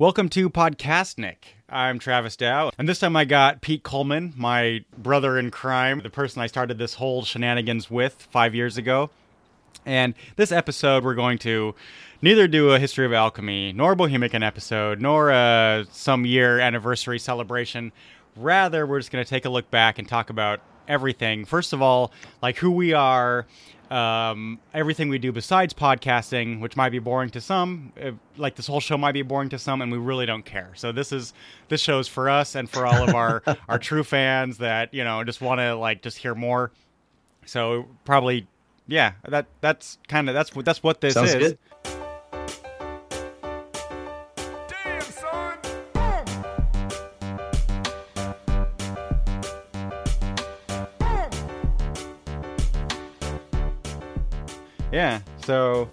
Welcome to Podcastnik I'm Travis Dow, and this time I got Pete Coleman, my brother in crime, the person I started this whole shenanigans with five years ago. And this episode, we're going to neither do a history of alchemy, nor a Bohemican episode, nor a some year anniversary celebration. Rather, we're just going to take a look back and talk about everything. First of all, like who we are, um, everything we do besides podcasting, which might be boring to some, uh, like this whole show might be boring to some, and we really don't care. So this is this show's for us and for all of our our true fans that you know just want to like just hear more. So probably, yeah, that that's kind of that's what that's what this Sounds is. Good. Yeah. So,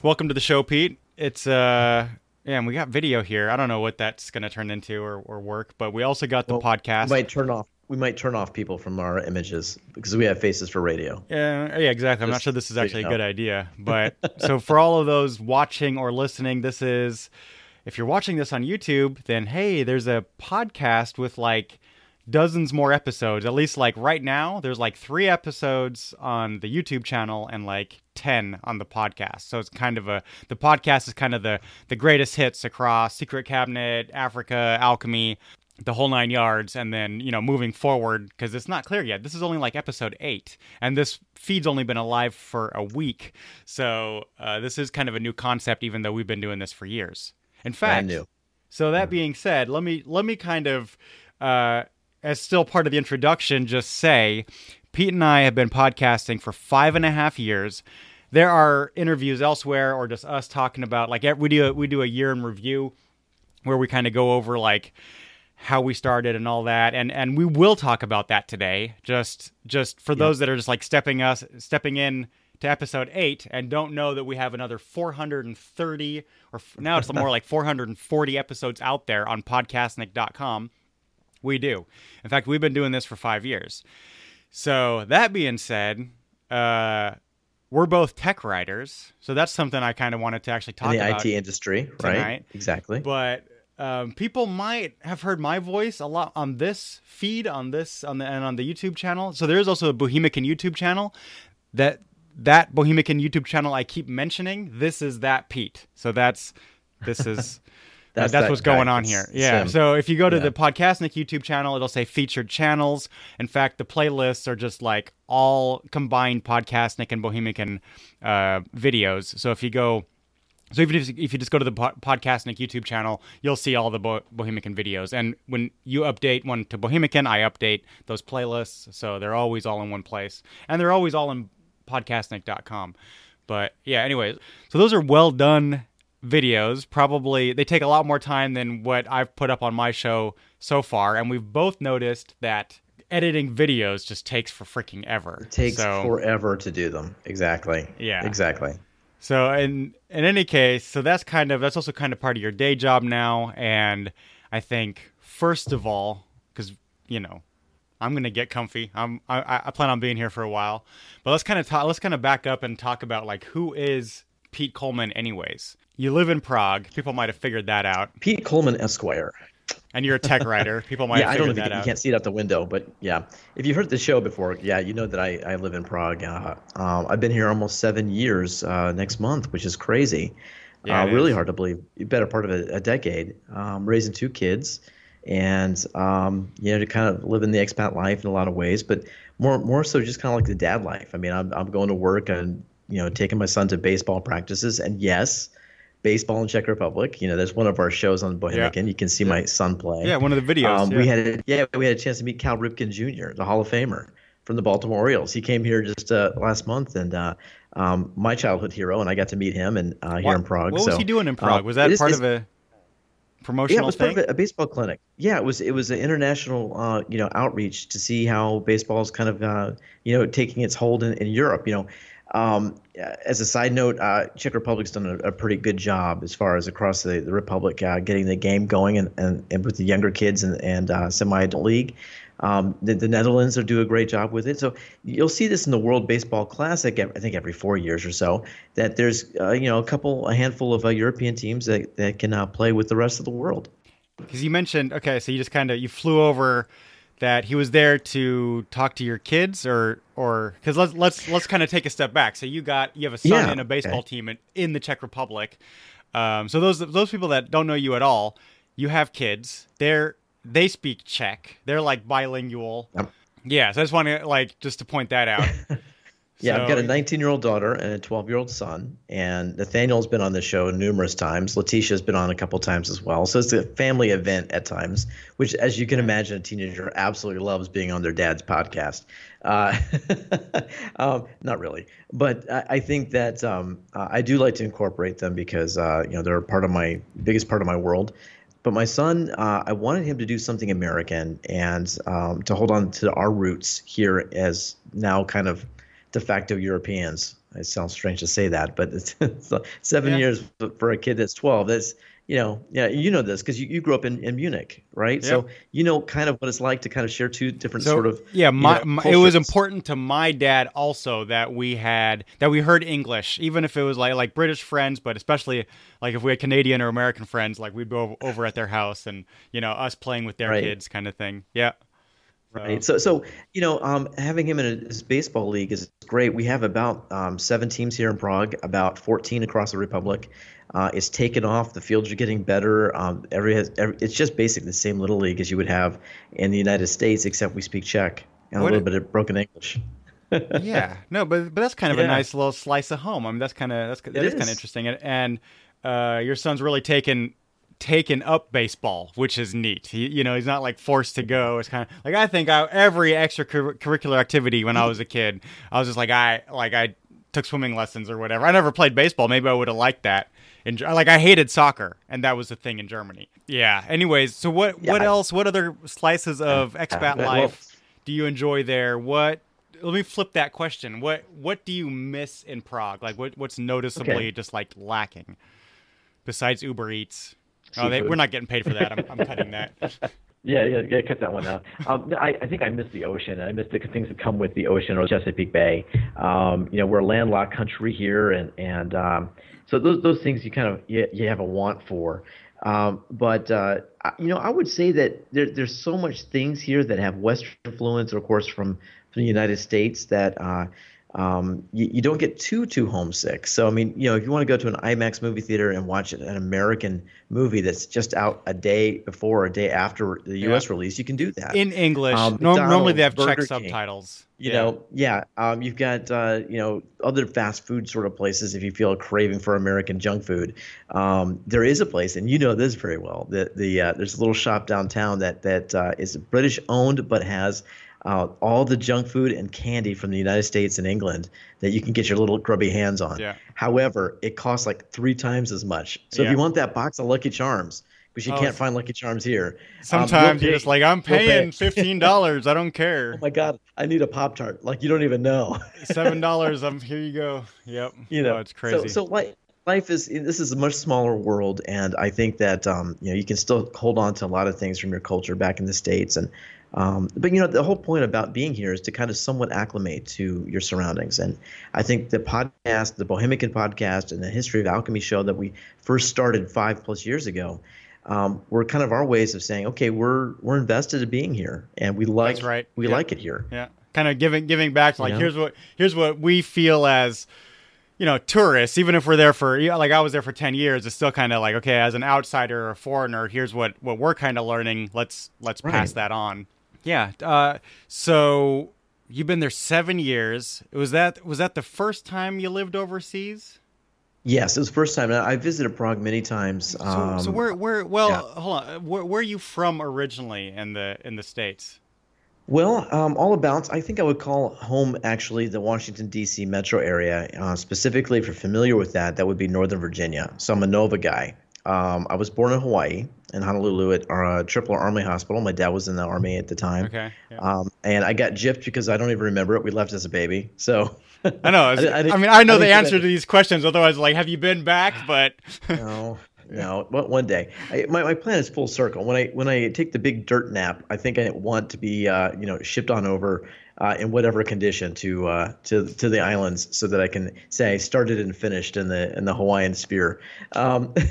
welcome to the show, Pete. It's uh, yeah, and we got video here. I don't know what that's gonna turn into or, or work, but we also got the Well, podcast. We might turn off. We might turn off people from our images because we have faces for radio. Yeah, yeah, exactly. I'm not sure this is actually a good idea, but so for all of those watching or listening, this is if you're watching this on YouTube, then hey, there's a podcast with like dozens more episodes. At least like right now, there's like 3 episodes on the YouTube channel and like 10 on the podcast. So it's kind of a the podcast is kind of the the greatest hits across Secret Cabinet, Africa, Alchemy, the whole nine yards and then you know moving forward because it's not clear yet. This is only like episode eight and this feed's only been alive for a week. So uh, this is kind of a new concept even though we've been doing this for years. In fact so that being said let me let me kind of uh, as still part of the introduction just say pete and i have been podcasting for five and a half years. There are interviews elsewhere or just us talking about like we do a, we do a year in review where we kind of go over like how we started and all that. And and we will talk about that today. Just just for those that are just like stepping us stepping in to episode 8 and don't know that we have another 430 or f- now it's more like 440 episodes out there on podcastnik.com we do. In fact we've been doing this for 5 years. So that being said uh we're both tech writers so that's something i kind of wanted to actually talk In the about IT industry, right? Exactly. but um, people might have heard my voice a lot on this feed on this on the and on the youtube channel. So there is also a bohemican youtube channel. That that bohemican youtube channel i keep mentioning this is that pete. So that's this is that's, That's that what's going on here yeah Sim. so if you go to Yeah. the podcastnik youtube channel it'll say featured channels in fact the playlists are just like all combined podcastnik and bohemican uh, videos so if you go so if you just, if you just go to the po- Podcastnik YouTube channel, you'll see all the Bo- Bohemican videos. And when you update one to Bohemican, I update those playlists, so they're always all in one place, and they're always all in podcastnik.com. But yeah, anyways, so those are well done videos. Probably they take a lot more time than what I've put up on my show so far, and we've both noticed that editing videos just takes for freaking ever. It takes so, forever to do them. Exactly. Yeah. Exactly. So in in any case, so that's kind of that's also kind of part of your day job now, and I think first of all, because you know, I'm gonna get comfy. I'm I, I plan on being here for a while, but let's kind of talk. Let's kind of back up and talk about like who is Pete Coleman, anyways. You live in Prague. People might have figured that out, Pete Coleman Esquire. and you're a tech writer. People might yeah, have I don't if you, out. can't see it out the window, but yeah, if you've heard the show before, yeah, you know that I, I live in Prague. Uh, um, I've been here almost seven years uh, next month, which is crazy. Yeah, uh, really is. hard to believe. Better part of a, a decade, um, raising two kids, and um, you know to kind of live in the expat life in a lot of ways, but more more so just kind of like the dad life. I mean, I'm I'm going to work and you know taking my son to baseball practices, and yes, baseball in Czech Republic. You know, there's one of our shows on Bohemian. Yeah. You can see my son play. Yeah, one of the videos. Um, yeah. We had yeah, we had a chance to meet Cal Ripken Jr., the Hall of Famer from the Baltimore Orioles. He came here just uh, last month, and uh, um, my childhood hero, and I got to meet him and uh, here What- in Prague. What so, was he doing in Prague? uh, was that part it's- of a promotional yeah, it was thing? part of a, a baseball clinic. Yeah, it was it was an international uh, you know outreach to see how baseball is kind of uh, you know taking its hold in, in Europe. You know, um, as a side note, uh, Czech Republic's done a, a pretty good job as far as across the, the republic uh, getting the game going and, and, and with the younger kids and and uh, semi-adult league. Um, the, the Netherlands are do a great job with it. So you'll see this in the World Baseball Classic. I think every four years or so. That there's uh, you know a couple, a handful of uh, European teams that that can uh, play with the rest of the world. Because you mentioned, okay, so you just kind of you flew over that he was there to talk to your kids, or or because let's let's let's kind of take a step back. So you got you have a son Yeah, in a baseball okay. team in, in the Czech Republic. Um, so those those people that don't know you at all, you have kids. They're they speak Czech. They're like bilingual. Yep. Yeah, so I just want to like just to point that out. Yeah, I've got a 19 year old daughter and a 12 year old son. And Nathaniel's been on the show numerous times. Letitia's been on a couple times as well. So it's a family event at times, which, as you can imagine, a teenager absolutely loves being on their dad's podcast. Uh, um, not really, but I, I think that um, I do like to incorporate them because uh, you know they're part of my biggest part of my world. But my son, uh, I wanted him to do something American and um, to hold on to our roots here as now kind of de facto Europeans. It sounds strange to say that, but it's, it's seven Yeah. years for a kid that's 12. That's, you know, yeah, you know this because you, you grew up in, in Munich, right? Yeah. So you know kind of what it's like to kind of share two different So, sort of yeah you my, know, my- it was important to my dad also that we had that we heard english even if it was like like british friends but especially like if we had canadian or american friends like we'd go over at their house and you know us playing with their Right. kids kind of thing yeah Right. So, so you know, um, having him in a this baseball league is great. We have about um, seven teams here in Prague, about 14 across the republic. Uh, it's taken off. The fields are getting better. Um, every, has, every it's just basically the same little league as you would have in the United States, except we speak Czech and What a it- little bit of broken English. yeah no but but that's kind of a nice little slice of home i mean that's kind of that's that It is, kind of interesting and, and uh, your son's really taken taken up baseball which is neat he, you know he's not like forced to go it's kind of like i think I, every extracurricular activity when i was a kid i was just like i like i took swimming lessons or whatever i never played baseball maybe i would have liked that in, like i hated soccer and that was the thing in germany yeah anyways so what what else what other slices of expat life do you enjoy there? What? Let me flip that question. What What do you miss in Prague? Like, what What's noticeably Okay. just like lacking besides Uber Eats? Oh, they, we're not getting paid for that. I'm, I'm cutting that. Yeah, yeah, yeah. Cut that one out. Um, I, I think I miss the ocean. I miss the things that come with the ocean or Chesapeake Bay. Um, you know, we're a landlocked country here, and and um, so those those things you kind of you, you have a want for. Um, but uh, I- you know, I would say that there, there's so much things here that have Western influence, of course, from from the United States that. Uh, um, you, you don't get too too homesick. So I mean, you know, if you want to go to an IMAX movie theater and watch an American movie that's just out a day before or a day after the U.S. release, you can do that. In English, Um, Norm- normally they have McDonald's, Czech King. subtitles. you Yeah. know, yeah. Um, you've got uh, you know other fast food sort of places if you feel a craving for American junk food. Um, there is a place, and you know this very well. The the uh, there's a little shop downtown that that uh, is British owned but has uh, all the junk food and candy from the United States and England that you can get your little grubby hands on. Yeah. However, it costs like three times as much. So if you want that box of Lucky Charms, because you Oh, can't find Lucky Charms here, um, Sometimes you'll you're just like, I'm paying fifteen dollars. I don't care. Oh my God, I need a Pop Tart. Like you don't even know. Seven dollars. I'm here. You go. Yep. you know oh, it's crazy. So, so life, life is this is a much smaller world, and I think that um, you know you can still hold on to a lot of things from your culture back in the states, and um, but you know the whole point about being here is to kind of somewhat acclimate to your surroundings, and I think the podcast, the Bohemian podcast, and the History of Alchemy show that we first started five plus years ago. Um, were kind of our ways of saying, okay, we're we're invested in being here, and we like right. we Yeah. like it here. Yeah, kind of giving giving back to like You know? here's what here's what we feel as you know tourists. Even if we're there for like I was there for ten years, it's still kind of like okay, as an outsider or a foreigner, here's what what we're kind of learning. Let's let's pass that on. Yeah. Uh, so you've been there seven years. Was that was that the first time you lived overseas? Yes, it was the first time. I visited Prague many times. So, Um, so where where well yeah. hold on where, where are you from originally in the in the states? Well, um, all about. I think I would call home actually the Washington D.C. metro area. Uh, specifically, if you're familiar with that, that would be Northern Virginia. So I'm a Nova guy. Um, I was born in Hawaii, in Honolulu, at our uh, Tripler Army Hospital. My dad was in the army at the time. Okay. yeah. Um, and I got gypped because I don't even remember it. We left as a baby. So I know. I I, didn't- mean, I know I the answer to these questions. Otherwise, like, have you been back? But no, no. One one day, I, my my plan is full circle. When I when I take the big dirt nap, I think I want to be uh, you know shipped on over uh, in whatever condition to uh, to to the islands, so that I can say I started and finished in the in the Hawaiian sphere,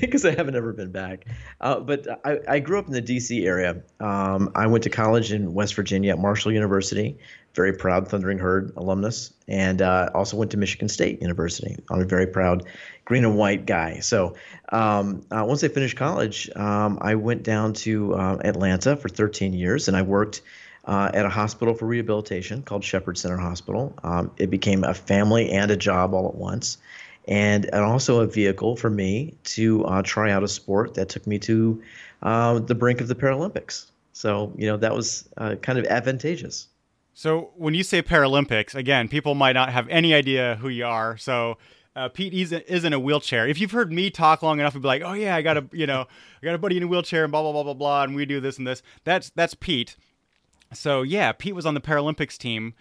because I haven't ever been back. Uh, but I, I grew up in the D.C. area. Um, I went to college in West Virginia at Marshall University. Very proud Thundering Herd alumnus, and uh, also went to Michigan State University. I'm a very proud green and white guy. So um, uh, once I finished college, um, I went down to uh, Atlanta for 13 years, and I worked uh, at a hospital for rehabilitation called Shepherd Center Hospital. Um, it became a family and a job all at once, and, and also a vehicle for me to uh, try out a sport that took me to uh, the brink of the Paralympics. So you know that was uh, kind of advantageous. so when you say Paralympics, again, people might not have any idea who you are. So. Uh, Pete is, in a wheelchair. If you've heard me talk long enough, you'd be like, "Oh yeah, I got a you know, I got a buddy in a wheelchair, and blah blah blah blah blah, and we do this and this." That's that's Pete. So yeah, Pete was on the Paralympics team.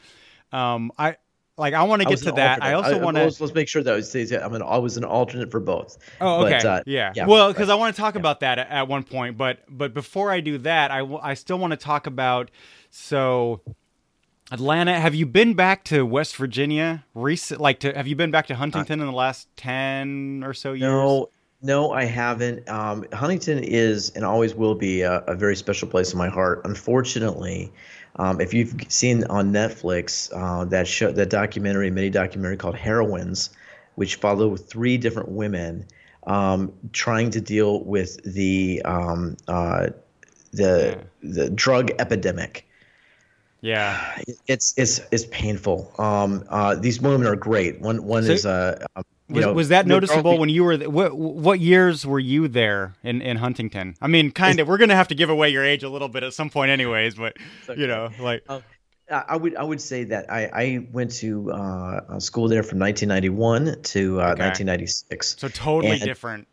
Um, I like I want to get to that. I also want to. let's make sure that it stays. I'm an, I was an alternate for both. Oh, okay. But, uh, yeah. yeah. Well, because I want to talk about that at, at one point, but but before I do that, I I still want to talk about so Atlanta. Have you been back to West Virginia recent? Like, to have you been back to Huntington in the last ten or so years? No, no, I haven't. Um, Huntington is and always will be a, a very special place in my heart. Unfortunately, um, if you've seen on Netflix uh, that show, that documentary, mini documentary called Heroines, which followed three different women um, trying to deal with the um, uh, the the drug epidemic. Yeah. It's it's it's painful. Um, uh, these women are great. One one So- is uh, um, you Was, know, was that noticeable when you were th- what what years were you there in, in Huntington? I mean, kind of. We're gonna have to give away your age a little bit at some point, anyways. But you know, like Um, I I would I would say that I, I went to uh, a school there from 1991 to uh, Okay. 1996. So totally And- different.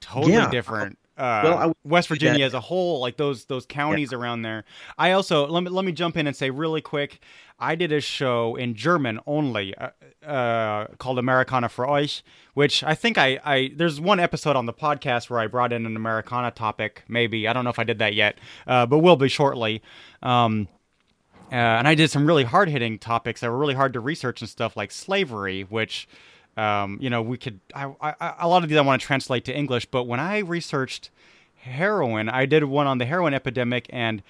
Totally Yeah. different. Uh, Well, I West Virginia that- as a whole, like those those counties around there. I also let me let me jump in and say really quick. I did a show in German only uh, uh, called Americana für euch, which I think I, I there's one episode on the podcast where I brought in an Americana topic. Maybe I don't know if I did that yet, uh, but will be shortly. Um, uh, and I did some really hard hitting topics that were really hard to research and stuff like slavery, which, um, you know, we could, I, I, a lot of these I want to translate to English, but when I researched heroin, I did one on the heroin epidemic and,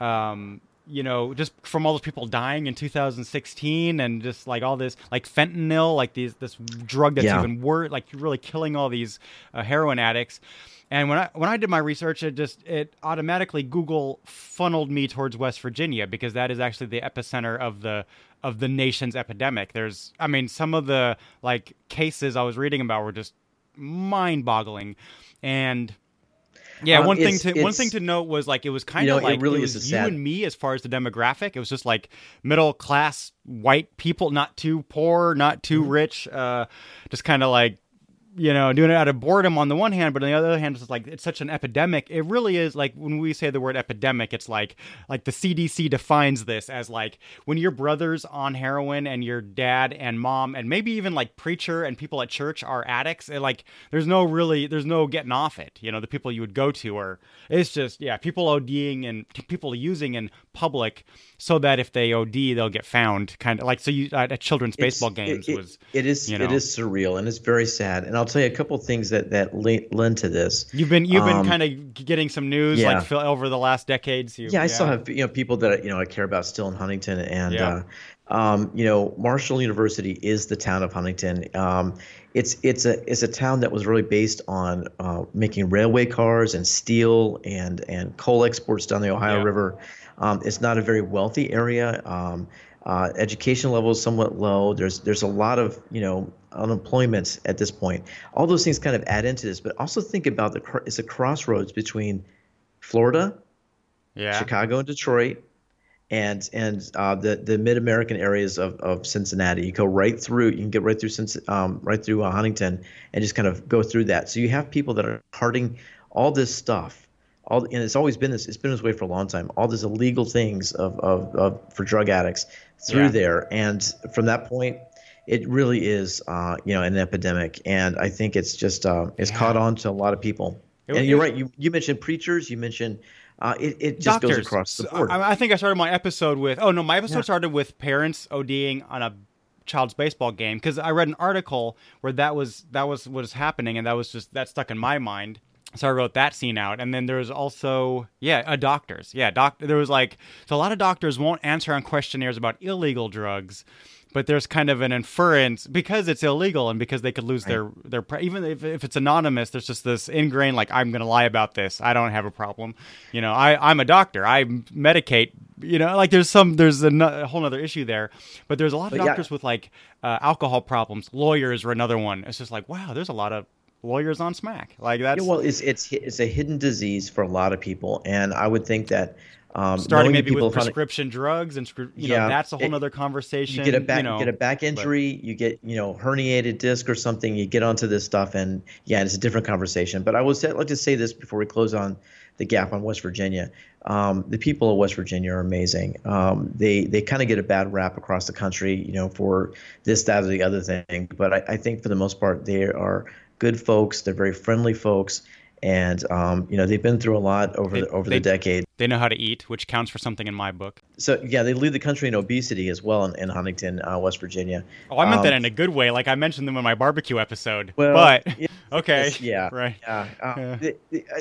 um, you know, just from all those people dying in 2016 and just like all this, like fentanyl, like these, this drug that's Yeah. even worse, like really killing all these uh, heroin addicts. And when I when I did my research, it just it automatically Google funneled me towards West Virginia because that is actually the epicenter of the of the nation's epidemic. There's I mean some of the like cases I was reading about were just mind-boggling, and yeah, Um, one thing to one thing to note was like it was kind know, of it like really it is you sad- and me as far as the demographic. It was just like middle class white people, not too poor, not too Mm-hmm. rich, uh, just kind of like you know, doing it out of boredom on the one hand, but on the other hand, it's like it's such an epidemic. It really is like when we say the word epidemic, it's like like the CDC defines this as like when your brother's on heroin and your dad and mom and maybe even like preacher and people at church are addicts. It, like there's no really there's no getting off it. You know, the people you would go to are it's just yeah, people ODing and people using in public so that if they OD they'll get found. Kind of like so you at, at children's It's- baseball games it- it- was it is you know. is surreal and it's very sad. And I'll tell you a couple things that that lend to this. You've been you've been Um, kind of getting some news yeah. like over the last decades. You, yeah, I still have you know people that you know I care about still in Huntington, and Yeah. uh, um, you know Marshall University is the town of Huntington. Um, it's it's a it's a town that was really based on uh, making railway cars and steel and and coal exports down the Ohio Yeah. River. Um, it's not a very wealthy area. Uh, education level is somewhat low. There's there's a lot of you know unemployment at this point. All those things kind of add into this, but also think about the it's a crossroads between Florida, Yeah. Chicago, and Detroit, and and uh, the the mid American areas of, of Cincinnati. You go right through. You can get right through um, right through uh, Huntington, and just kind of go through that. So you have people that are carting all this stuff. All, and it's always been this. It's been this way for a long time. All these illegal things of, of, of for drug addicts through Yeah. there, and from that point, it really is, uh, you know, an epidemic. And I think it's just uh, it's Yeah. caught on to a lot of people. It- and you're it- right. You you mentioned preachers. You mentioned uh, it. It just Doctors. goes across the board. I, I think I started my episode with. Oh no, my episode Yeah. started with parents ODing on a child's baseball game because I read an article where that was that was what was happening, and that was just that stuck in my mind. So I wrote that scene out, and then there was also yeah, uh, doctors. Yeah, doc. There was like so a lot of doctors won't answer on questionnaires about illegal drugs, but there's kind of an inference because it's illegal and because they could lose their their even if, if it's anonymous. There's just this ingrained like I'm going to lie about this. I don't have a problem. You know, I I'm a doctor. I medicate. You know, like there's some there's a, a whole other issue there, but there's a lot of But yeah. doctors with like uh, alcohol problems. Lawyers are another one. It's just like wow, there's a lot of lawyers on smack. Like that's Yeah, well, it's it's it's a hidden disease for a lot of people, and I would think that um, starting maybe people with prescription drugs and you know Yeah, that's a whole it- other conversation. you get a back know, you get a back injury, you get you know herniated disc or something, you get onto this stuff, and yeah, it's a different conversation. But I would say, like to say this before we close on the gap on West Virginia. Um, the people of West Virginia are amazing. Um, they they kind of get a bad rap across the country, you know, for this, that, or the other thing. But I, I think for the most part, they are good folks. They're very friendly folks, and um, you know, they've been through a lot over They- the over they- the decade. they know how to eat, which counts for something in my book. So yeah, they lead the country in obesity as well in, in Huntington, uh, West Virginia. Oh, I meant that Um, in a good way. Like I mentioned them in my barbecue episode. Well, but yeah, okay, yeah, right. Yeah, uh, Yeah. the- the- uh,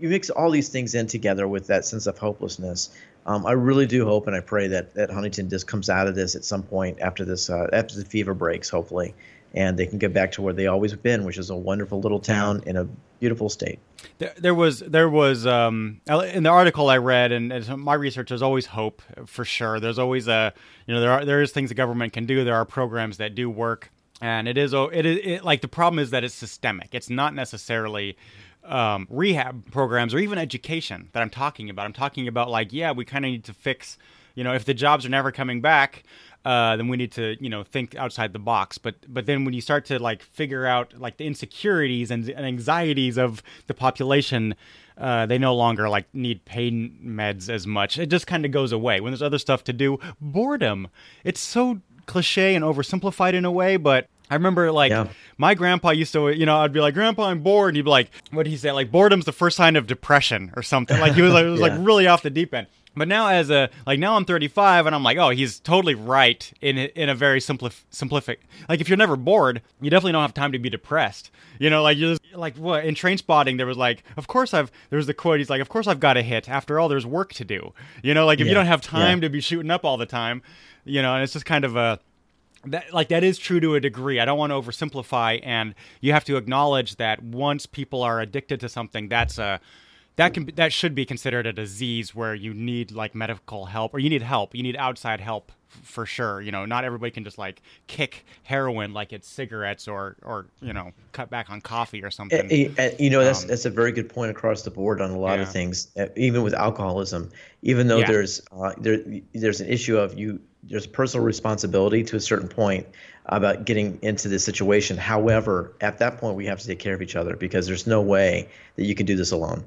you mix all these things in together with that sense of hopelessness. Um, I really do hope and I pray that that Huntington just comes out of this at some point after this uh, after the fever breaks, hopefully, and they can get back to where they always been, which is a wonderful little town in a beautiful state. There, there was there was um in the article I read and, and my research. There's always hope for sure. There's always a you know there are there is things the government can do. There are programs that do work, and it is it is it, like the problem is that it's systemic. It's not necessarily um, rehab programs or even education that I'm talking about. I'm talking about like yeah, we kind of need to fix. You know, if the jobs are never coming back, uh, then we need to you know think outside the box. But but then when you start to like figure out like the insecurities and, and anxieties of the population, uh, they no longer like need pain meds as much. It just kind of goes away when there's other stuff to do. Boredom. It's so cliche and oversimplified in a way, but I remember like Yeah. my grandpa used to, you know, I'd be like, Grandpa, I'm bored. And he'd be like, what did he say? Like, boredom's the first sign of depression or something. Like, he was like, it was Yeah. like really off the deep end. But now, as a like now, I'm 35, and I'm like, oh, he's totally right in in a very simplif- simplific. Like, if you're never bored, you definitely don't have time to be depressed. You know, like you're just, like what in Trainspotting, there was like, of course I've there was the quote. He's like, of course I've got a hit. After all, there's work to do. You know, like if you don't have time Yeah. to be shooting up all the time, you know, and it's just kind of a that like that is true to a degree. I don't want to oversimplify, and you have to acknowledge that once people are addicted to something, that's a that can that should be considered a disease where you need like medical help or you need help. You need outside help for sure. You know, not everybody can just like kick heroin like it's cigarettes or or you know cut back on coffee or something. You know, that's Um, that's a very good point across the board on a lot Yeah. of things. Even with alcoholism, even though Yeah. there's uh, there there's an issue of you there's personal responsibility to a certain point about getting into this situation. However, at that point, we have to take care of each other because there's no way that you can do this alone.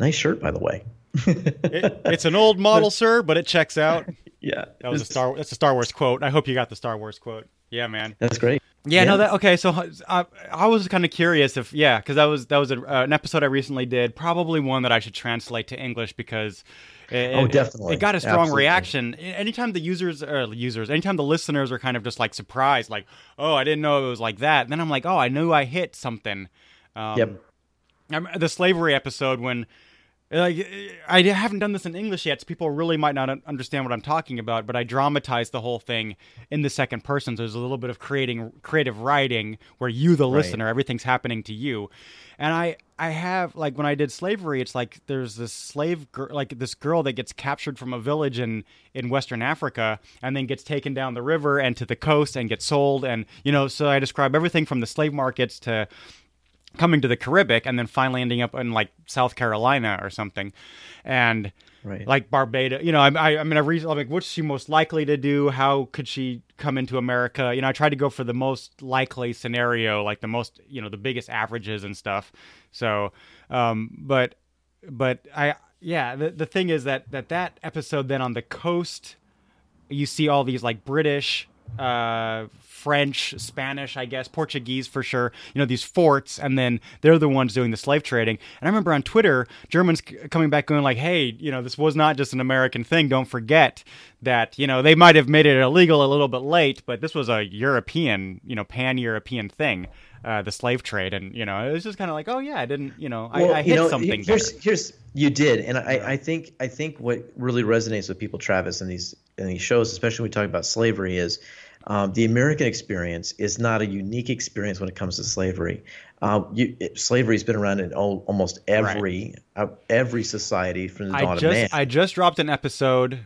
Nice shirt, by the way. It- it's an old model, sir, but it checks out. yeah, That was a Star. That's a Star Wars quote. I hope you got the Star Wars quote. Yeah, man. That's great. Yeah, no, that okay. So I, I was kind of curious if yeah, because that was that was a, uh, an episode I recently did. Probably one that I should translate to English because. It, Oh, definitely. It got a strong Absolutely. reaction. Anytime the users, or users, anytime the listeners are kind of just like surprised, like, "Oh, I didn't know it was like that." then I'm like, "Oh, I knew I hit something." Um, Yep. I'm- the slavery episode when like eh, I haven't done this in English yet, so people really might not understand what I'm talking about. But I dramatized the whole thing in the second person, so there's a little bit of creating creative writing where you, the listener, right. everything's happening to you. And I I have like when I did slavery, it's like there's this slave girl, like this girl that gets captured from a village in in Western Africa and then gets taken down the river and to the coast and gets sold, and you know, so I describe everything from the slave markets to coming to the Caribbean and then finally ending up in like South Carolina or something, and right. like Barbados. You know, I, I, I mean, I read like what's she most likely to do? How could she come into America? You know, I tried to go for the most likely scenario, like the most, you know, the biggest averages and stuff. So, um, but, but I, yeah, the the thing is that that that episode then on the coast, you see all these like British uh, French, Spanish, I guess, Portuguese for sure. You know, these forts, and then they're the ones doing the slave trading. And I remember on Twitter, Germans coming back going like, "Hey, you know, this was not just an American thing. Don't forget that you know they might have made it illegal a little bit late, but this was a European, you know, pan-European thing." Uh, the slave trade, and you know, it was just kind of like, oh yeah, I didn't, you know, well, I, I hit you know, something. Here's, there. here's, you did, and I, I think, I think what really resonates with people, Travis, in these in these shows, especially when we talk about slavery, is um, the American experience is not a unique experience when it comes to slavery. Uh, slavery has been around in all, almost every right. uh, every society from the dawn I just, of man. I just dropped an episode.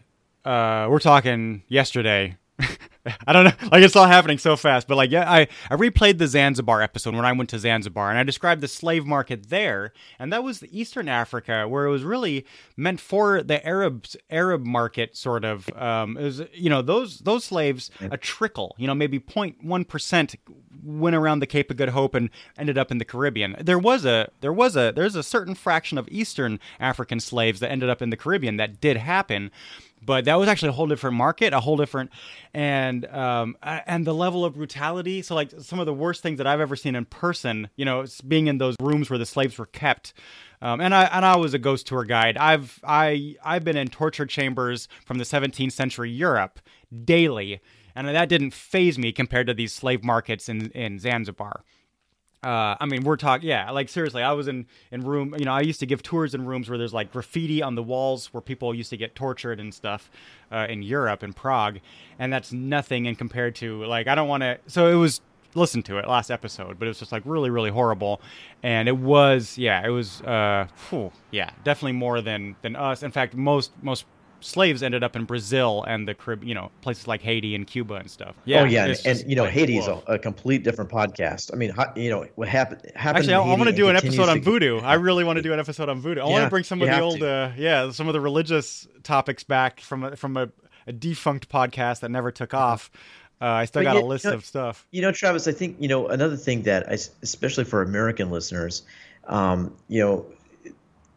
Uh, we're talking yesterday I don't know. Like it's all happening so fast. But like, yeah, I, I replayed the Zanzibar episode when I went to Zanzibar and I described the slave market there. And that was the Eastern Africa where it was really meant for the Arabs, Arab market sort of. Um, it was, you know, those, those slaves, a trickle, you know, maybe 0.1% went around the Cape of Good Hope and ended up in the Caribbean. There was a, there was a, there's a certain fraction of Eastern African slaves that ended up in the Caribbean that did happen but that was actually a whole different market, a whole different, and um, and the level of brutality. So like some of the worst things that I've ever seen in person, you know, being in those rooms where the slaves were kept. Um, and I and I was a ghost tour guide. I've I I've been in torture chambers from the 17th century Europe daily, and that didn't phase me compared to these slave markets in in Zanzibar. Uh, I mean, we're talking, yeah, like seriously, I was in, in room, you know, I used to give tours in rooms where there's like graffiti on the walls where people used to get tortured and stuff uh, in Europe, in Prague. And that's nothing in compared to, like, I don't want to, so it was, listen to it last episode, but it was just like really, really horrible. And it was, yeah, it was, uh, whew, yeah, definitely more than, than us. In fact, most, most slaves ended up in Brazil and the Carib, you know, places like Haiti and Cuba and stuff. Yeah, oh yeah, and, and, you know, like, is a, a, complete different podcast. I mean, you know, what happened happened. Actually, I, I want to do an episode on voodoo. I really want to do an episode on voodoo. I yeah, want to bring some of the old, uh, yeah, some of the religious topics back from a, from a, a defunct podcast that never took uh-huh. off. Uh, I still but got a list you know, of stuff. You know, Travis, I think you know another thing that, I, especially for American listeners, um, you know,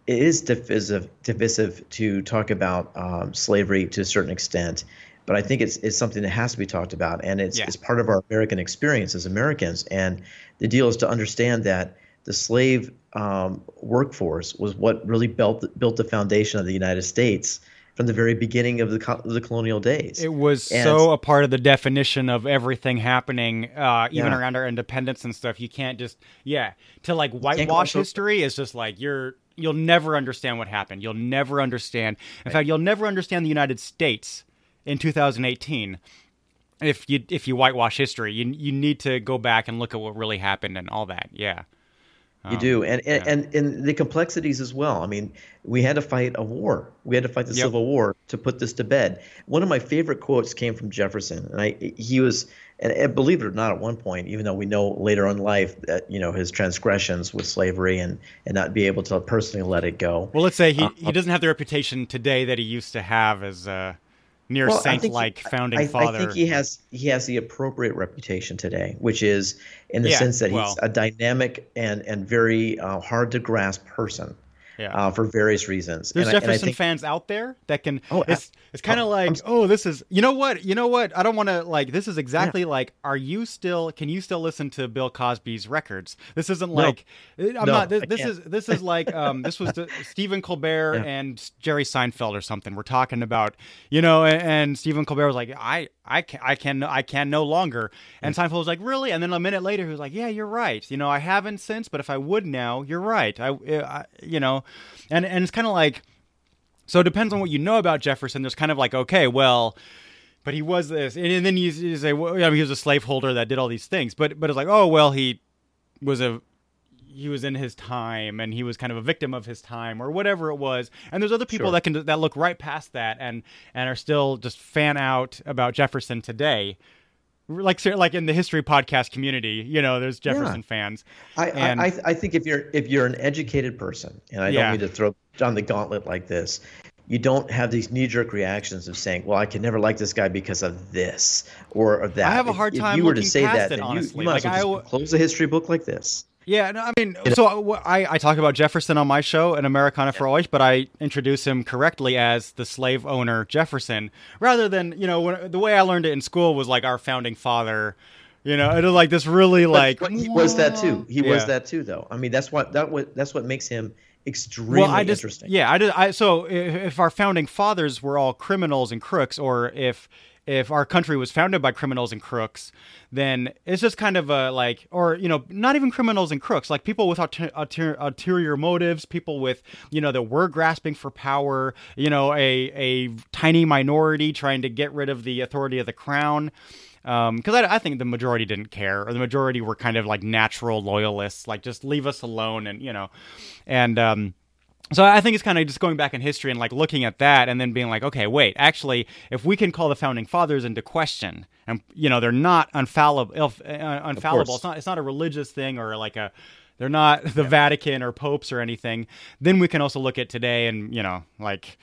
it is divisive, divisive to talk about um, slavery to a certain extent, but I think it's, it's something that has to be talked about, and it's, yeah. it's part of our American experience as Americans. And the deal is to understand that the slave um, workforce was what really built built the foundation of the United States from the very beginning of the the colonial days. It was and, so a part of the definition of everything happening, uh, even yeah. around our independence and stuff. You can't just yeah to like whitewash history is just like you're you'll never understand what happened. You'll never understand. In right. fact, you'll never understand the United States in 2018 if you if you whitewash history. You you need to go back and look at what really happened and all that. Yeah. You um, do, and and, yeah. and and the complexities as well. I mean, we had to fight a war. We had to fight the yep. Civil War to put this to bed. One of my favorite quotes came from Jefferson, and I he was and believe it or not, at one point, even though we know later in life that you know his transgressions with slavery and and not be able to personally let it go. Well, let's say he, uh, he doesn't have the reputation today that he used to have as a near well, saint-like founding I, father. I think he has he has the appropriate reputation today, which is in the yeah, sense that well, he's a dynamic and and very uh, hard to grasp person yeah. uh, for various reasons. There's and Jefferson I, think, fans out there that can. Oh, it's it's kind of oh, like, oh, this is. You know what? You know what? I don't want to like. This is exactly yeah. like. Are you still? Can you still listen to Bill Cosby's records? This isn't no. like. I'm no, not. This, this is this is like. Um, this was the, Stephen Colbert yeah. and Jerry Seinfeld or something. We're talking about, you know, and, and Stephen Colbert was like, I I can, I can, I can no longer. And hmm. Seinfeld was like, really? And then a minute later, he was like, yeah, you're right. You know, I haven't since, but if I would now, you're right. I, eh, I you know, and and it's kind of like, so it depends on what you know about Jefferson. There's kind of like, okay, well, but he was this, and, then you, you say, well, I mean, he was a slaveholder that did all these things, but but it's like, oh, well, he was a he was in his time and he was kind of a victim of his time or whatever it was and there's other people Sure. that can that look right past that and and are still just fan out about Jefferson today like like in the history podcast community you know there's Jefferson fans I, And- I, I think if you're if you're an educated person, and I Yeah. don't mean to throw on the gauntlet like this, you don't have these knee jerk reactions of saying, "Well, I can never like this guy because of this or, or that." I have a If- hard if time you were to say that, it, then you- honestly. you, might as Like, well I close a history book like this. Yeah, no, I mean, so I, I talk about Jefferson on my show, an Americana for Always, but I introduce him correctly as the slave owner Jefferson, rather than you know when, the way I learned it in school was like our founding father. You know, it was like this really like But he was that too. He was that too, though. I mean, that's what that what that's what makes him extremely well, I just interesting. yeah, I, did, I so if, if our founding fathers were all criminals and crooks, or if if our country was founded by criminals and crooks, then it's just kind of a like, or you know, not even criminals and crooks, like people with ulter, ulter, ulterior motives, people with you know that were grasping for power, you know, a a tiny minority trying to get rid of the authority of the crown. Because I, I think the majority didn't care, or the majority were kind of like natural loyalists, like just leave us alone, and you know, and um, so I think it's kind of just going back in history and like looking at that and then being like, okay, wait, actually, if we can call the founding fathers into question, and you know they're not infallible, uh, infallible. It's not. It's not a religious thing or like a. They're not the Vatican or popes or anything. Then we can also look at today and you know like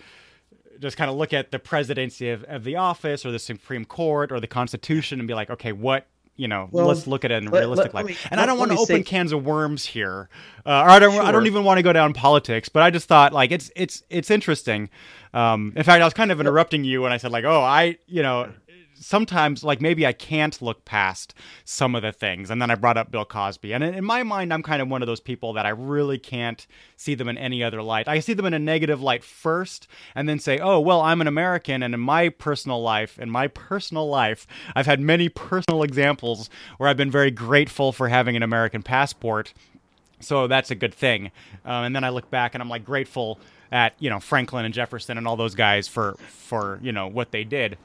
just kind of look at the presidency of, of the office or the Supreme Court or the Constitution and be like, okay, what you know, Well, let's look at it in let- realistic let- let me- and I don't want to open say- cans of worms here, uh, or I don't. I don't even want to go down politics. But I just thought like it's it's it's interesting. Um, in fact, I was kind of interrupting you when I said like, oh, I you know. Sometimes, like maybe I can't look past some of the things, and then I brought up Bill Cosby, and in my mind, I'm kind of one of those people that I really can't see them in any other light. I see them in a negative light first, and then say, "Oh, well, I'm an American, and in my personal life, in my personal life, I've had many personal examples where I've been very grateful for having an American passport." so that's a good thing. Um, and then I look back and I'm like grateful at you know Franklin and Jefferson and all those guys for for you know what they did.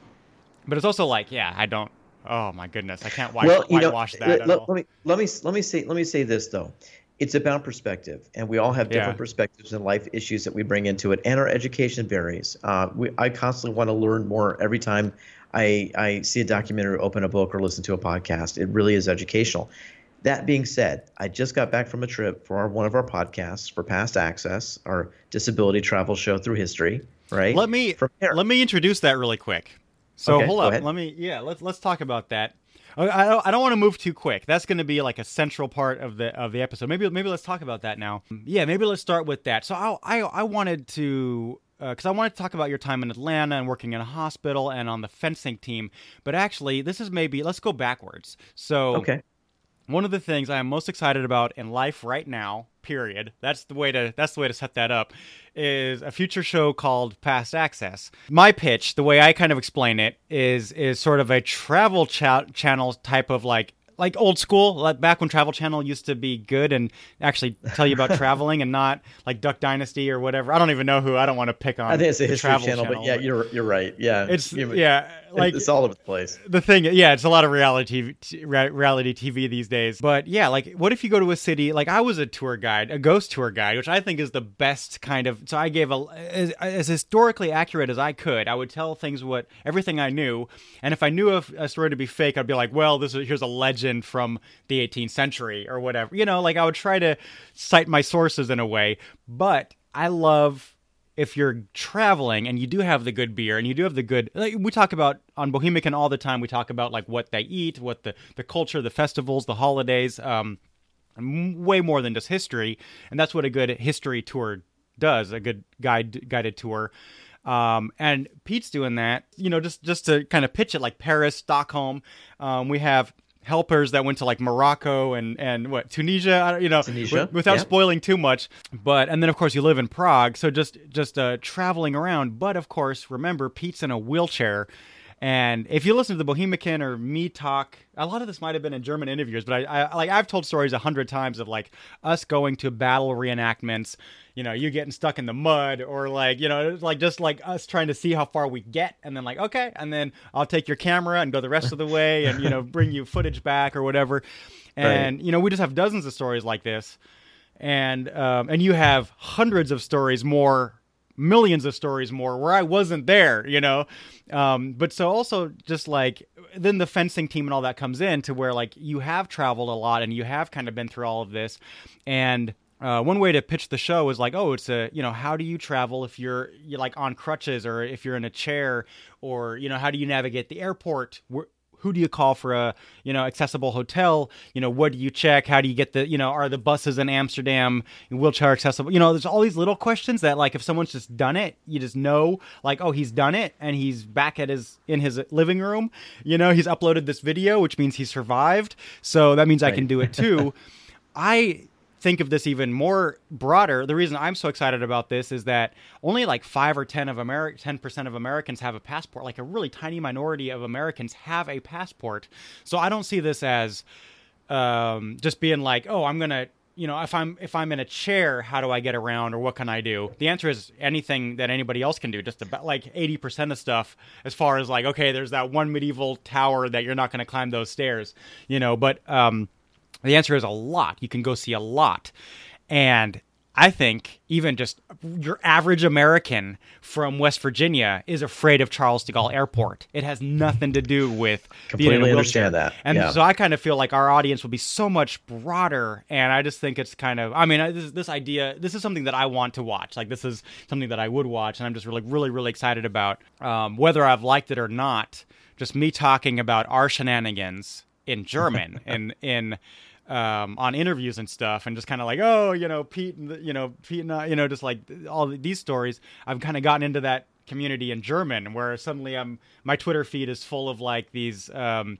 But it's also like, yeah, I don't. Oh my goodness, I can't white, well, you know, whitewash that let, let- me let me let me say let me say this though. It's about perspective, and we all have different Yeah. perspectives and life issues that we bring into it, and our education varies. Uh, we, I constantly want to learn more every time I I see a documentary, open a book, or listen to a podcast. It really is educational. That being said, I just got back from a trip for our, one of our podcasts for Past Access, our disability travel show through history. Right. Let me let me introduce that really quick. So Okay, hold up, ahead. let me yeah, let's let's talk about that. I I don't, I don't want to move too quick. That's going to be like a central part of the of the episode. Maybe maybe let's talk about that now. Yeah, maybe let's start with that. So I I, I wanted to uh, because I wanted to talk about your time in Atlanta and working in a hospital and on the fencing team. But actually, this is maybe let's go backwards. So Okay. one of the things I am most excited about in life right now, period. That's the way to that's the way to set that up is a future show called Past Access. My pitch, the way I kind of explain it is is sort of a travel cha- channel type of like like old school, like back when Travel Channel used to be good and actually tell you about traveling and not like Duck Dynasty or whatever. I don't even know who. I don't want to pick on. I think it's a history Travel channel, but yeah, you're you're right. Yeah. it's yeah like it's all over the place. the thing yeah it's a lot of reality TV, reality tv these days but yeah like what if you go to a city like i was a tour guide a ghost tour guide which i think is the best kind of so i gave a as, as historically accurate as i could i would tell things what everything i knew and if i knew a, a story to be fake i'd be like well this is here's a legend from the 18th century or whatever. You know like i would try to cite my sources in a way but i love if you're traveling and you do have the good beer and you do have the good like we talk about on bohemican all the time we talk about like what they eat what the the culture the festivals the holidays um way more than just history. And that's what a good history tour does a good guide guided tour. Um, and Pete's doing that, you know, just just to kind of pitch it like Paris, Stockholm. Um, we have helpers that went to like Morocco and and what Tunisia, I don't- you know, Tunisia, wi- without yeah. spoiling too much. But and then of course you live in Prague, so just just uh, traveling around. But of course, remember Pete's in a wheelchair. And if you listen to the Bohemican or me talk, a lot of this might have been in German interviews, but I, I like I've told stories a hundred times of like us going to battle reenactments, you know, you getting stuck in the mud, or like you know, like just like us trying to see how far we get, and then like okay, and then I'll take your camera and go the rest of the way, and you know, bring you footage back or whatever. And right. you know, we just have dozens of stories like this, and um, and you have hundreds of stories more millions of stories more where I wasn't there, you know. Um, but so also just like then the fencing team and all that comes in to where like you have traveled a lot and you have kind of been through all of this, and uh, one way to pitch the show is like, oh, it's a you know, how do you travel if you're you're like on crutches or if you're in a chair or you know, how do you navigate the airport? Who do you call for a you know accessible hotel? You know what do you check? How do you get the you know are the buses in amsterdam wheelchair accessible? You know there's all these little questions that like if someone's just done it you just know like oh he's done it and he's back at his in his living room. You know he's uploaded this video which means he survived. So that means right. i can do it too. I think of this even more broader, the reason I'm so excited about this is that only like five or ten of Ameri- ten percent of Americans have a passport. Like a really tiny minority of Americans have a passport. So I don't see this as um, just being like, oh, I'm gonna you know if i'm if i'm in a chair how do i get around or what can i do the answer is anything that anybody else can do just about like 80% of stuff as far as like okay there's that one medieval tower that you're not going to climb those stairs you know but um the answer is a lot. You can go see a lot. And I think even just your average American from West Virginia is afraid of Charles de Gaulle Airport. It has nothing to do with completely understand that. And yeah. so I kind of feel like our audience will be so much broader. And I just think it's kind of, I mean, this, this idea, this is something that I want to watch. Like this is something that I would watch, and I'm just really, really, really excited about. Um, whether I've liked it or not, just me talking about our shenanigans in German and in um, on interviews and stuff, and just kind of like, oh, you know, Pete, and you know, Pete and I, you know, just like all these stories. I've kind of gotten into that community in German, where suddenly I'm my Twitter feed is full of like these. Um,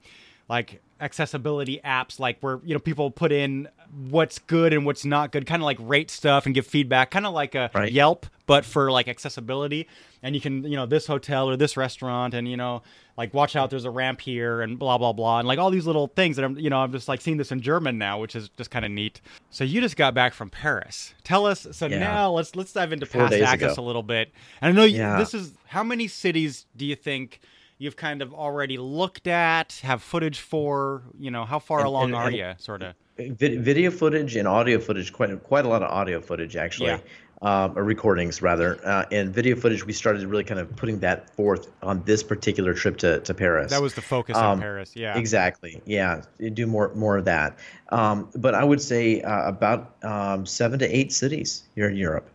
like accessibility apps like where you know people put in what's good and what's not good kind of like rate stuff and give feedback kind of like a right. yelp but for like accessibility and you can you know this hotel or this restaurant and you know like watch out there's a ramp here and blah blah blah and like all these little things that i'm you know i'm just like seeing this in german now which is just kind of neat so you just got back from paris tell us so yeah. now let's let's dive into Four past a little bit and i know yeah. this is how many cities do you think you've kind of already looked at, have footage for? You know, how far and, along and, are and you, sort of? Video footage and audio footage, quite quite a lot of audio footage actually. Yeah. Um, or recordings rather, uh, and video footage. We started really kind of putting that forth on this particular trip to, to Paris. That was the focus um, Paris, yeah. Exactly, yeah. Do more more of that, um, but I would say uh, about um, seven to eight cities here in Europe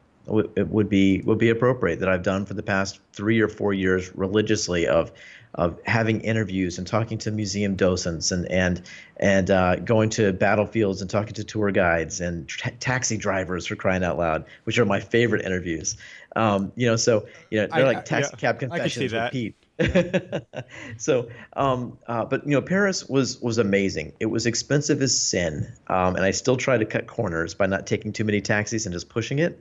it would be would be appropriate that I've done for the past three or four years religiously of of having interviews and talking to museum docents and and and uh, going to battlefields and talking to tour guides and tra- taxi drivers for crying out loud, which are my favorite interviews. Um, you know, so you know they're I, like taxi yeah, cab confessions with Pete. so, um, uh, but you know, Paris was was amazing. It was expensive as sin, um, and I still try to cut corners by not taking too many taxis and just pushing it.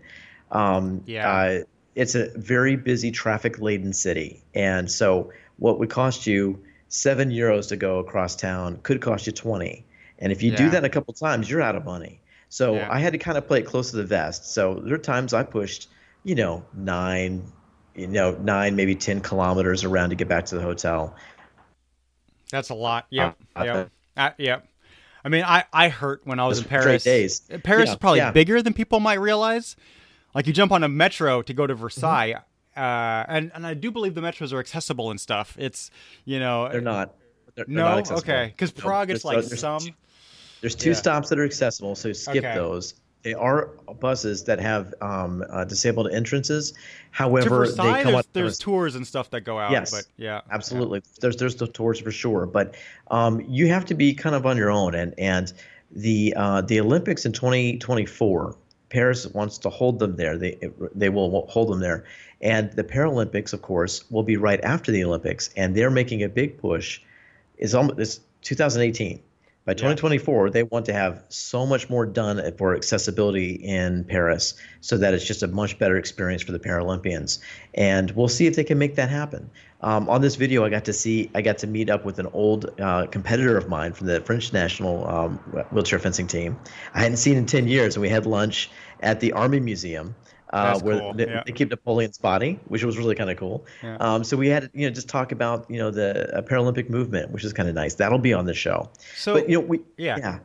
Um, yeah. Uh, it's a very busy, traffic laden city. And so, what would cost you seven euros to go across town could cost you 20. And if you yeah. do that a couple times, you're out of money. So, yeah. I had to kind of play it close to the vest. So, there are times I pushed, you know, nine, you know, nine, maybe 10 kilometers around to get back to the hotel. That's a lot. Yep. Uh, yep. Uh, yep. I mean, I, I hurt when I was in Paris. Days. Paris yeah, is probably yeah. bigger than people might realize. Like you jump on a metro to go to Versailles, mm-hmm. uh, and and I do believe the metros are accessible and stuff. It's you know they're not. They're, they're no, not okay, because Prague no, is like there's, some. There's two yeah. stops that are accessible, so skip okay. those. They are buses that have um, uh, disabled entrances. However, Versailles, they come there's, there's tours and stuff that go out. Yes, but yeah, absolutely. Yeah. There's there's the tours for sure, but um, you have to be kind of on your own. And and the uh, the Olympics in 2024 Paris wants to hold them there. They they will hold them there, and the Paralympics, of course, will be right after the Olympics, and they're making a big push. Is almost this 2018. By 2024, they want to have so much more done for accessibility in Paris so that it's just a much better experience for the Paralympians. And we'll see if they can make that happen. Um, on this video, I got to see, I got to meet up with an old uh, competitor of mine from the French national um, wheelchair fencing team. I hadn't seen in 10 years, and we had lunch at the Army Museum uh, where cool. they, Yeah. they keep Napoleon's body, which was really kind of cool. Yeah. Um, so we had you know just talk about you know the uh, Paralympic movement, which is kind of nice. That'll be on the show. So but you know we yeah. yeah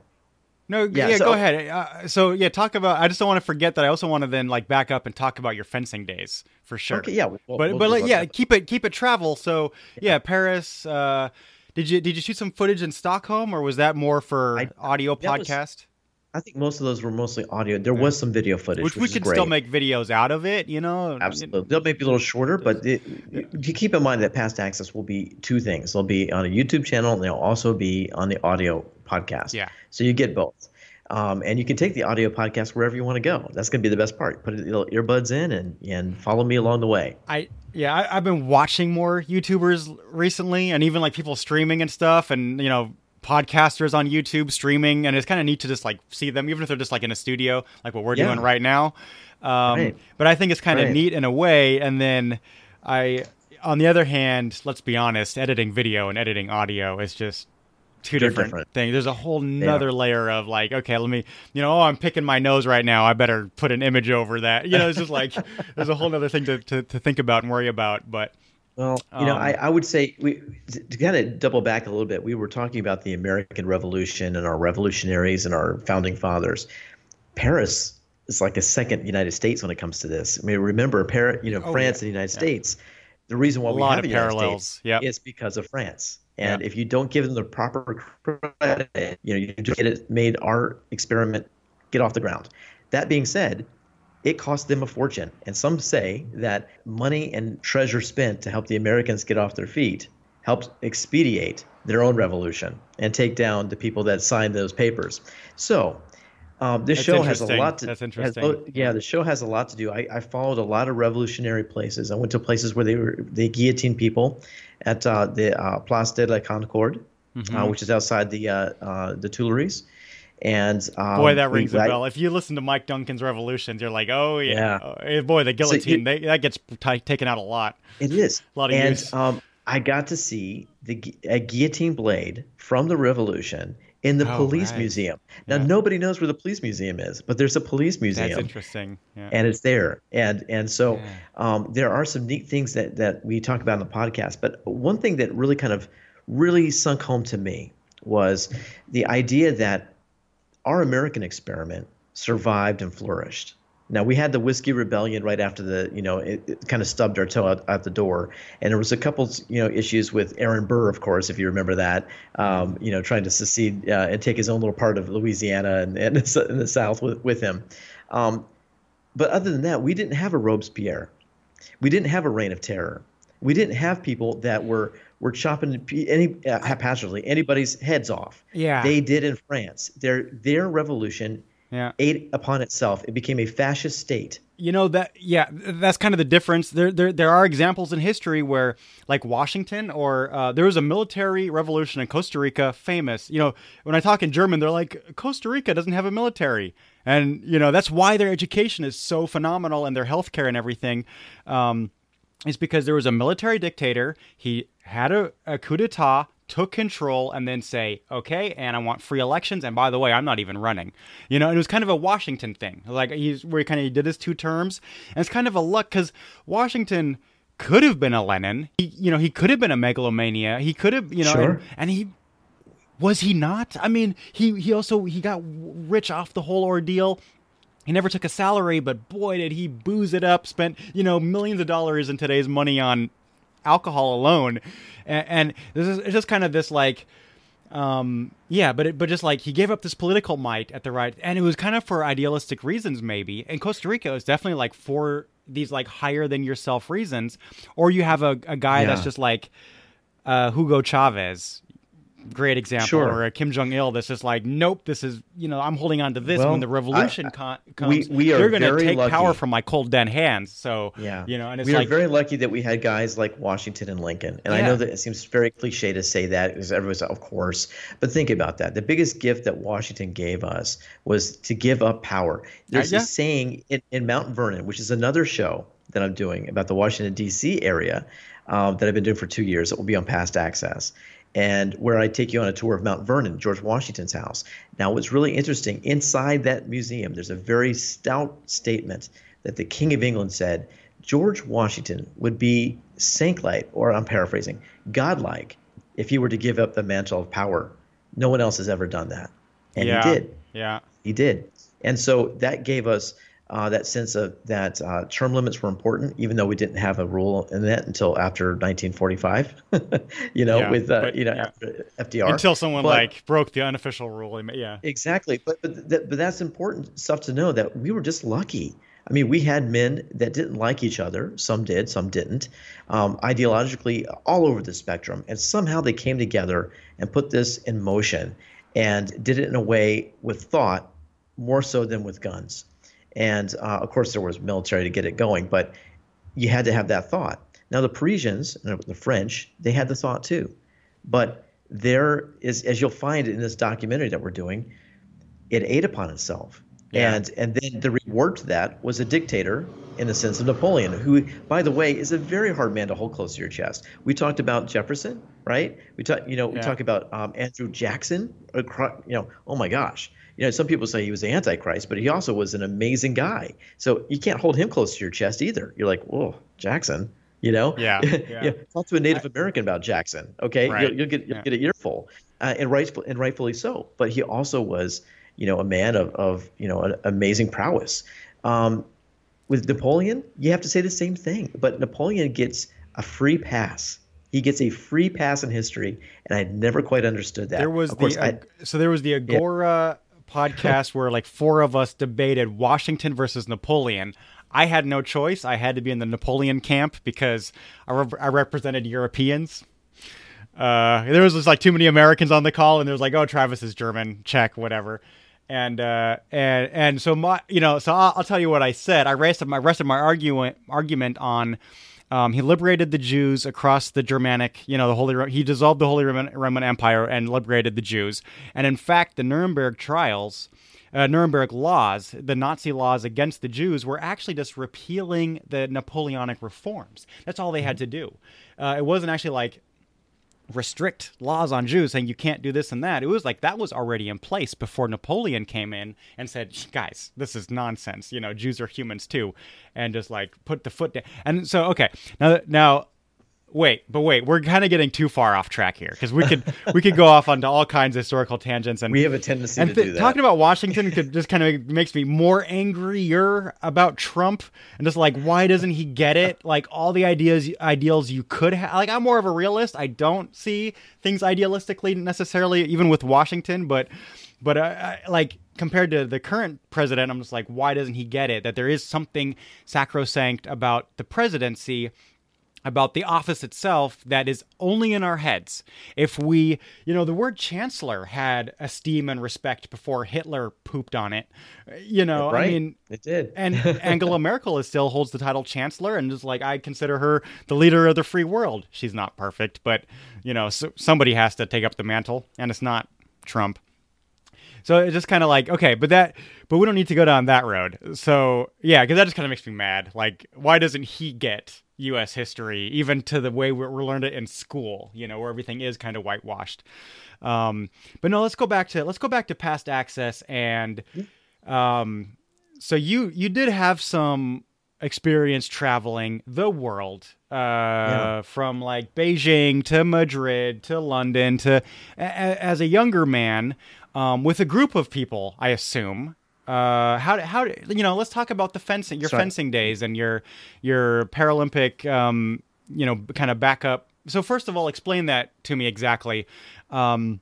No, Yeah, yeah, so- go ahead. Uh, so yeah, talk about. I just don't want to forget that. I also want to then like back up and talk about your fencing days for sure. okay yeah. We'll, but we'll but like yeah, keep it keep it travel. So yeah, Paris. Uh, did you did you shoot some footage in Stockholm or was that more for I- audio that was- podcast? I think most of those were mostly audio. There was some video footage, Which which, we could still make videos out of it, you know. Absolutely. They'll maybe a little shorter, but it, you keep in mind that past access will be two things. They'll be on a YouTube channel and they'll also be on the audio podcast. Yeah. So you get both. Um, and you can take the audio podcast wherever you want to go. That's going to be the best part. Put little earbuds in and, and follow me along the way. I yeah, I, I've been watching more YouTubers recently, and even like people streaming and stuff, and you know, podcasters on YouTube streaming, and it's kind of neat to just like see them, even if they're just like in a studio, like what we're Yeah. doing right now. Um, Right. But I think it's kind of Right. neat in a way. And then I, on the other hand, let's be honest, editing video and editing audio is just two different, different. things. There's a whole nother layer of like, okay, let me, you know, oh, I'm picking my nose right now. I better put an image over that. You know, it's just like there's a whole other thing to, to, to think about and worry about. But Well, you know, Um, I, I would say we to kind of double back a little bit. We were talking about the American Revolution and our revolutionaries and our founding fathers. Paris is like a second United States when it comes to this. I mean, remember, Paris, you know, Oh, France yeah. and the United States. The reason why A we lot have of parallels. Yep. is because of France. And Yeah. if you don't give them the proper credit, you know, you just get it made our experiment get off the ground. That being said, it cost them a fortune. And some say that money and treasure spent to help the Americans get off their feet helped expedite their own revolution and take down the people that signed those papers. So, um, this That's show has a lot to. Do. That's has- interesting. oh, yeah, the show has a lot to do. I, I followed a lot of revolutionary places. I went to places where they were they guillotined people at uh, the uh, Place de la Concorde, Mm-hmm. uh, which is outside the uh, uh, the Tuileries. And um, boy, that we- rings a I- bell. If you listen to Mike Duncan's Revolutions, you're like, oh yeah, Yeah. Oh, eh, boy, the guillotine you- they, that gets t- taken out a lot. It is. A lot of and use. um, I got to see the a guillotine blade from the Revolution in the Oh, police right. museum. Now Yeah. nobody knows where the police museum is, but there's a police museum. That's interesting. Yeah. And it's there, and and so um, there are some neat things that that we talk about in the podcast. But one thing that really kind of really sunk home to me was the idea that our American experiment survived and flourished. Now we had the whiskey rebellion right after the, you know, it, it kind of stubbed our toe out, out the door, and there was a couple, you know, issues with Aaron Burr, of course, if you remember that, um, you know, trying to secede uh, and take his own little part of Louisiana and, and in the South with with him. Um, but other than that, we didn't have a Robespierre. We didn't have a reign of terror. We didn't have people that were were chopping any uh, haphazardly anybody's heads off. Yeah. They did in France. Their their revolution Yeah. ate upon itself. It became a fascist state. you know that yeah that's kind of the difference there there, there are examples in history where like washington or uh, there was a military revolution in costa rica famous you know when i talk in german they're like costa rica doesn't have a military and you know that's why their education is so phenomenal and their healthcare and everything um, is because there was a military dictator he had a, a coup d'etat took control and then say, okay, and I want free elections. And by the way, I'm not even running. You know, it was kind of a Washington thing. Like he's where he kind of did his two terms. And it's kind of a luck because Washington could have been a Lenin. He, you know, he could have been a megalomania. He could have, you know, Sure. and, and he was he not? I mean, he he also he got rich off the whole ordeal. He never took a salary, but boy, did he booze it up, spent, you know, millions of dollars in today's money on alcohol alone. And, and this is it's just kind of this like, um, yeah, but it, but just like he gave up this political might at the right, and it was kind of for idealistic reasons, maybe. And Costa Rica is definitely like for these like higher than yourself reasons, or you have a, a guy that's just like uh, Hugo Chavez, great example, Sure. or a Kim Jong Il that's just like, nope, this is you know I'm holding on to this. Well, when the revolution I- con- we- comes, we are they're going to take power from my cold dead hands. So Yeah. you know, and it's we like are very lucky that we had guys like Washington and Lincoln. And I know that it seems very cliche to say that because everyone's, of course, but think about that. The biggest gift that Washington gave us was to give up power. There's yeah. a saying in, in Mount Vernon, which is another show that I'm doing about the Washington, D.C. area um, that I've been doing for two years that will be on Past Access. And where I take you on a tour of Mount Vernon, George Washington's house. Now, what's really interesting, inside that museum, there's a very stout statement that the King of England said George Washington would be saint-like, or I'm paraphrasing, godlike, if he were to give up the mantle of power. No one else has ever done that. And yeah, he did. Yeah. He did. And so that gave us uh, that sense of that uh, term limits were important, even though we didn't have a rule in that until after 1945. you know, Yeah, with uh, but- you know yeah. FDR. Until someone But- like broke the unofficial rule. Yeah. Exactly, but but th- but that's important stuff to know that we were just lucky. I mean, we had men that didn't like each other. Some did, some didn't. Um, ideologically, all over the spectrum, and somehow they came together and put this in motion, and did it in a way with thought, more so than with guns. And uh, of course, there was military to get it going, but you had to have that thought. Now, the Parisians, and the French, they had the thought too, but there is, as you'll find in this documentary that we're doing, it ate upon itself. Yeah. And and then the reward to that was a dictator in the sense of Napoleon, who, by the way, is a very hard man to hold close to your chest. We talked about Jefferson, right? We talk, you know, we Yeah. talk about um, Andrew Jackson. You know, oh my gosh. You know, some people say he was the Antichrist, but he also was an amazing guy. So you can't hold him close to your chest either. You're like, whoa, Jackson. You know, Yeah, yeah. Talk to a Native American about Jackson. Okay, Right. you'll, you'll get you'll Yeah. get an earful, uh, and rightful and rightfully so. But he also was, you know, a man of of you know an amazing prowess. Um, with Napoleon, you have to say the same thing. But Napoleon gets a free pass. He gets a free pass in history, and I never quite understood that. There was of course, the I, so there was the Agora podcast where like four of us debated Washington versus Napoleon. I had no choice. I had to be in the Napoleon camp because I, rep- I represented Europeans. Uh, there was just like too many Americans on the call, and there was like, oh, Travis is German, Czech, whatever. And uh, and and so my, you know, so I'll, I'll tell you what I said. I rested my rested my argument argument on. Um, he liberated the Jews across the Germanic, you know, the Holy. He dissolved the Holy Roman, Empire and liberated the Jews. And in fact, the Nuremberg trials, uh, Nuremberg laws, the Nazi laws against the Jews, were actually just repealing the Napoleonic reforms. That's all they had to do. Uh, it wasn't actually like restrict laws on Jews saying you can't do this and that. It was like that was already in place before Napoleon came in and said, guys, this is nonsense. You know, Jews are humans too. And just like put the foot down. And so, okay, now, now, wait, but wait, we're kind of getting too far off track here because we could, we could go off onto all kinds of historical tangents and we have a tendency and to th- do that. talking about Washington could just kind of makes me more angrier about Trump and just like why doesn't he get it? Like all the ideas ideals you could have. Like I'm more of a realist. I don't see things idealistically necessarily, even with Washington. But but uh, I, like compared to the current president, I'm just like why doesn't he get it? That there is something sacrosanct about the presidency about the office itself that is only in our heads. If we, you know, the word chancellor had esteem and respect before Hitler pooped on it. You know, right? I mean, it did. and Angela Merkel is still holds the title chancellor and is like I consider her the leader of the free world. She's not perfect, but you know, so, somebody has to take up the mantle and it's not Trump. So it's just kind of like, okay, but that, but we don't need to go down that road. So yeah, because that just kind of makes me mad. Like, why doesn't he get U.S. history, even to the way we we learned it in school? You know, where everything is kind of whitewashed. Um, but no, let's go back to let's go back to past access and, um, so you you did have some experience traveling the world uh from like Beijing to Madrid to London to a- as a younger man um with a group of people I assume uh how how you know let's talk about the fencing your Sorry. fencing days and your your Paralympic um you know kind of backup so first of all explain that to me exactly um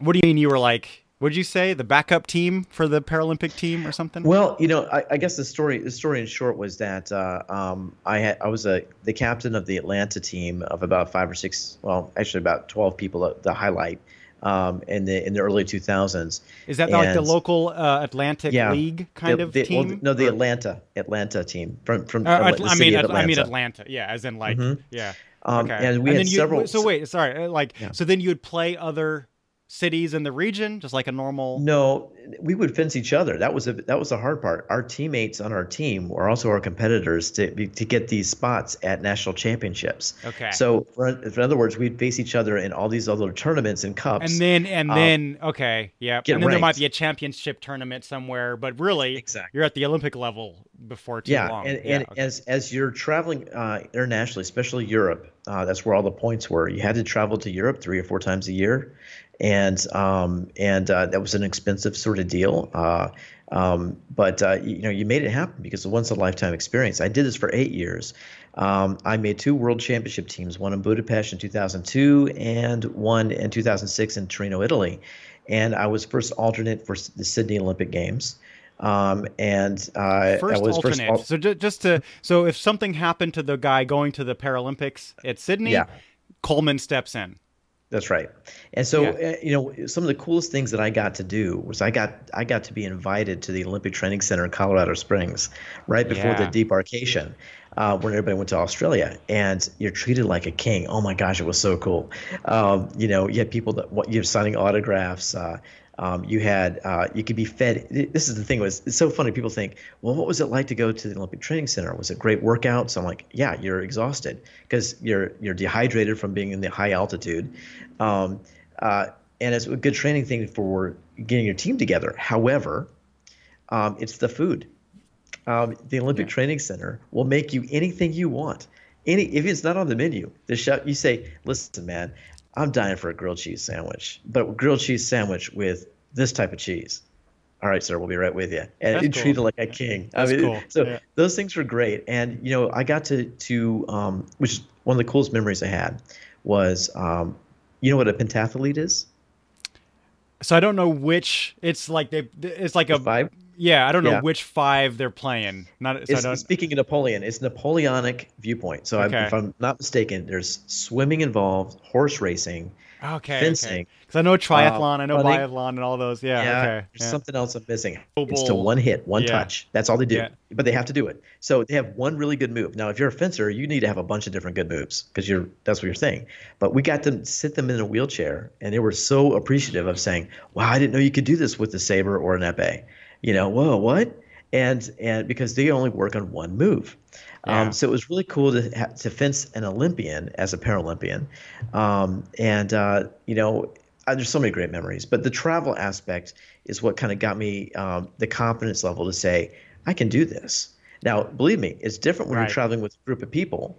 what do you mean you were like would you say the backup team for the Paralympic team or something Well, you know, I, I guess the story the story in short was that uh, um, I had I was a the captain of the Atlanta team of about five or six, well, actually about twelve people. uh, The highlight um, in the in the early 2000s. Is that like the local uh, Atlantic Yeah. League kind the, of the- well, team? no, the Or- Atlanta Atlanta team from from Uh, the I mean, of At- I mean Atlanta. Atlanta. Yeah, as in like, Mhm. yeah. Um, okay. and we had then you, several. So wait, sorry, uh, like, Yeah. so then you would play other cities in the region, just like a normal. No, we would fence each other. That was a that was the hard part. Our teammates on our team were also our competitors to to get these spots at national championships. Okay. So, for, in other words, we'd face each other in all these other tournaments and cups. And then, and um, then, okay, yeah, and then there might be a championship tournament somewhere, but really, Exactly. you're at the Olympic level before too yeah, long. and, Yeah, and okay. as as you're traveling uh, internationally, especially Europe, uh, that's where all the points were. You had to travel to Europe three or four times a year, and um, and uh, that was an expensive sort of deal. Uh, um, but uh, you, know, you made it happen because it's a once in a lifetime experience. I did this for eight years. Um, I made two world championship teams, one in Budapest in 2002 and one in 2006 in Torino, Italy. And I was first alternate for the Sydney Olympic Games. Um, and uh, first alternate. first al- so ju- just to so if something happened to the guy going to the Paralympics at Sydney, Yeah. Coleman steps in. That's right. And so, Yeah. uh, you know, some of the coolest things that I got to do was I got I got to be invited to the Olympic Training Center in Colorado Springs, right before Yeah. the debarkation, uh, when everybody went to Australia, and you're treated like a king. Oh my gosh, it was so cool. Um, you know, you had people that what you're signing autographs. Uh, um, you had uh, you could be fed. This is the thing was it's so funny. People think, well, what was it like to go to the Olympic Training Center? Was it great workouts? I'm like, yeah, you're exhausted because you're you're dehydrated from being in the high altitude, um, uh, and it's a good training thing for getting your team together. However, um, it's the food. Um, the Olympic Training Center will make you anything you want. Any if it's not on the menu, the chef you say, "Listen, man, I'm dying for a grilled cheese sandwich, but a grilled cheese sandwich with this type of cheese." All right, sir, we'll be right with you. And That's you cool. it like a king. That's I mean, cool. So Yeah. those things were great, and you know, I got to to um, which is one of the coolest memories I had was, um, you know what a pentathlete is? So I don't know which. It's like they. It's like a Five. Yeah, I don't know Yeah. which five they're playing. Not so I don't. speaking of Napoleon, it's Napoleonic viewpoint. So I, if I'm not mistaken, there's swimming involved, horse racing, Okay, fencing. Because I know triathlon, uh, I know running. biathlon, and all those. Yeah. Yeah, okay. there's yeah. something else I'm missing. It's to one hit, one touch. That's all they do. But they have to do it. So they have one really good move. Now, if you're a fencer, you need to have a bunch of different good moves because you're that's what you're saying. But we got them sit them in a wheelchair, and they were so appreciative of saying, "Wow, I didn't know you could do this with the saber or an epee." You know, whoa, what? And and because they only work on one move. Yeah. Um, so it was really cool to ha- to fence an Olympian as a Paralympian, um, and uh, you know there's so many great memories. But the travel aspect is what kind of got me um, the confidence level to say I can do this. Now, believe me, it's different when Right. you're traveling with a group of people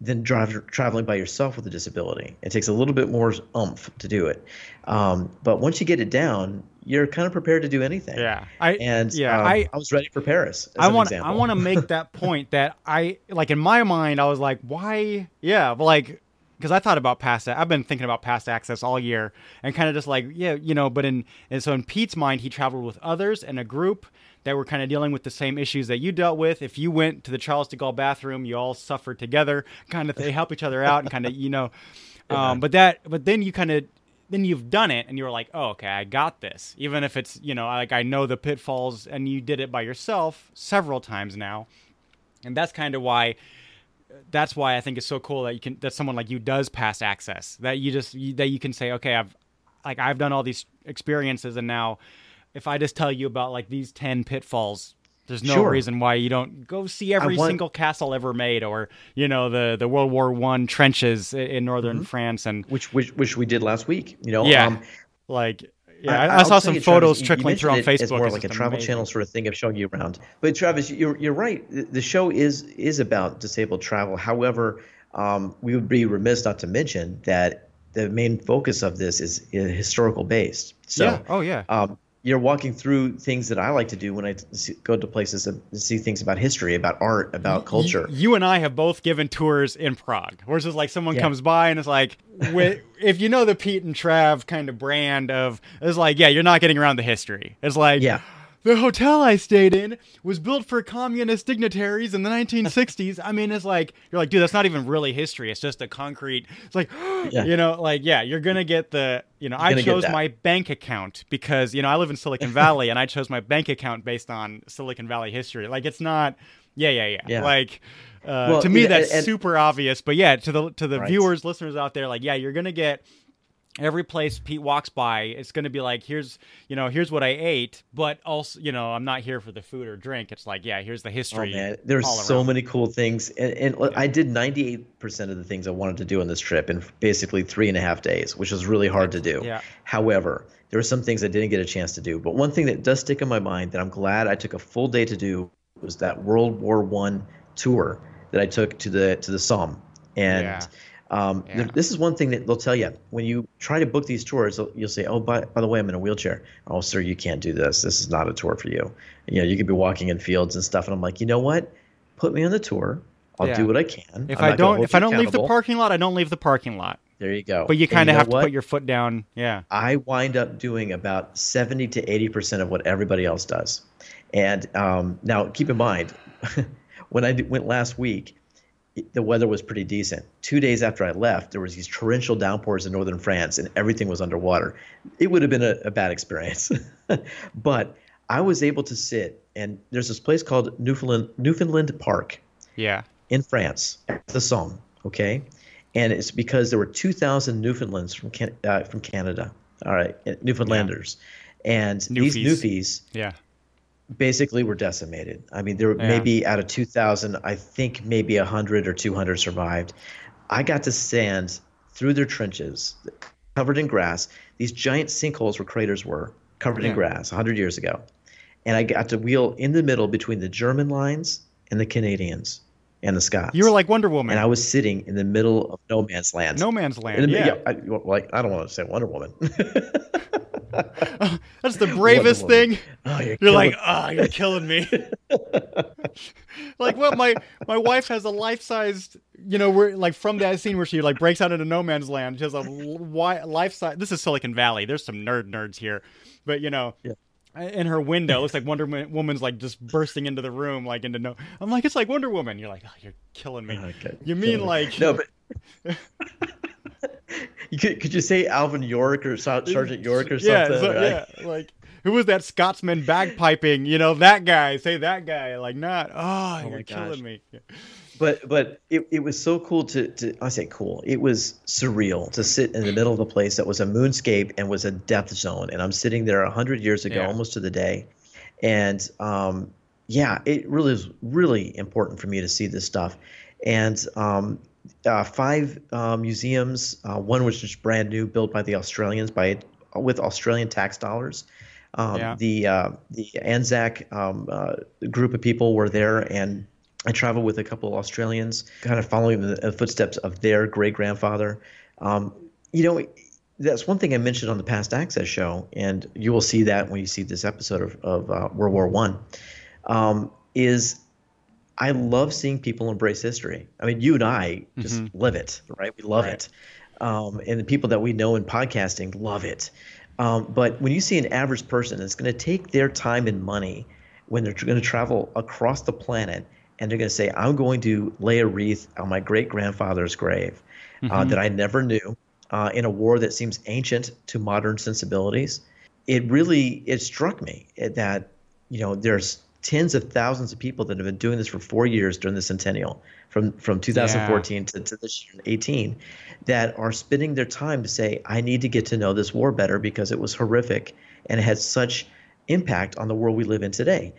than drive, traveling by yourself with a disability. It takes a little bit more oomph to do it. Um, but once you get it down, you're kind of prepared to do anything. Yeah. I And yeah. um, I I was ready for Paris. I want. I want to make that point that I like in my mind I was like why yeah but like because I thought about past I've been thinking about past access all year and kind of just like yeah you know but in and so in Pete's mind he traveled with others and a group that were kind of dealing with the same issues that you dealt with. If you went to the Charles de Gaulle bathroom you all suffered together kind of they help each other out and kind of you know um, but that but then you kind of then you've done it and you're like oh okay i got this. Even if it's you know like i know the pitfalls and you did it by yourself several times now. And that's kind of why that's why i think it's so cool that you can that someone like you does pass access that you just you, that you can say okay i've like i've done all these experiences and now if i just tell you about like these 10 pitfalls there's no Sure. reason why you don't go see every want- single castle ever made or you know the the world war one trenches in northern Mm-hmm. france and which which which we did last week. You know, yeah um, like yeah I- i, saw some Travis, photos you trickling through on facebook as more It's like a travel amazing. channel sort of thing of showing you around. But Travis, you're you're right. The, the show is is about disabled travel. However, um, we would be remiss not to mention that the main focus of this is, is historical based. So, yeah oh yeah um, you're walking through things that I like to do when I see, go to places to see things about history, about art, about culture. You, you and I have both given tours in Prague. Where it's just like someone Yeah. comes by and it's like, if you know the Pete and Trav kind of brand of, it's like, yeah, you're not getting around the history. It's like, Yeah. The hotel I stayed in was built for communist dignitaries in the 1960s. I mean, it's like you're like, dude, that's not even really history. It's just a concrete. It's like, Yeah. you know, like yeah, you're gonna get the, you know, I chose my bank account because you know I live in Silicon Valley and I chose my bank account based on Silicon Valley history. Like it's not, yeah, yeah, yeah. Yeah. Like. Uh, Well, to me, yeah, that's and- super obvious, but yeah, to the to the Right. viewers, listeners out there, like, yeah, you're gonna get every place Pete walks by, it's going to be like, here's, you know, here's what I ate, but also, you know, I'm not here for the food or drink. It's like, yeah, here's the Oh history. man, there's so around. many cool things, and, and I did 98% of the things I wanted to do on this trip in basically three and a half days, which was really hard to do. Yeah. However, there were some things I didn't get a chance to do. But one thing that does stick in my mind that I'm glad I took a full day to do was that World War One tour that I took to the to the Somme, and. Yeah. Um, Yeah. th- This is one thing that they'll tell you when you try to book these tours. You'll say, "Oh, by, by the way, I'm in a wheelchair." Oh, sir, you can't do this. This is not a tour for you. You know, you could be walking in fields and stuff. And I'm like, you know what? Put me on the tour. I'll Yeah. do what I can. If I'm I don't, if I don't leave the parking lot, I don't leave the parking lot. there you go. But you kind of know have to put your foot down. Yeah. I wind up doing about 70 to 80% of what everybody else does. And um, now keep in mind, when I went last week, the weather was pretty decent. Two days after I left, there was these torrential downpours in northern France, and everything was underwater. It would have been a, a bad experience, but I was able to sit. And there's this place called Newfoundland Newfoundland Park, Yeah. in France, the Somme, okay? And it's because there were 2,000 Newfoundlands from Can- uh, from Canada, all right, Newfoundlanders. And these Newfies. Newfies Yeah. Basically were decimated. I mean, there were Yeah. maybe out of 2,000, I think maybe 100 or 200 survived. I got to stand through their trenches, covered in grass. These giant sinkholes where craters were, covered Yeah. in grass 100 years ago. And I got to wheel in the middle between the German lines and the Canadians and the Scots. You were like Wonder Woman. and I was sitting in the middle of no man's land. no man's land. the, yeah. yeah. I, well, like I don't want to say Wonder Woman. That's the bravest thing. oh, you're, You're like, ah, you're killing me. like what my my wife has a life sized, you know, where like from that scene where she like breaks out into no man's land. She has a life size. This is Silicon Valley. There's some nerd nerds here, but you know. Yeah. In her window, it looks like Wonder Woman's like just bursting into the room, like into no. I'm like, it's like Wonder Woman. You're like, oh, you're killing me. Okay, You mean killing me. like no, but you could could you say Alvin York or Sergeant York or something? Yeah, so- right? yeah, like who was that Scotsman bagpiping? You know that guy. Say that guy. Like not. Oh, oh you're killing gosh. me. Yeah. But but it, it was so cool to, to I say cool. It was surreal to sit in the middle of a place that was a moonscape and was a death zone. And I'm sitting there a hundred years ago, Yeah. almost to the day. And um, yeah, it really is really important for me to see this stuff. And um, uh, five uh, museums, uh, one which is brand new, built by the Australians by with Australian tax dollars. Um, Yeah. The uh, the Anzac um, uh, group of people were there, and I traveled with a couple of Australians, kind of following the footsteps of their great grandfather. Um, you know, that's one thing I mentioned on the past access show, and you will see that when you see this episode of, of uh, World War One. Um, is I love seeing people embrace history. I mean, you and I just live it, right? We love Right. it. Um, and the people that we know in podcasting love it. Um, but when you see an average person that's going to take their time and money when they're going to travel across the planet and they're going to say, I'm going to lay a wreath on my great grandfather's grave uh, that I never knew uh, in a war that seems ancient to modern sensibilities, it really it struck me that you know there's tens of thousands of people that have been doing this for four years during the centennial from from 2014 to, to this year 18 that are spending their time to say i need to get to know this war better because it was horrific and it had such impact on the world we live in today.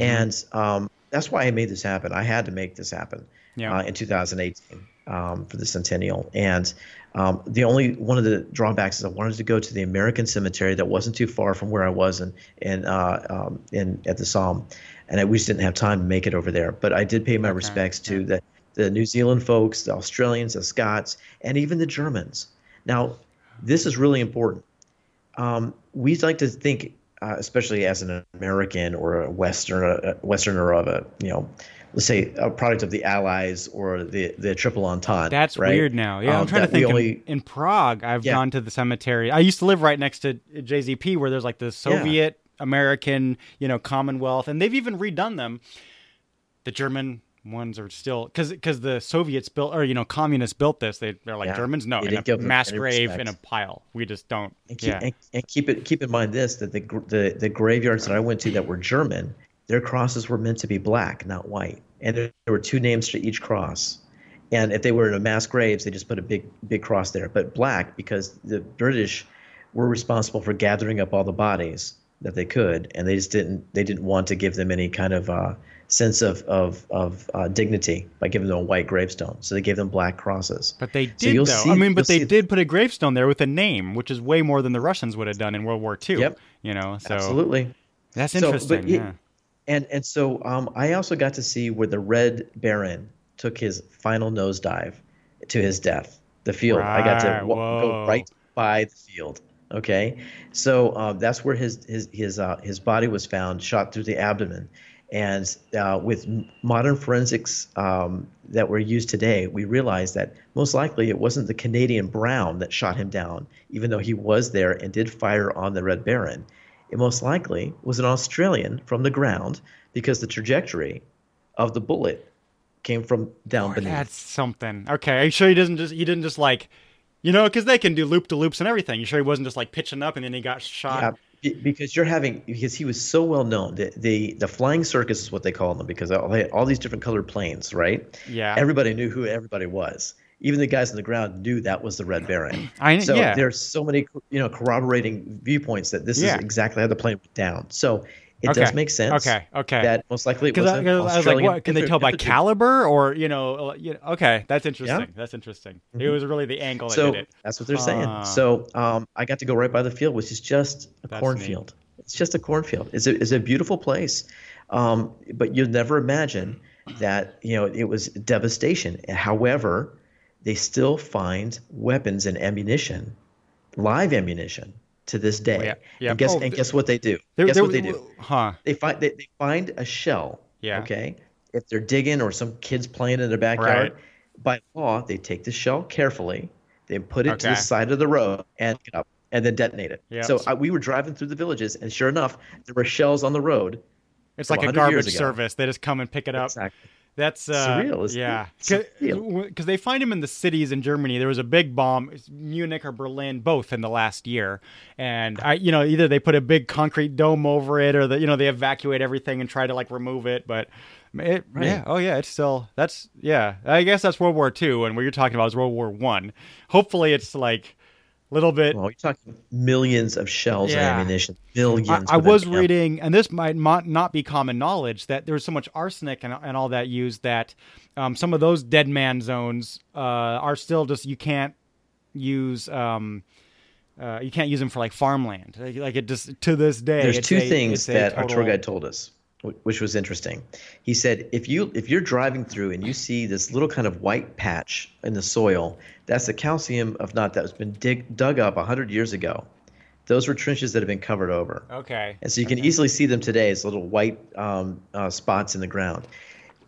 And um, that's why i made this happen i had to make this happen Yeah. uh, in 2018 um, for the centennial and um, the only one of the drawbacks is I wanted to go to the American cemetery that wasn't too far from where I was in in uh, um, in at the Somme, and I, we just didn't have time to make it over there. But I did pay my respects to the the New Zealand folks, the Australians, the Scots, and even the Germans. Now, this is really important. Um, we like to think, uh, especially as an American or a Westerner, a Westerner of a you know, let's say a product of the Allies or the the Triple Entente. That's right? weird now. Yeah, I'm Um, trying to think. in- only- in, Prague, I've Yeah. gone to the cemetery. I used to live right next to JZP, where there's like the Soviet American, you know, Commonwealth, and they've even redone them. The German ones are still because because the Soviets built or you know communists built this. They they're like Yeah. Germans, no, in a mass grave respect. in a pile. We just don't. And keep, yeah, and, and keep it keep in mind this that the, the the graveyards that I went to that were German, their crosses were meant to be black, not white, and there, there were two names to each cross. And if they were in a mass graves, they just put a big big cross there, but black because the British were responsible for gathering up all the bodies that they could, and they just didn't they didn't want to give them any kind of uh, sense of of of uh, dignity by giving them a white gravestone, so they gave them black crosses. But they did you'll though. see- I mean, but they did put a gravestone there with a name, which is way more than the Russians would have done in World War II. Yep. You know, so Absolutely. that's So, interesting. you- yeah. And and so um, I also got to see where the Red Baron took his final nosedive to his death. The field. I got to Right, wa- go right by the field. Okay, so um, that's where his his his uh, his body was found, shot through the abdomen, and uh, with modern forensics um, that were used today, we realized that most likely it wasn't the Canadian Brown that shot him down, even though he was there and did fire on the Red Baron. It most likely was an Australian from the ground because the trajectory of the bullet came from down beneath. That's something. Okay, are you sure he doesn't just he didn't just like, you know, because they can do loop to loops and everything. You sure he wasn't just like pitching up and then he got shot? Yeah, because you're having because he was so well known. The the, the flying circus is what they call them because all, they had all these different colored planes, right? Yeah. Everybody knew who everybody was. Even the guys on the ground knew that was the Red Baron. I- so yeah. there's so many you know corroborating viewpoints that this Yeah. is exactly how the plane went down. So it Okay. does make sense. Okay, okay. That most likely Because I, I was like, what? Can they tell by caliber or you know? uh, You know okay, that's interesting. That's interesting. It was really the angle that So did it. that's what they're Ah. saying. So um, I got to go right by the field, which is just a cornfield. It's just a cornfield. It's a, it's a beautiful place, um, but you'll never imagine that you know it was devastation. However, they still find weapons and ammunition, live ammunition, to this day. Yeah, yeah. And guess Oh, and guess what they do? There- guess there- what they do? Huh? They find they, they find a shell. Yeah. Okay. If they're digging or some kids playing in their backyard, Right. by law they take the shell carefully, they put it to the side of the road and up and then detonate it. Yeah. So I, we were driving through the villages, and sure enough, there were shells on the road. It's like a garbage service. They just come and pick it up. Exactly. That's uh, Surreal, isn't yeah. Because they find him in the cities in Germany. There was a big bomb, Munich or Berlin, both in the last year. And I, you know, either they put a big concrete dome over it, or the, you know, they evacuate everything and try to like remove it. But it, Right. yeah, oh yeah, it's still that's yeah. I guess that's World War Two, and what you're talking about is World War One. Hopefully, it's like little bit. Well, you're talking millions of shells Yeah. and ammunition. Millions. I, I was reading, and this might not be common knowledge, that there was so much arsenic and, and all that used that um, some of those dead man zones uh, are still just you can't use. Um, uh, you can't use them for like farmland. Like, like it just to this day. There's two a- things that our tour guide told us, which was interesting. He said if you if you're driving through and you see this little kind of white patch in the soil, that's the calcium of not that has been dig, dug up hundred years ago. Those were trenches that have been covered over, Okay. and so you can easily see them today as little white um, uh, spots in the ground.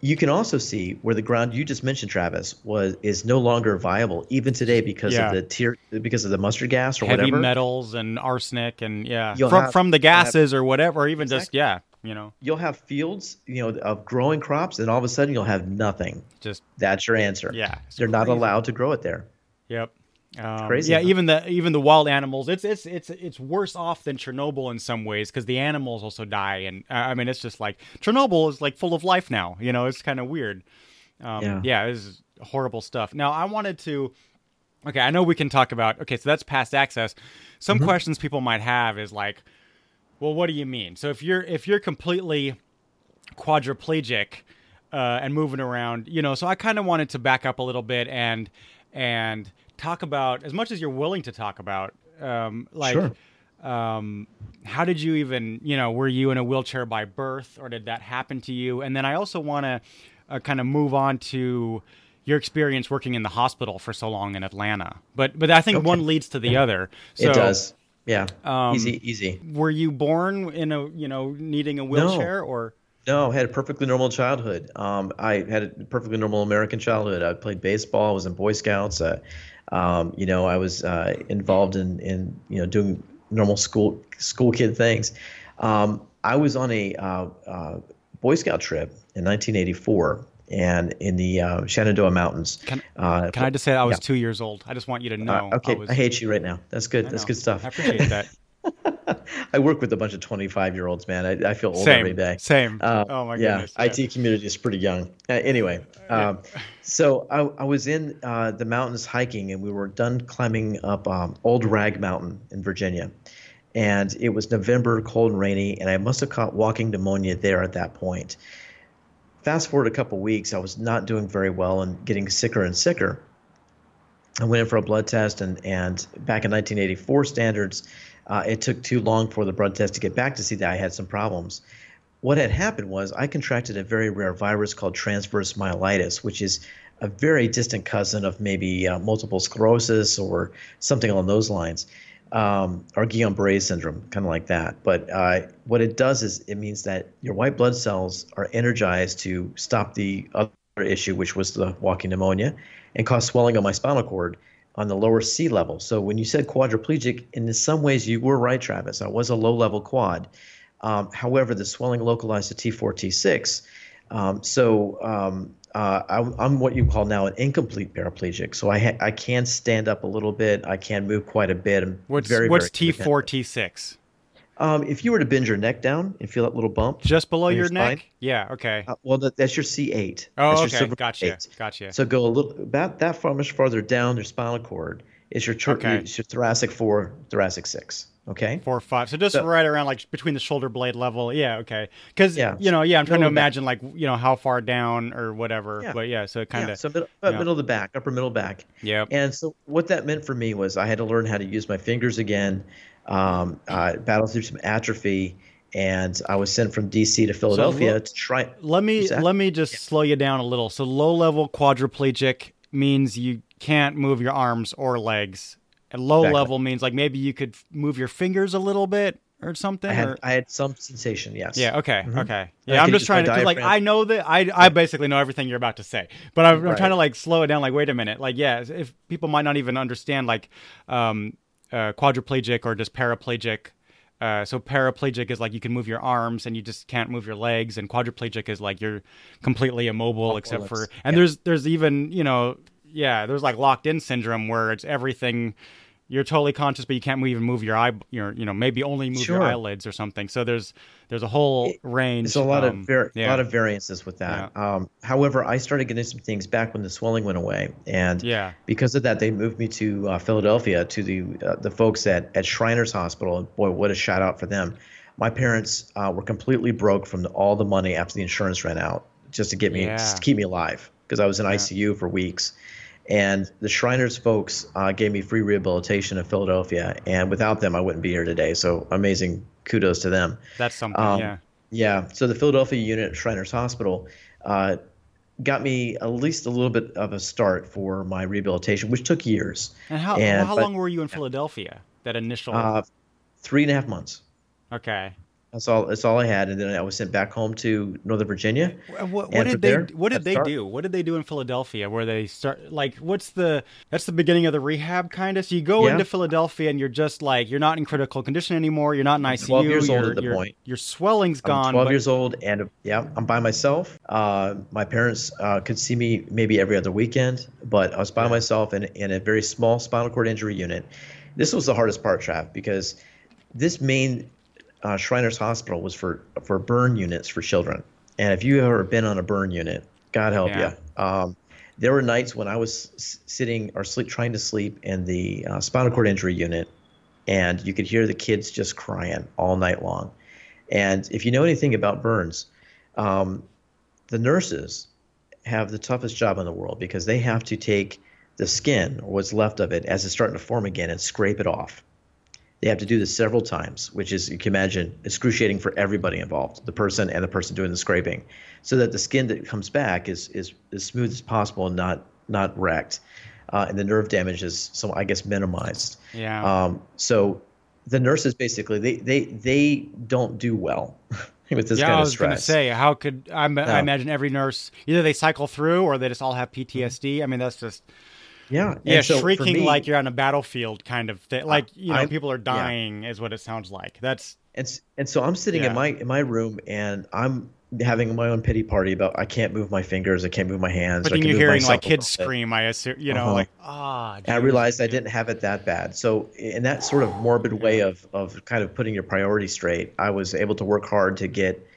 You can also see where the ground you just mentioned, Travis, was is no longer viable even today because Yeah. of the tier because of the mustard gas or Heavy whatever. metals and arsenic and yeah, You'll from have- from the you'll have- gases or whatever, or even just yeah, you know, you'll have fields, you know, of growing crops, and all of a sudden you'll have nothing. just That's your answer. Yeah, it's they're not allowed to grow it there. Yep. Um, crazy, Yeah, huh? even the even the wild animals, it's it's it's it's worse off than Chernobyl in some ways because the animals also die, and uh, I mean it's just like Chernobyl is like full of life now. You know, it's kind of weird. Um, yeah, Yeah. is horrible stuff. Now I wanted to. Okay, I know we can talk about. Okay, so that's past access. Some questions people might have is like, well, what do you mean? So if you're if you're completely quadriplegic uh, and moving around, you know. So I kind of wanted to back up a little bit and and talk about as much as you're willing to talk about, um, like. Sure. Um, how did you even, you know, were you in a wheelchair by birth or did that happen to you? And then I also want to uh, kind of move on to your experience working in the hospital for so long in Atlanta. But but I think Okay. one leads to the other. So, it does. Yeah. um, easy, easy. Were you born in a, you know, needing a wheelchair or? No, I had a perfectly normal childhood. Um, I had a perfectly normal American childhood. I played baseball. I was in Boy Scouts. Uh, um, you know, I was uh, involved in, in you know doing normal school school kid things. Um, I was on a uh, uh, Boy Scout trip in 1984, and in the uh, Shenandoah Mountains. Can, uh, can I just say I was yeah. two years old? I just want you to know. Uh, okay, I, was, I, hate you right now. That's good. That's good stuff. I appreciate that. I work with a bunch of 25 year olds, man. I, I feel old Same. every day. Same. Uh, oh my yeah, goodness. Yeah, IT community is pretty young. Uh, anyway, um, so I, I, was in uh, the mountains hiking, and we were done climbing up um, Old Rag Mountain in Virginia, and it was November, cold and rainy, and I must have caught walking pneumonia there at that point. Fast forward a couple weeks, I was not doing very well and getting sicker and sicker. I went in for a blood test, and and back in 1984 standards uh, it took too long for the blood test to get back to see that I had some problems. What had happened was I contracted a very rare virus called transverse myelitis, which is a very distant cousin of maybe uh, multiple sclerosis or something along those lines, um, or Guillain-Barré syndrome, kind of like that. But uh, what it does is it means that your white blood cells are energized to stop the other issue, which was the walking pneumonia, and cause swelling on my spinal cord on the lower C level. So when you said quadriplegic, in some ways you were right, Travis. I was a low level quad. Um, however, the swelling localized to T4, T6. Um, so um, uh, I'm, I'm, what you call now an incomplete paraplegic. So I ha- I can stand up a little bit. I can move quite a bit. I'm what's very, what's very T4, T6? Um, if you were to bend your neck down and feel that little bump just below your, your neck, yeah, okay. Uh, well, that, that's your C8. Oh, that's okay, gotcha, eight. gotcha. So go a little about that far much farther down your spinal cord is your, tr- okay. your thoracic four, thoracic six. Okay, four, or five. So just so, right around like between the shoulder blade level. Yeah, okay. Because yeah. you know, yeah, I'm trying middle to imagine like you know how far down or whatever. Yeah. But yeah, so kind of yeah, so middle, uh, middle of the back, upper middle back. Yeah. And so what that meant for me was I had to learn how to use my fingers again um, uh, battled through some atrophy, and I was sent from DC to Philadelphia so, to try. Let me let me just yeah. slow you down a little. So low level quadriplegic means you can't move your arms or legs. And low exactly. level means like maybe you could move your fingers a little bit or something. I had, or... I had some sensation. Yes. Yeah. Okay. Mm-hmm. Okay. Yeah. I'm just trying to like I know that I I basically know everything you're about to say, but I'm, right. I'm, trying to like slow it down. Like, wait a minute. Like, yeah, if people might not even understand like um, uh, quadriplegic or just paraplegic. Uh, so paraplegic is like you can move your arms and you just can't move your legs, and quadriplegic is like you're completely immobile except for. And yeah. there's there's even you know yeah there's like locked in syndrome where it's everything you're totally conscious, but you can't even move your eye. Your you know maybe only move sure. your eyelids or something. So there's there's a whole range. There's a lot um, of var- yeah. lot of variances with that. Yeah. Um, however, I started getting some things back when the swelling went away, and yeah. because of that, they moved me to uh, Philadelphia to the uh, the folks at at Shriners Hospital. And boy, what a shout out for them! My parents uh, were completely broke from the, all the money after the insurance ran out, just to get me yeah. to keep me alive because I was in ICU for weeks. And the Shriners folks uh, gave me free rehabilitation in Philadelphia, and without them, I wouldn't be here today. So amazing kudos to them. That's something, um, yeah. Yeah. So the Philadelphia unit at Shriners Hospital uh, got me at least a little bit of a start for my rehabilitation, which took years. And how, and, how but, long were you in Philadelphia? That initial uh, three and a half months. Okay. That's all. That's all I had, and then I was sent back home to Northern Virginia. What, what did they? There, what did they start. do? What did they do in Philadelphia? Where they start? Like, what's the? That's the beginning of the rehab, kind of. So you go yeah. into Philadelphia, and you're just like you're not in critical condition anymore. You're not in ICU. Twelve years old at the point. Your swelling's gone. I'm Twelve but... years old, and yeah, I'm by myself. Uh, my parents uh, could see me maybe every other weekend, but I was by yeah. myself in in a very small spinal cord injury unit. This was the hardest part, Trav, because this main uh, Shriners Hospital was for for burn units for children. And if you've ever been on a burn unit, God help yeah. you. Um, there were nights when I was s- sitting or sleep trying to sleep in the uh, spinal cord injury unit, and you could hear the kids just crying all night long. And if you know anything about burns, um, the nurses have the toughest job in the world because they have to take the skin or what's left of it as it's starting to form again and scrape it off. They have to do this several times, which is, you can imagine, excruciating for everybody involved, the person and the person doing the scraping, so that the skin that comes back is is as smooth as possible and not not wrecked, uh, and the nerve damage is, so I guess, minimized. Yeah. Um, so the nurses basically they they they don't do well with this yeah, kind of stress. I was going to say, how could I, I imagine every nurse either they cycle through or they just all have PTSD. I mean, that's just yeah, yeah, so shrieking me, like you're on a battlefield, kind of thing. Like you know, I, people are dying, yeah. is what it sounds like. That's And and so I'm sitting Yeah. in my in my room and I'm having my own pity party about I can't move my fingers, I can't move my hands. But then you're hearing like kids scream. I assume, you know, Uh-huh. like ah. And I realized I didn't have it that bad. So in that sort of morbid way of of kind of putting your priorities straight, I was able to work hard to get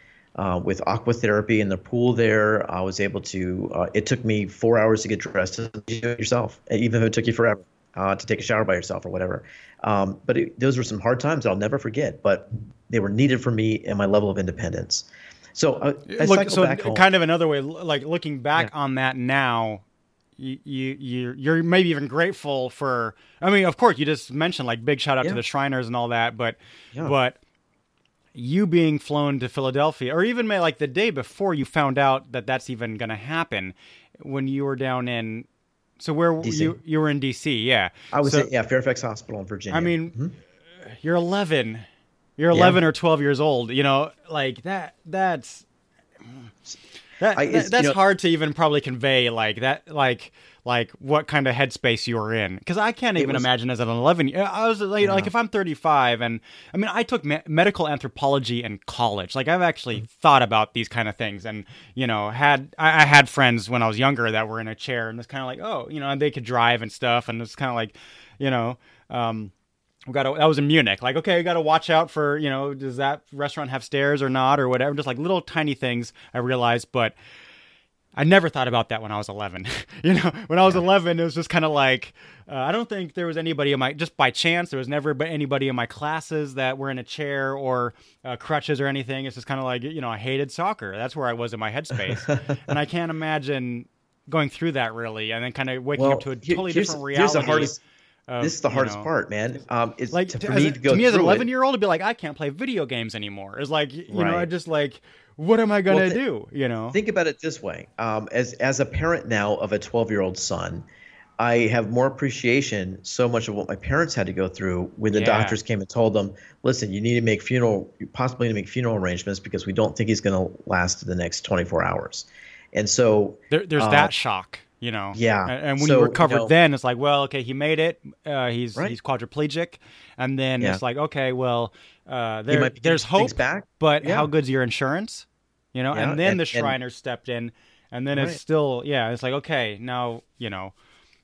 uh, with aqua therapy in the pool there. I was able to. Uh, it took me four hours to get dressed. Do it yourself, even if it took you forever uh, to take a shower by yourself or whatever. Um, but it, those were some hard times that I'll never forget. But they were needed for me and my level of independence. So uh, I Look, so home. kind of another way, like looking back on that now, you, you you you're maybe even grateful for. I mean, of course, you just mentioned like big shout out Yeah. to the Shriners and all that, but Yeah. but you being flown to Philadelphia, or even may- like the day before you found out that that's even going to happen, when you were down in. So where DC. you you were in D.C. Yeah, I was So- at yeah Fairfax Hospital in Virginia. I mean, Mhm. you're 11. You're 11 or 12 years old. You know, like that. That's that, I- that- it's, you that's know- hard to even probably convey. Like that. Like like what kind of headspace you were in? Because I can't even was- imagine as an 11. year- I was like, like if I'm 35 and I mean I took me- medical anthropology in college. Like I've actually Mm. thought about these kind of things and you know had I, I had friends when I was younger that were in a chair and it's kind of like oh you know and they could drive and stuff and it's kind of like you know. Um, we got to that was in Munich. Like, okay, we got to watch out for, you know, does that restaurant have stairs or not or whatever. Just like little tiny things I realized, but I never thought about that when I was 11. you know, when I was 11, it was just kind of like, uh, I don't think there was anybody in my, just by chance, there was never anybody in my classes that were in a chair or uh, crutches or anything. It's just kind of like, you know, I hated soccer. That's where I was in my headspace. and I can't imagine going through that really and then kind of waking well, up to a totally here's, different here's reality. the hardest. of, this is the hardest know, part, man. Um, it's like to, to, for me a- to go to me as an 11 year old to be like i can't play video games anymore it's like you know i just like what am i gonna Well, thi- do you know Think about it this way: um, as as a parent now of a 12 year old son, I have more appreciation so much of what my parents had to go through when the Yeah. doctors came and told them, "Listen, you need to make funeral, you possibly need to make funeral arrangements because we don't think he's going to last the next 24 hours." And so, there, there's uh, that shock you know yeah. and, and when So, you you know- then it's like well okay he made it uh, he's Right. he's quadriplegic and then Yeah. it's like okay well uh, there, might there's hope back. but Yeah. how good's your insurance you know Yeah, and then and- the and- stepped in and then it's still yeah it's like okay now you know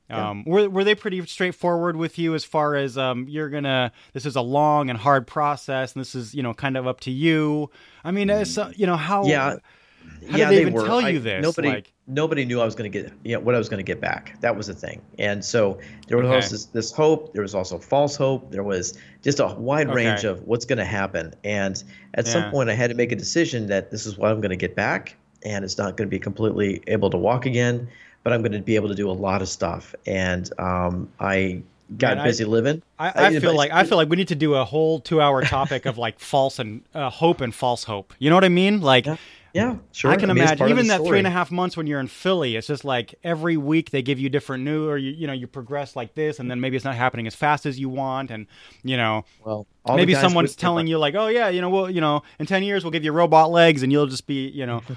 um, were, were they pretty straightforward with you as far as um, you're gonna this is a long and hard process and this is you know kind of up to you i mean it's, uh, you know how Yeah. How yeah, did they, even were. tell I- you this Nobody, like nobody knew I was going to get, you know, what I was going to get back. That was the thing. And so there was Okay. also this, this hope. There was also false hope. There was just a wide range of what's going to happen. And at Yeah. some point, I had to make a decision that this is what I'm going to get back, and it's not going to be completely able to walk again, but I'm going to be able to do a lot of stuff. And um, I got Man, I- busy living. I, Uh, I feel like I feel like we need to do a whole two-hour topic of like false and uh, hope and false hope. You know what I mean? Like Yeah, yeah, sure. I can mean, imagine even that three story. and a half months when you're in Philly. It's just like every week they give you different new, or you you know you progress like this, and then maybe it's not happening as fast as you want, and you know Well, all maybe someone's telling you like, oh yeah, you know, well you know in ten years we'll give you robot legs, and you'll just be you know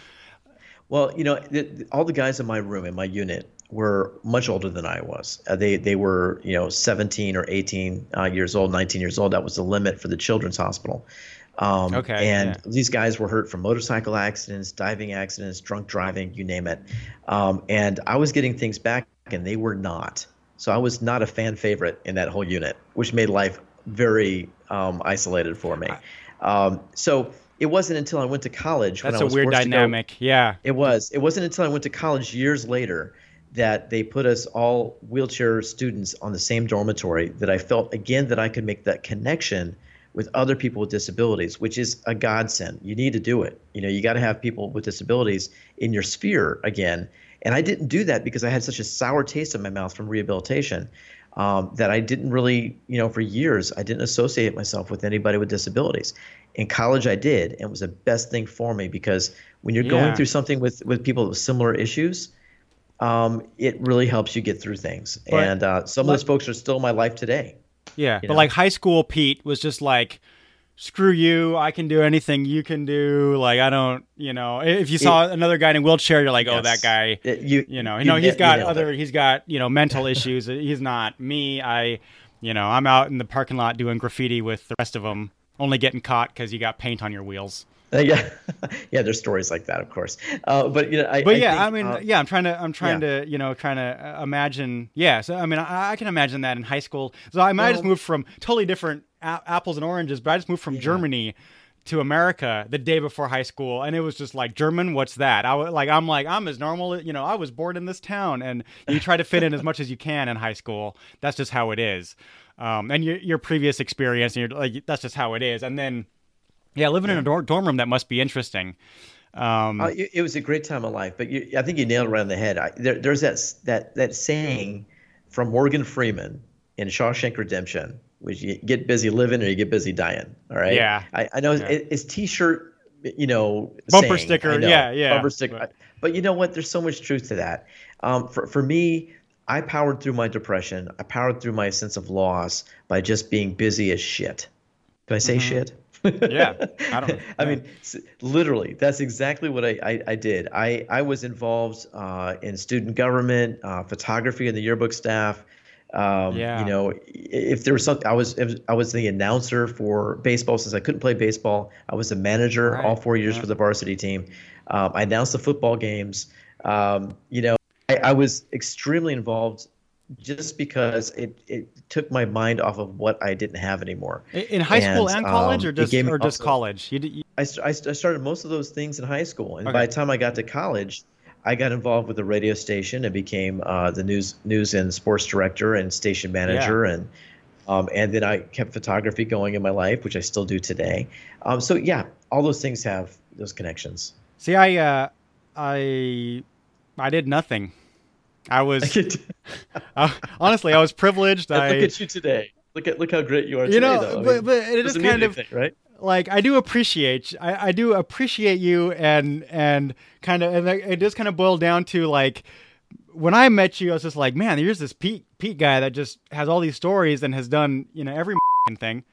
Well, you know, the, the- all the guys in my room in my unit were much older than I was. Uh, they they were you know 17 or 18 uh, years old, 19 years old. That was the limit for the children's hospital. Um, Okay, And yeah. these guys were hurt from motorcycle accidents, diving accidents, drunk driving, you name it. Um, and I was getting things back, and they were not. So I was not a fan favorite in that whole unit, which made life very um, isolated for me. Um, so it wasn't until I went to college when that's I a was weird to go- dynamic. Yeah, it was. It wasn't until I went to college years later that they put us all wheelchair students on the same dormitory that I felt again that I could make that connection with other people with disabilities, which is a godsend. You need to do it. You know, you got to have people with disabilities in your sphere again. And I didn't do that because I had such a sour taste in my mouth from rehabilitation um, that I didn't really, you know, for years, I didn't associate myself with anybody with disabilities. In college, I did, and it was the best thing for me because when you're Yeah. going through something with with people with similar issues, um, it really helps you get through things. But and uh, some of those folks are still in my life today. Yeah. But know? like high school Pete was just like. Screw you! I can do anything you can do. Like I don't, you know. If you saw another guy in a wheelchair, you're like, "Oh, that guy." It- you, you know, you no, he's got other, it. he's got you know mental issues. He's not me. I, you know, I'm out in the parking lot doing graffiti with the rest of them, only getting caught because you got paint on your wheels. Yeah, yeah. There's stories like that, of course. Uh, but you know, I, but I yeah, think, I mean, uh, yeah, I'm trying to, I'm trying to, you know, trying to uh, imagine. Yeah, so I mean, I, I can imagine that in high school. So I might just Well- moved from totally different a- apples and oranges, but I just moved from Germany to America the day before high school, and it was just like German. What's that? I was like, I'm like, I'm as normal. You know, I was born in this town, and you try to fit in as much as you can in high school. That's just how it is. Um, and your your previous experience, and you're like, that's just how it is. And then, yeah, living in a dorm, dorm room that must be interesting. Um, Uh, it, it was a great time of life, but you, I think you nailed it right on the head. I, there, there's that that that saying from Morgan Freeman in Shawshank Redemption, which you get busy living or you get busy dying. All right. Yeah. I, I know it, it's T-shirt, you know, Bumper saying, sticker, know, yeah, yeah, Bumper sticker. but- But, you know what? There's so much truth to that. Um, for for me, I powered through my depression. I powered through my sense of loss by just being busy as shit. Do I say shit? Yeah, I don't- I mean, literally, that's exactly what I, I, I did. I, I was involved uh, in student government, uh, photography, and the yearbook staff. Um, Yeah. You know, if there was something, I was I was the announcer for baseball since I couldn't play baseball. I was the manager all four years for the varsity team. Um, I announced the football games. Um, you know, I, I was extremely involved just because it, it took my mind off of what I didn't have anymore. in high school And, and college, um, or just or just also- college. You, you, I, I, st- I started most of those things in high school, and Okay. by the time I got to college, I got involved with the radio station and became uh, the news news and sports director and station manager, and um, and then I kept photography going in my life, which I still do today. Um, so yeah, all those things have those connections. See, I, uh, I, I did nothing. I was uh, honestly, I was privileged. I, look at you today. Look at look how great you are You today, know, though. I but- mean, but it is kind of- right. like I do appreciate I, I do appreciate you and and kind of and it just kind of boiled down to like when I met you I was just like man here's this Pete Pete guy that just has all these stories and has done you know every thing.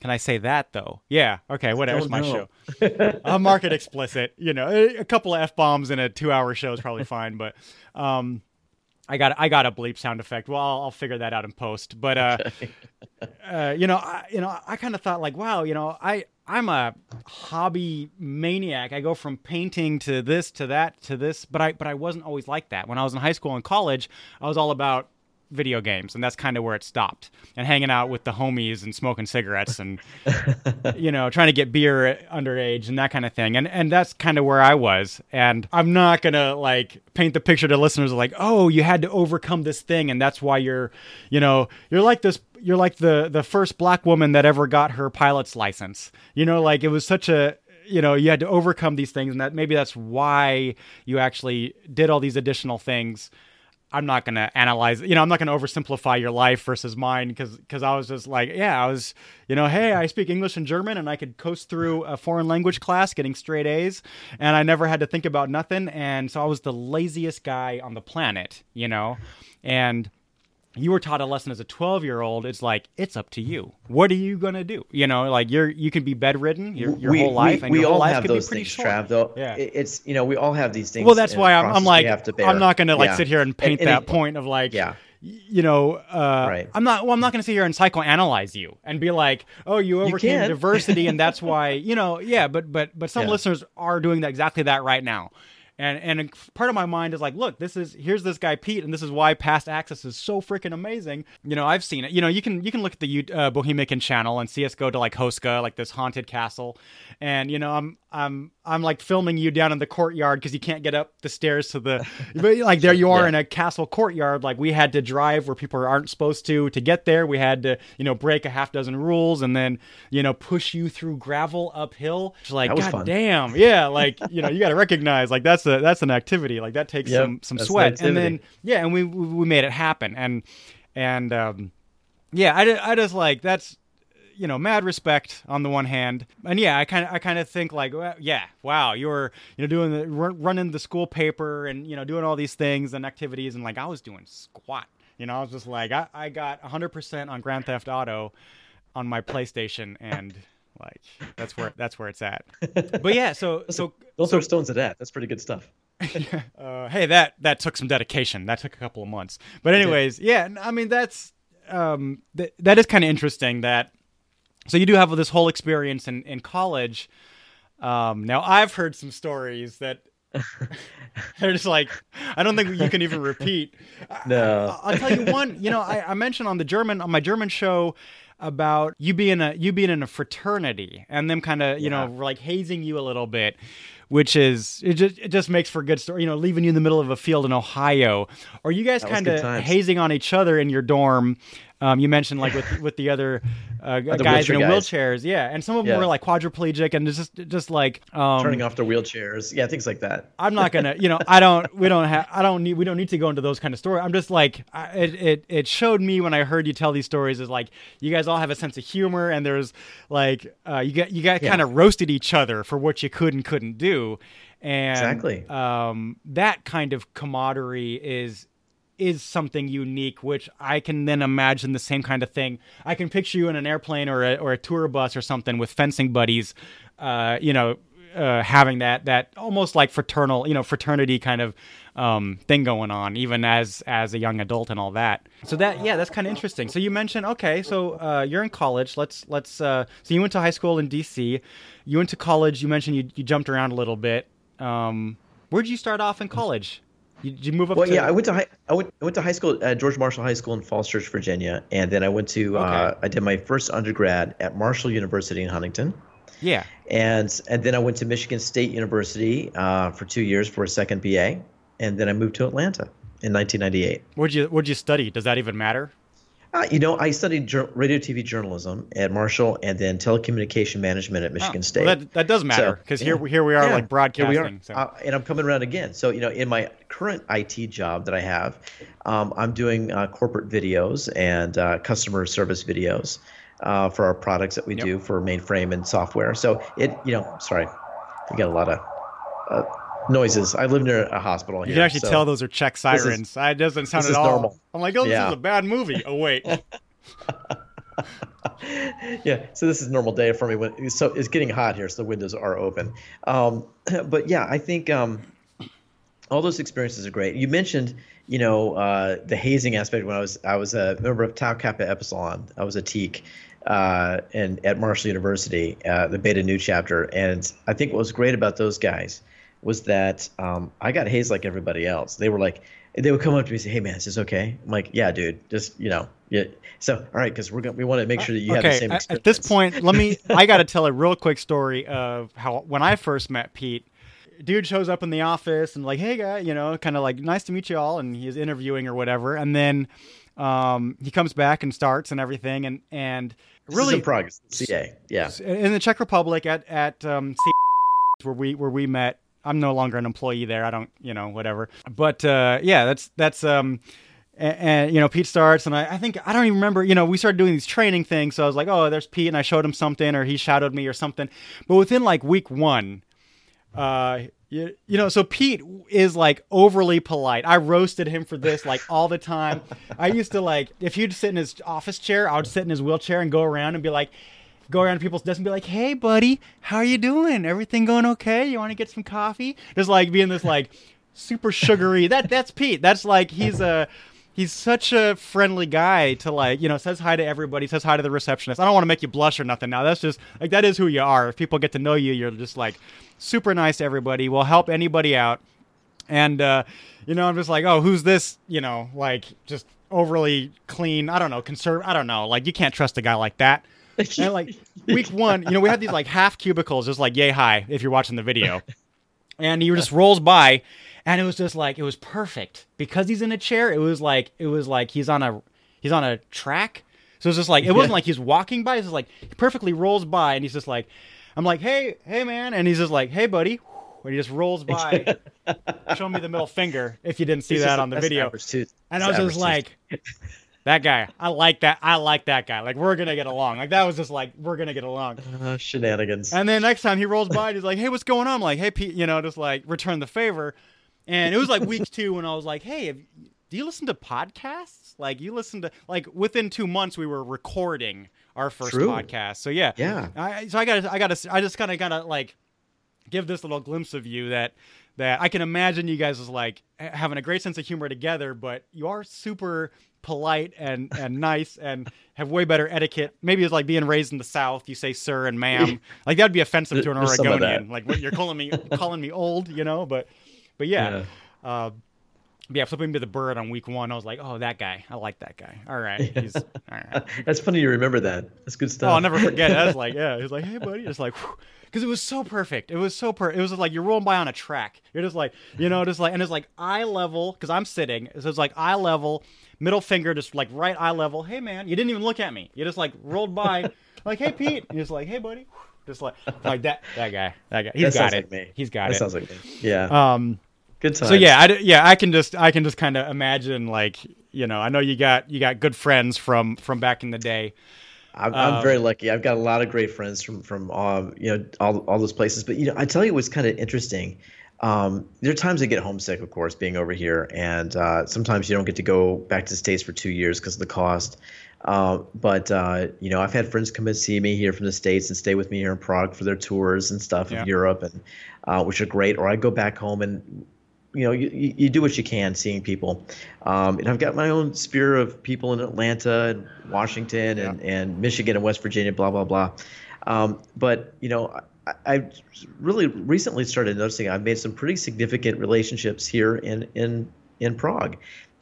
Can I say that though? Yeah. Okay. Whatever. It's my no. show. I'll mark it explicit. You know, a, couple of f bombs in a two-hour show is probably fine, but um, I got I got a bleep sound effect. Well, I'll, I'll figure that out in post. But uh, uh, you know, I, you know, I kind of thought like, wow, you know, I I'm a hobby maniac. I go from painting to this to that to this, but I but I wasn't always like that. When I was in high school and college, I was all about video games and that's kind of where it stopped. And hanging out with the homies and smoking cigarettes and you know trying to get beer underage and that kind of thing. And and that's kind of where I was. And I'm not going to like paint the picture to listeners like oh you had to overcome this thing and that's why you're you know you're like this you're like the the first black woman that ever got her pilot's license. You know like it was such a you know you had to overcome these things and that maybe that's why you actually did all these additional things I'm not going to analyze, you know, I'm not going to oversimplify your life versus mine because because I was just like, yeah, I was, you know, hey, I speak English and German and I could coast through a foreign language class getting straight A's and I never had to think about nothing and so I was the laziest guy on the planet, you know. And you were taught a lesson as a 12 year old it's like it's up to you what are you gonna do you know like you're you can be bedridden your, your we, whole life we, and we your whole all life have could those be pretty things, short Trav. Though Yeah. It's you know we all have these things. well that's why I'm, I'm like to i'm not gonna like Yeah. sit here and paint and that it- point of like Yeah. you know uh Right. i'm not well i'm not gonna sit here and psychoanalyze you and be like oh you overcame can. diversity and that's why you know yeah but but but some Yeah. listeners are doing that exactly that right now and and part of my mind is like, look, this is here's this guy Pete, and this is why Past Access is so freaking amazing. You know, I've seen it. You know, you can you can look at the uh, Bohemian channel and see us go to like Houska, like this haunted castle, and you know, I'm I'm I'm like filming you down in the courtyard because you can't get up the stairs to the, but like there you are Yeah. in a castle courtyard. Like we had to drive where people aren't supposed to to get there. We had to you know break a half dozen rules and then you know push you through gravel uphill. It's like That was God fun. damn, yeah, like you know you got to recognize like that's a that's an activity like that takes Yep, some some that's an sweat and then yeah and we we made it happen and and um yeah I, I just like that's you know mad respect on the one hand and yeah i kind of i kind of think like well, yeah wow you were you know doing the running the school paper and you know doing all these things and activities and like i was doing squat you know i was just like i, I got 100% on grand theft auto on my playstation and like that's where that's where it's at but yeah so so Don't throw stones at that. That's pretty good stuff. uh, hey, that that took some dedication. That took a couple of months. But anyways, yeah, I mean that's um, th- that is kind of interesting that so you do have this whole experience in in college. Um, now I've heard some stories that they're just like I don't think you can even repeat. No. I, will tell you one. You know, I, I mentioned on the German on my German show about you being a you being in a fraternity and them kind of you Yeah. know like hazing you a little bit which is it just it just makes for a good story you know leaving you in the middle of a field in ohio or you guys kind of hazing on each other in your dorm um, you mentioned like with with the other uh, the guys in guys. wheelchairs yeah and some of them Yeah. were like quadriplegic and just just like um, Turning off the wheelchairs. Yeah, things like that. I'm not gonna, you know, I don't, we don't have, I don't need, we don't need to go into those kind of stories. I'm just like, I, it, it, it showed me when I heard you tell these stories is like, you guys all have a sense of humor, and there's like, uh, you got, you got Yeah. kind of roasted each other for what you could and couldn't do, and Exactly. um, that kind of camaraderie is is something unique, which I can then imagine the same kind of thing. I can picture you in an airplane or a, or a tour bus or something with fencing buddies, uh, you know, uh, having that that almost like fraternal, you know, fraternity kind of um, thing going on, even as as a young adult and all that. So that yeah, that's kind of interesting. So you mentioned okay, so uh, you're in college. Let's let's. Uh, so you went to high school in D.C. You went to college. You mentioned you you jumped around a little bit. Um, where did you start off in college? You, did you move up? Well, to, yeah, I went to high. I went, I went to high school at George Marshall High School in Falls Church, Virginia, and then I went to. Uh, Okay. I did my first undergrad at Marshall University in Huntington, yeah. and and then I went to Michigan State University uh, for two years for a second BA, and then I moved to Atlanta in 1998. What'd you What'd you study? Does that even matter? Uh, you know, I studied jur- radio, TV journalism at Marshall, and then telecommunication management at Michigan Oh, State. well, that that does matter because here here we are Yeah, like here broadcasting. we are. So. Uh, and I'm coming around again. So you know, in my current IT job that I have, um, I'm doing uh, corporate videos and uh, customer service videos uh, for our products that we Yep. do for mainframe and software. So it, you know, sorry, we got a lot of uh, noises. I live near a hospital here. you can actually so- tell those are Czech is- sirens. it doesn't sound at is all. normal. I'm like, oh, this Yeah. is a bad movie. Oh wait, yeah, so this is normal day for me. When so it's getting hot here, so the windows are open. Um, but yeah, I think um, all those experiences are great. You mentioned, you know, uh, the hazing aspect when I was I was a member of Tau Kappa Epsilon. I was a Teke, uh, and at Marshall University, uh, the Beta Nu chapter. And I think what was great about those guys was that um, I got hazed like everybody else. They were like, they would come up to me and say, "Hey man, is this okay?" I'm like, "Yeah, dude, just you know, yeah." So all right, because we're gonna we want to make sure that you have the same experience. at this point, let me. I got to tell a real quick story of how when I first met Pete. Dude shows up in the office and like, hey guy, you know, kind of like, nice to meet you all, and he's interviewing or whatever, and then um, he comes back and starts and everything, and and really in the CA. Yeah. in the Czech Republic at at um, where we where we met. I'm no longer an employee there. I don't, you know, whatever. But uh, yeah, that's that's um, and, and you know, Pete starts, and I, I think I don't even remember. You know, we started doing these training things, so I was like, oh, there's Pete, and I showed him something, or he shadowed me, or something. But within like week one, uh, you, you know, so Pete is like overly polite. I roasted him for this like all the time. I used to like if he'd sit in his office chair, I would sit in his wheelchair and go around and be like, go around people's desks and be like, "Hey, buddy, how are you doing? Everything going okay? You want to get some coffee?" Just like being this like super sugary. That that's Pete. That's like he's a. He's such a friendly guy to like, you know, says hi to everybody, says hi to the receptionist. I don't want to make you blush or nothing now. That's just like that is who you are. If people get to know you, you're just like super nice to everybody, will help anybody out. And uh, you know, I'm just like, oh, who's this? You know, like just overly clean. I don't know, conserv. I don't know. Like you can't trust a guy like that. And like week one, you know, we had these like half cubicles, just like yay high. If you're watching the video, and he just rolls by, and it was just like it was perfect because he's in a chair. It was like it was like he's on a he's on a track. So it's just like it wasn't like he's walking by. It's just like he perfectly rolls by, and he's just like, I'm like, hey, hey, man, and he's just like, hey, buddy, and he just rolls by, showing me the middle finger. If you didn't see that on the video, too. and I was just like, that guy, I like that. I like that guy. Like we're gonna get along. Like that was just like we're gonna get along. Uh, shenanigans. And then next time he rolls by, and he's like, "Hey, what's going on?" I'm like, "Hey, Pete," you know, just like return the favor. And it was like week two when I was like, "Hey, have, do you listen to podcasts? Like, you listen to like within two months we were recording our first True. podcast. So yeah, Yeah. I, so I got, I got to, I just kind of gotta like give this little glimpse of you that that I can imagine you guys as like having a great sense of humor together, but you are super polite and and nice and have way better etiquette. Maybe it's like being raised in the South. You say sir and ma'am. Like that'd be offensive to an There's Oregonian. Like what you're calling me calling me old, you know. But but yeah. Uh, yeah, flipping to the bird on week one, I was like, "Oh, that guy! I like that guy. All right, he's all right." That's funny you remember that. That's good stuff. Oh, I'll never forget. it. I was like, yeah, he was like, hey, buddy. It's like, because it was so perfect. It was so per. It was like you're rolling by on a track. You're just like, you know, just like, and it's like eye level because I'm sitting. So it's like eye level, middle finger, just like right eye level. Hey, man, you didn't even look at me. You just like rolled by, like, hey, Pete. And just like, hey, buddy. Just like, like that. That guy. That guy. He's that got it. like. He's got that it. sounds like me. Yeah. um. good times. So yeah, I, yeah, I can just I can just kind of imagine like you know I know you got you got good friends from from back in the day. I'm, I'm Um, very lucky. I've got a lot of great friends from from um, you know all all those places. But you know, I tell you what's kind of interesting. Um, there are times I get homesick, of course, being over here, and uh, sometimes you don't get to go back to the states for two years because of the cost. Uh, but uh, you know, I've had friends come and see me here from the states and stay with me here in Prague for their tours and stuff Yeah. of Europe, and uh, which are great. Or I go back home and you know, you, you do what you can seeing people. Um, and I've got my own sphere of people in Atlanta and Washington and, and Michigan and West Virginia, blah, blah, blah. Um, but, you know, I, I really recently started noticing I've made some pretty significant relationships here in, in, in Prague.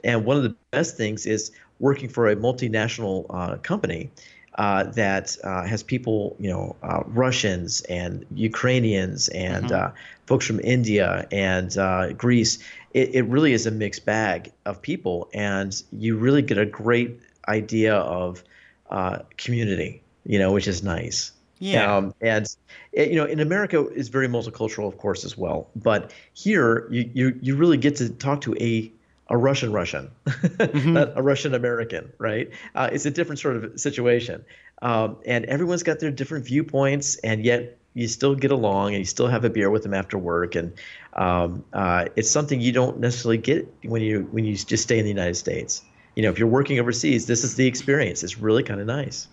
And one of the best things is working for a multinational uh, company uh, that uh, has people, you know, uh, Russians and Ukrainians and uh, folks from India and uh, Greece. It, it really is a mixed bag of people, and you really get a great idea of uh, community, you know, which is nice. Yeah. Um, and it, you know, in America is very multicultural, of course, as well. But here, you you you really get to talk to a a Russian Russian, not a Russian American, right? Uh, it's a different sort of situation, um, and everyone's got their different viewpoints, and yet you still get along, and you still have a beer with them after work, and um, uh, it's something you don't necessarily get when you when you just stay in the United States. You know, if you're working overseas, this is the experience. It's really kind of nice.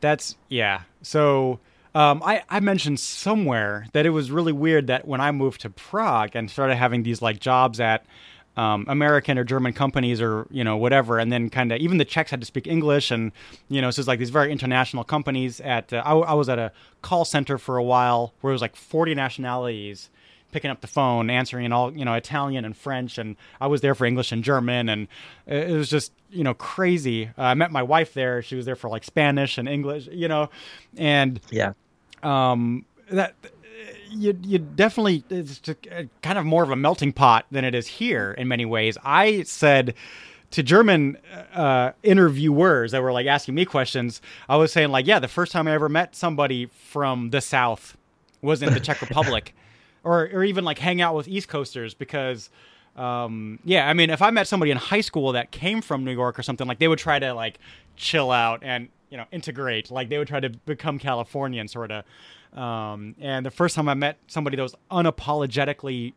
That's yeah. So um, I I mentioned somewhere that it was really weird that when I moved to Prague and started having these like jobs at um, American or German companies or you know whatever, and then kind of even the Czechs had to speak English, and you know so it's like these very international companies. At uh, I, I was at a call center for a while where it was like forty nationalities picking up the phone, answering in all you know Italian and French, and I was there for English and German, and it it was just you know crazy. Uh, I met my wife there; she was there for like Spanish and English, you know, and Yeah. um, that you you definitely it's kind of more of a melting pot than it is here in many ways. I said to German uh, interviewers that were like asking me questions, I was saying like, yeah, the first time I ever met somebody from the South was in the Czech Republic, or or even like hang out with East Coasters because. Um, yeah, I mean, if I met somebody in high school that came from New York or something, like they would try to like chill out and you know integrate, like they would try to become Californian sort of. Um, and the first time I met somebody that was unapologetically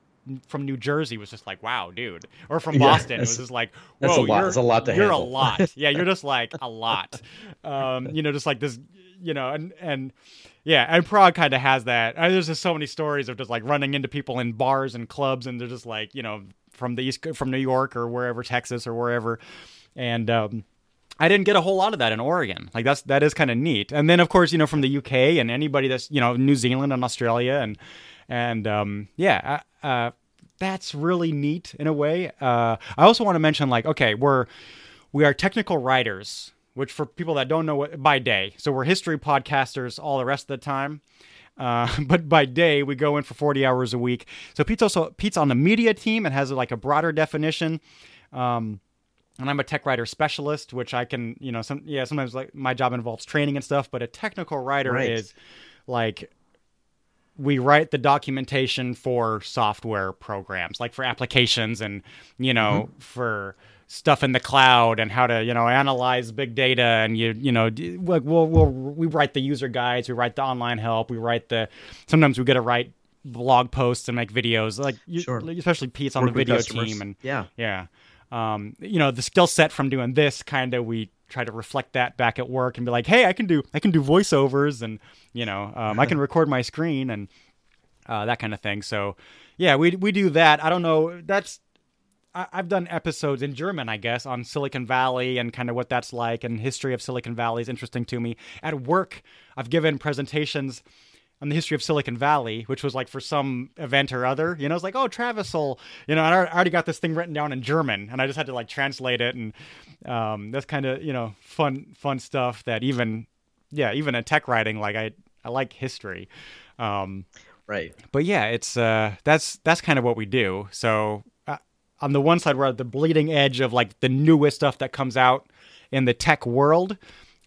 from New Jersey was just like, wow, dude, or from Yeah, Boston, it was just like, whoa, that's a lot- you're that's a lot to you're handle. a lot, yeah, you're just like a lot, um, you know, just like this, you know, and and yeah, and Prague kind of has that. Uh, there's just so many stories of just like running into people in bars and clubs, and they're just like, you know, from the east, from New York or wherever, Texas or wherever, and um, I didn't get a whole lot of that in Oregon. Like that's that is kind of neat. And then of course, you know, from the UK and anybody that's you know New Zealand and Australia and and um, yeah, uh, uh, that's really neat in a way. Uh, I also want to mention like okay, we're we are technical writers, which for people that don't know what by day, so we're history podcasters all the rest of the time. Uh, but by day we go in for 40 hours a week. So Pete's also Pete's on the media team and has like a broader definition. Um, and I'm a tech writer specialist, which I can, you know, some yeah, sometimes like my job involves training and stuff, but a technical writer Right. is like we write the documentation for software programs, like for applications and you know mm-hmm. for stuff in the cloud and how to you know analyze big data and you you know like we'll, we'll we write the user guides, we write the online help, we write the sometimes we get to write blog posts and make videos like you, Sure. especially Pete's on Work the video team and Yeah. yeah. Um, you know, the skill set from doing this kind of we try to reflect that back at work and be like, hey, I can do I can do voiceovers and you know um, I can record my screen and uh, that kind of thing. So yeah, we we do that. I don't know. That's I, I've done episodes in German, I guess, on Silicon Valley and kind of what that's like, and history of Silicon Valley is interesting to me. At work, I've given presentations on the history of Silicon Valley, which was like for some event or other. You know, it's like, oh, Travis will, you know, I already got this thing written down in German, and I just had to like translate it, and um, that's kind of you know fun fun stuff that even yeah even in tech writing, like I I like history. Um, right. But yeah, it's uh, that's that's kind of what we do. So uh, on the one side, we're at the bleeding edge of like the newest stuff that comes out in the tech world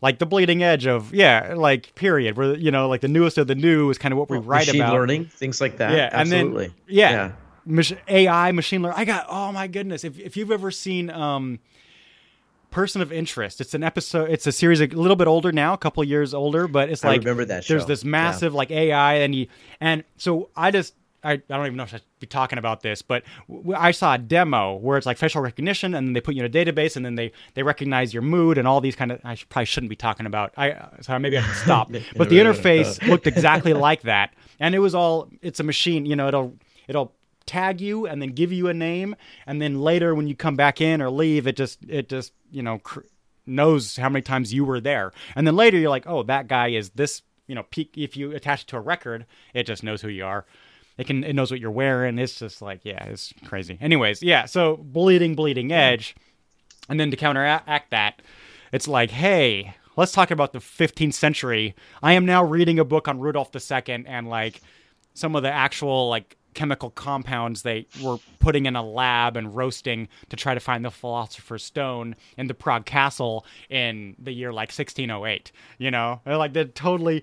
like the bleeding edge of yeah like period where you know like the newest of the new is kind of what we well, write machine about learning things like that yeah absolutely and then, yeah, yeah. Mach- ai machine learning i got oh my goodness if, if you've ever seen um person of interest it's an episode it's a series a little bit older now a couple years older but it's like I remember that show. there's this massive yeah. like ai and you and so i just I, I don't even know if I should be talking about this, but w- I saw a demo where it's like facial recognition, and then they put you in a database, and then they they recognize your mood and all these kind of. I should, probably shouldn't be talking about. I uh, so maybe I should stop. but the interface looked exactly like that, and it was all. It's a machine. You know, it'll it'll tag you and then give you a name, and then later when you come back in or leave, it just it just you know cr- knows how many times you were there, and then later you're like, oh, that guy is this. You know, peak. If you attach it to a record, it just knows who you are it can it knows what you're wearing. It's just like yeah, it's crazy. Anyways, yeah. So bleeding, bleeding edge, and then to counteract that, it's like hey, let's talk about the 15th century. I am now reading a book on Rudolph II and like some of the actual like chemical compounds they were putting in a lab and roasting to try to find the philosopher's stone in the Prague castle in the year like 1608 you know they're like they're totally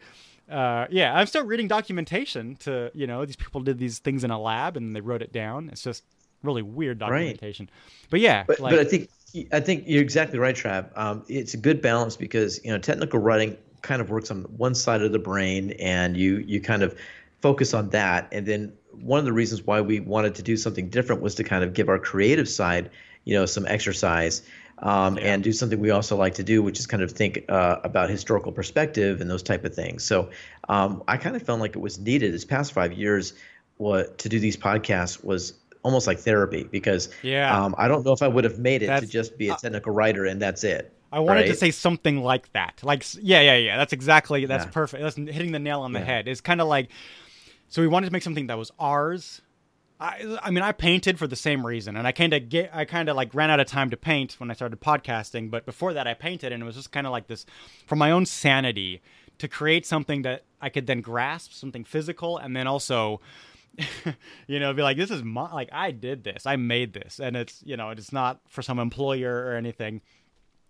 uh, yeah, I'm still reading documentation to, you know, these people did these things in a lab and they wrote it down. It's just really weird documentation. Right. But yeah, but, like, but I think I think you're exactly right, Trav. Um, it's a good balance because you know technical writing kind of works on one side of the brain, and you you kind of focus on that. And then one of the reasons why we wanted to do something different was to kind of give our creative side, you know, some exercise um, yeah. and do something we also like to do, which is kind of think uh, about historical perspective and those type of things. So um, I kind of felt like it was needed this past five years. What to do these podcasts was almost like therapy because yeah. Um, I don't know if I would have made it that's, to just be a technical writer and that's it. I wanted right? to say something like that. Like yeah, yeah, yeah. That's exactly that's yeah. perfect. That's hitting the nail on the yeah. head. It's kind of like so we wanted to make something that was ours I, I mean, I painted for the same reason, and I kind of get, I kind of like ran out of time to paint when I started podcasting. But before that, I painted, and it was just kind of like this for my own sanity to create something that I could then grasp, something physical, and then also, you know, be like, this is my, like I did this, I made this, and it's, you know, it's not for some employer or anything.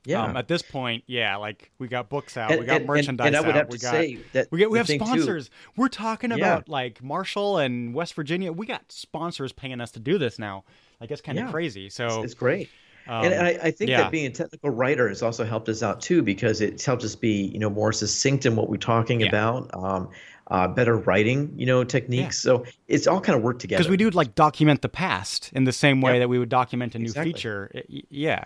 Yeah. Um, at this point, yeah, like we got books out, and, we got and, merchandise and, I would out, have we to got, say that we, get, we have sponsors. Too, We're talking about yeah. like Marshall and West Virginia. We got sponsors paying us to do this now. Like it's kind of yeah. crazy. So it's, it's great. Um, and I, I think yeah. that being a technical writer has also helped us out too because it's helped us be you know more succinct in what we're talking about. Um, uh, better writing, you know, techniques. Yeah. So it's all kind of work together. Because we do like document the past in the same way yep. that we would document a new exactly. feature. Yeah.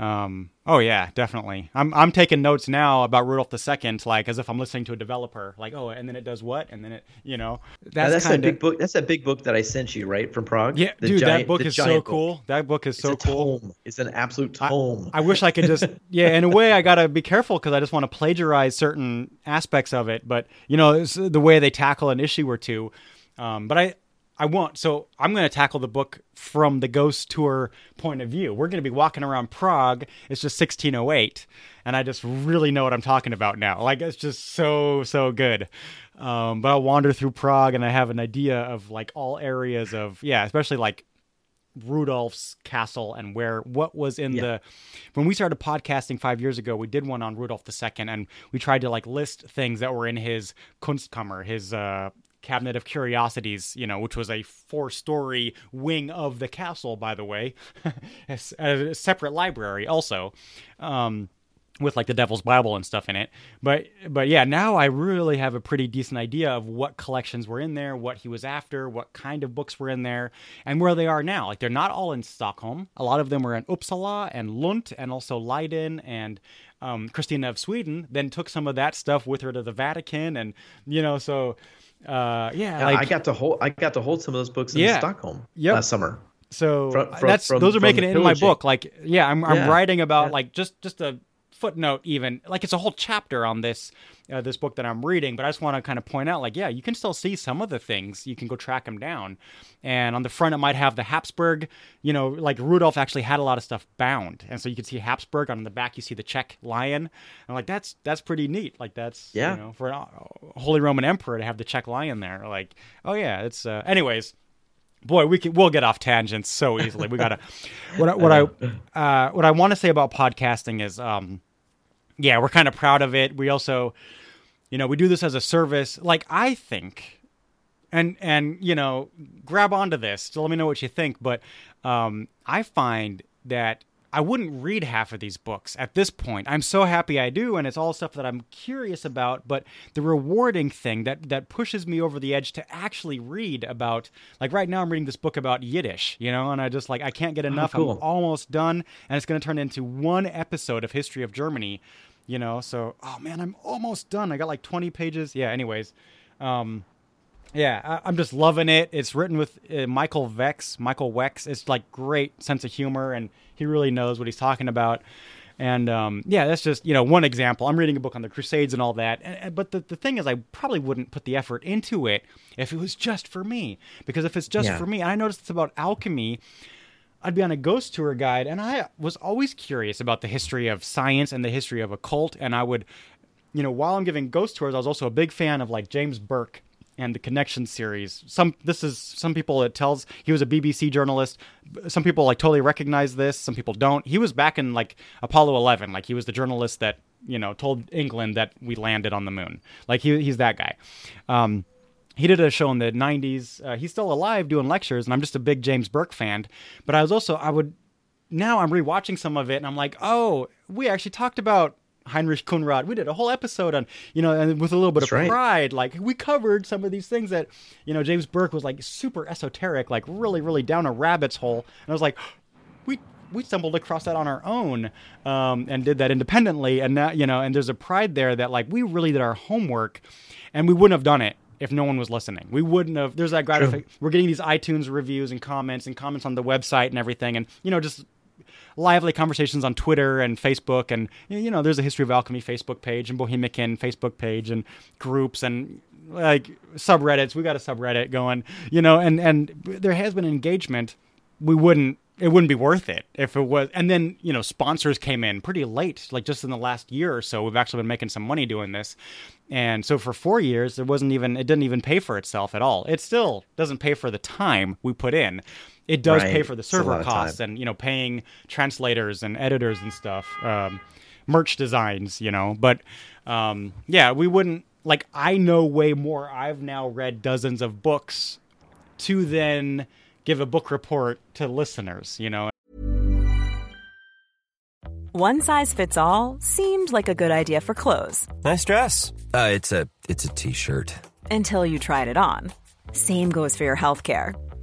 Um, oh yeah, definitely. I'm I'm taking notes now about Rudolph II, like as if I'm listening to a developer. Like, oh, and then it does what, and then it, you know, that's, that's kinda... that big book. That's that big book that I sent you, right, from Prague. Yeah, the dude, giant, that book is so cool. Book. That book is it's so cool. Tome. It's an absolute tome. I, I wish I could just, yeah. In a way, I gotta be careful because I just want to plagiarize certain aspects of it. But you know, the way they tackle an issue or two. Um, but I, I won't. So I'm going to tackle the book from the ghost tour point of view. We're going to be walking around Prague. It's just 1608, and I just really know what I'm talking about now. Like it's just so so good. Um, but I'll wander through Prague, and I have an idea of like all areas of yeah, especially like Rudolph's castle and where what was in yeah. the when we started podcasting five years ago, we did one on Rudolph II, and we tried to like list things that were in his Kunstkammer, his uh, Cabinet of Curiosities, you know, which was a four-story wing of the castle, by the way, a separate library also, um, with like the Devil's Bible and stuff in it. But but yeah, now I really have a pretty decent idea of what collections were in there, what he was after, what kind of books were in there, and where they are now. Like they're not all in Stockholm. A lot of them were in Uppsala and Lund, and also Leiden and um, Christina of Sweden. Then took some of that stuff with her to the Vatican, and you know so uh, yeah, Yeah, like I got to hold I got to hold some of those books in Yeah. Stockholm Yep. last summer. So From- from- that's from- those are making it in my book. Like, yeah, I'm I'm Yeah, writing about like just just a footnote, even like it's a whole chapter on this uh, this book that I'm reading. But I just want to kind of point out, like, yeah, you can still see some of the things. You can go track them down, and on the front it might have the Habsburg. You know, like Rudolph actually had a lot of stuff bound, and so you can see Habsburg. On the back, you see the Czech lion. And like that's that's pretty neat. Like that's Yeah. you know for a Holy Roman Emperor to have the Czech lion there. Like, oh yeah, it's uh, anyways boy we can we'll get off tangents so easily we gotta what, I- what i uh what i want to say about podcasting is um yeah we're kind of proud of it. We also you know we do this as a service. Like i think and and you know grab onto this so let me know what you think but um i find that i wouldn't read half of these books at this point. I'm so happy i do and it's all stuff that i'm curious about but the rewarding thing that that pushes me over the edge to actually read about like right now i'm reading this book about yiddish you know and i just like i can't get enough. Cool. i'm almost done and it's going to turn into one episode of history of germany you know so oh man i'm almost done i got like 20 pages yeah anyways um yeah, I, I'm just loving it. It's written with uh, Michael Vex, Michael Wex. It's like great sense of humor, and he really knows what he's talking about. And um, yeah, that's just you know one example. I'm reading a book on the Crusades and all that. And, but the, the thing is, I probably wouldn't put the effort into it if it was just for me. Because if it's just Yeah. for me, and I noticed it's about alchemy. I'd be on a ghost tour guide, and I was always curious about the history of science and the history of occult. And I would, you know, while I'm giving ghost tours, I was also a big fan of like James Burke and the Connection series. Some this is some people it tells he was a BBC journalist. Some people like totally recognize this. Some people don't. He was back in like Apollo 11. Like he was the journalist that you know told England that we landed on the moon. Like he, he's that guy. Um, he did a show in the 90s. Uh, he's still alive doing lectures, and I'm just a big James Burke fan. But I was also, I would, now I'm rewatching some of it, and I'm like, oh, we actually talked about Heinrich Khunrath. We did a whole episode on, you know, and with a little bit That's of right. pride. Like, we covered some of these things that, you know, James Burke was like super esoteric, like really, really down a rabbit's hole. And I was like, we, we stumbled across that on our own um, and did that independently. And now, you know, and there's a pride there that like we really did our homework and we wouldn't have done it if no one was listening. We wouldn't have, there's that gratification. We're getting these iTunes reviews and comments and comments on the website and everything. And, you know, just lively conversations on Twitter and Facebook, and you know, there's a History of Alchemy Facebook page and Bohemicast Facebook page and groups and like subreddits. We got a subreddit going, you know, and and there has been engagement. We wouldn't. It wouldn't be worth it if it was. And then you know, sponsors came in pretty late, like just in the last year or so. We've actually been making some money doing this, and so for four years, it wasn't even. It didn't even pay for itself at all. It still doesn't pay for the time we put in. It does Right. pay for the server costs and you know paying translators and editors and stuff um, merch designs you know but um, yeah we wouldn't like i know way more i've now read dozens of books to then give a book report to listeners you know One size fits all seemed like a good idea for clothes Nice dress. Uh, it's a it's a t-shirt. until you tried it on. Same goes for your healthcare.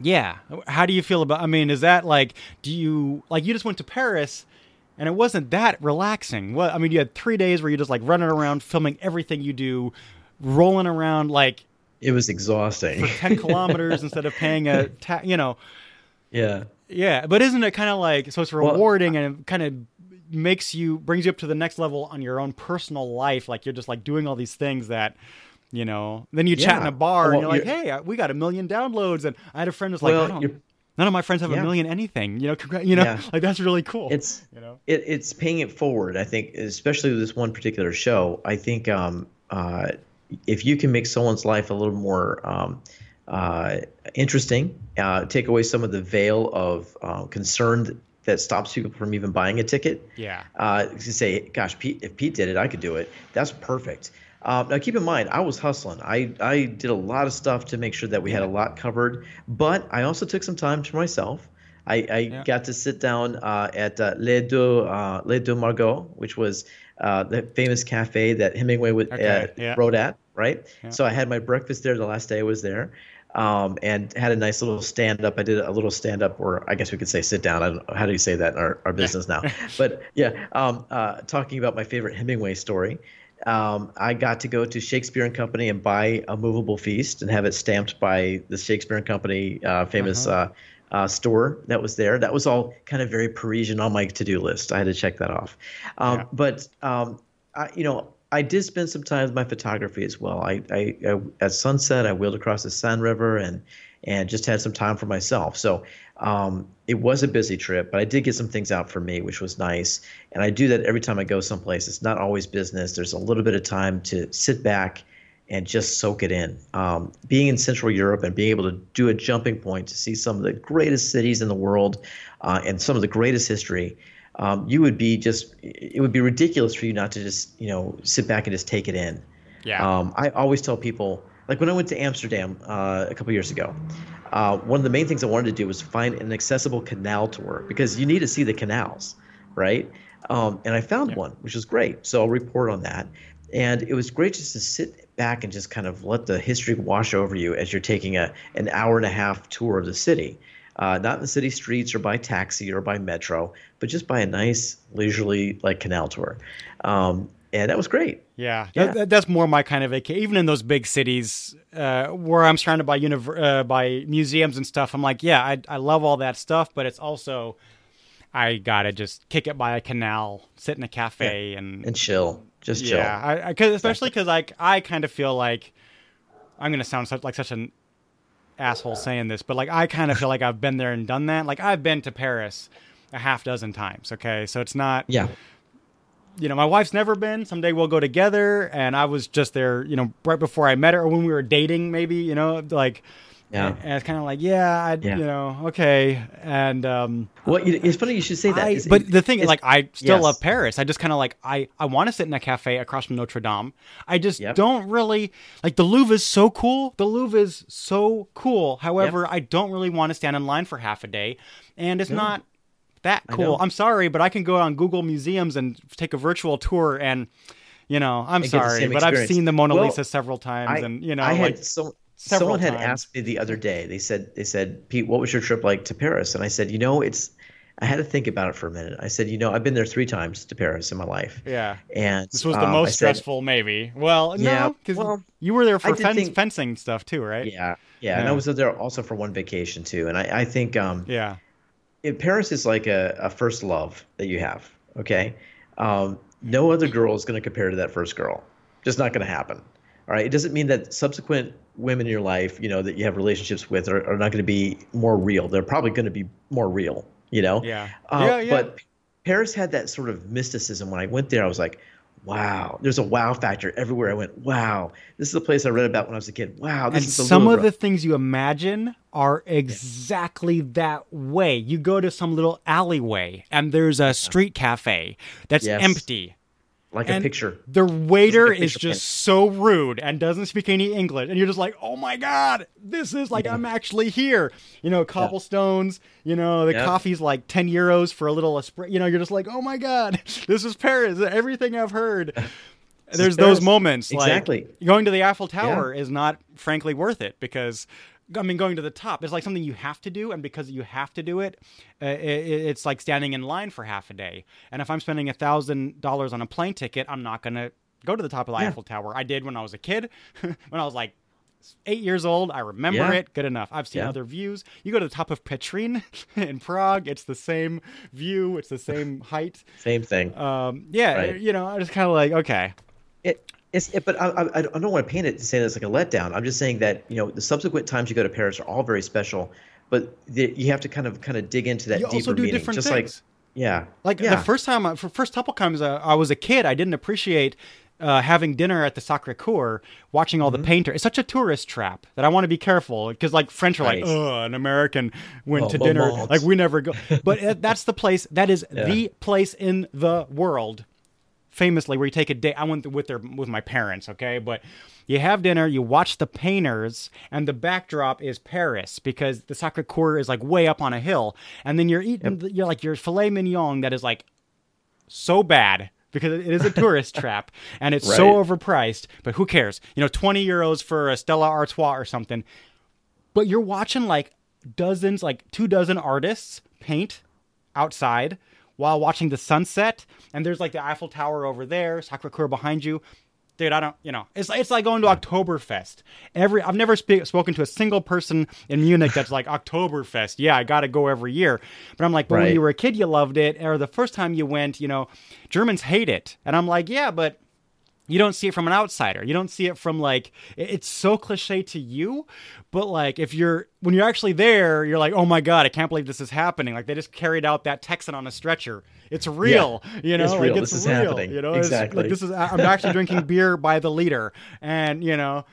Yeah. How do you feel about? I mean, is that like? Do you like? You just went to Paris, and it wasn't that relaxing. What? I mean, you had three days where you're just like running around, filming everything you do, rolling around like It was exhausting. for ten kilometers instead of paying a, ta- you know. yeah. Yeah, but isn't it kind of like so? It's Well, rewarding and it kind of makes you brings you up to the next level on your own personal life. Like you're just like doing all these things that. You know, then you chat in a bar and you're like, you're- "Hey, we got a million downloads," and I had a friend who's like, Well, "None of my friends have a million anything." You know, congr- you know, Yeah. like that's really cool. It's you know, it, it's paying it forward. I think, especially with this one particular show. I think um, uh, if you can make someone's life a little more um, uh, interesting, uh, take away some of the veil of uh, concern that stops people from even buying a ticket. yeah, Uh, to say, gosh, Pete, if Pete did it, I could do it. That's perfect. Um, now, keep in mind, I was hustling. I, I did a lot of stuff to make sure that we had a lot covered, but I also took some time to myself. I, I Yeah. got to sit down uh, at uh, Les Deux, uh, Les Deux Magots, which was uh, the famous cafe that Hemingway would, Okay, uh, yeah. wrote at, right? Yeah. So I had my breakfast there the last day I was there. Um, and had a nice little stand up. I did a little stand up, or I guess we could say sit down. I don't know how do you say that in our, our business now, but yeah, um, uh, talking about my favorite Hemingway story. Um, I got to go to Shakespeare and Company and buy a movable feast and have it stamped by the Shakespeare and Company uh, famous uh uh, store that was there. That was all kind of very Parisian on my to-do list. I had to check that off. Um, Yeah. But um, I, you know, I did spend some time with my photography as well. I, I, I at sunset, I wheeled across the Seine River and and just had some time for myself. So um, it was a busy trip, but I did get some things out for me, which was nice. And I do that every time I go someplace. It's not always business. There's a little bit of time to sit back and just soak it in. Um, being in Central Europe and being able to do a jumping point to see some of the greatest cities in the world uh, and some of the greatest history, um, you would be just, it would be ridiculous for you not to just, you know, sit back and just take it in. yeah, Um, I always tell people, like when I went to Amsterdam uh, a couple years ago, uh, one of the main things I wanted to do was find an accessible canal tour because you need to see the canals, right? Um, and I found one, which was great. So I'll report on that. And it was great just to sit back and just kind of let the history wash over you as you're taking a an hour and a half tour of the city. Uh, not in the city streets or by taxi or by metro, but just by a nice leisurely like canal tour. Um, and that was great. Yeah, Yeah. That, that- that's more my kind of vacation. Even in those big cities uh, where I'm surrounded by univ- uh, by museums and stuff, I'm like, yeah, I, I love all that stuff, but it's also I gotta just kick it by a canal, sit in a cafe, and, And chill, just chill. yeah, I, I cause, especially because like I kind of feel like I'm gonna sound such, like such an asshole saying this, but like I kind of feel like I've been there and done that. Like I've been to Paris a half dozen times. Okay, so it's not Yeah. You know, my wife's never been. Someday we'll go together. And I was just there, you know, right before I met her, or when we were dating, maybe, you know, like, Yeah. And it's kind of like, yeah, I, Yeah. you know, okay. And, um, Well, it's funny you should say that. I, It's- but the thing is, like, I still yes. love Paris. I just kind of like, I, I want to sit in a cafe across from Notre Dame. I just Yep. don't really, like, the Louvre is so cool. The Louvre is so cool. However, I don't really want to stand in line for half a day. And it's not that cool. I'm sorry, but I can go on Google Museums and take a virtual tour and, you know, I'm And get the sorry, same but I've seen the Mona Well, Lisa several times, I, and you know, I like had so, several someone had times. asked me the other day. They said, they said, Pete, what was your trip like to Paris? And I said, you know, it's. I had to think about it for a minute. I said, you know, I've been there three times to Paris in my life. yeah. And This was the um, most said, stressful, maybe. Well, Yeah, no, because well, you were there for fen- think- fencing stuff too, right? Yeah, yeah, and I was there also for one vacation too. And I, I think um, Yeah. It, Paris is like a, a first love that you have. Okay, um, no other girl is going to compare to that first girl. Just not going to happen. All right. It doesn't mean that subsequent women in your life, you know, that you have relationships with, are, are not going to be more real. They're probably going to be more real. You know. Yeah. Uh, Yeah, yeah. But Paris had that sort of mysticism. When I went there, I was like, wow. There's a wow factor everywhere. I went, wow. This is the place I read about when I was a kid. Wow. This and is the some of the things you imagine are exactly that way. You go to some little alleyway and there's a street cafe that's Yes. empty. Like a picture. The waiter like a is picture just so rude and doesn't speak any English, and you're just like, "Oh my god, this is like I'm actually here." You know, cobblestones. You know, the Yeah. coffee's like ten euros for a little espresso. You know, you're just like, "Oh my god, this is Paris." Everything I've heard. There's those Paris. moments. like, Exactly. going to the Eiffel Tower is not, frankly, worth it because I mean, going to the top is like something you have to do, and because you have to do it, uh, it, it's like standing in line for half a day. And if I'm spending a thousand dollars on a plane ticket, I'm not gonna go to the top of the Yeah. Eiffel Tower. I did when I was a kid, when I was like eight years old. I remember Yeah. it good enough. I've seen Yeah. other views. You go to the top of Petrin in Prague, it's the same view, it's the same height. Same thing. Um, yeah, Right. you know, I just kind of like okay, It, it's, it, but I, I, I don't want to paint it to say that's like a letdown. I'm just saying that you know the subsequent times you go to Paris are all very special, but the, you have to kind of kind of dig into that You deeper also do meaning. different just things. like yeah, Like yeah. the first time, I- for first couple times uh, I was a kid, I didn't appreciate uh, having dinner at the Sacre Coeur, watching Mm-hmm. all the painter. It's such a tourist trap that I want to be careful because like French are like, oh, an American went Oh, to dinner, Beaumont. like we never go. But uh, that's the place. That is Yeah. the place in the world, famously, where you take a day. I went with their with my parents, okay, but. You have dinner, you watch the painters, and the backdrop is Paris because the Sacre Coeur is like way up on a hill. And then you're eating, the, you're like your filet mignon that is like so bad because it is a tourist trap and it's so overpriced. But who cares? You know, 20 euros for a Stella Artois or something. But you're watching like dozens, like two dozen artists paint outside while watching the sunset. And there's like the Eiffel Tower over there, Sacre Coeur behind you. Dude, I don't, you know, it's it's like going to Oktoberfest. Every I've never spe- spoken to a single person in Munich that's like Oktoberfest. Yeah, I got to go every year. But I'm like, but when you were a kid, you loved it, or the first time you went, you know, Germans hate it, and I'm like, yeah, but you don't see it from an outsider. You don't see it from like it's so cliche to you, but like if you're when you're actually there, you're like, oh my god, I can't believe this is happening. Like they just carried out that Texan on a stretcher. It's real, you know. it's like, real. It's This is happening. You know, Exactly. like this is I'm actually drinking beer by the liter, and you know.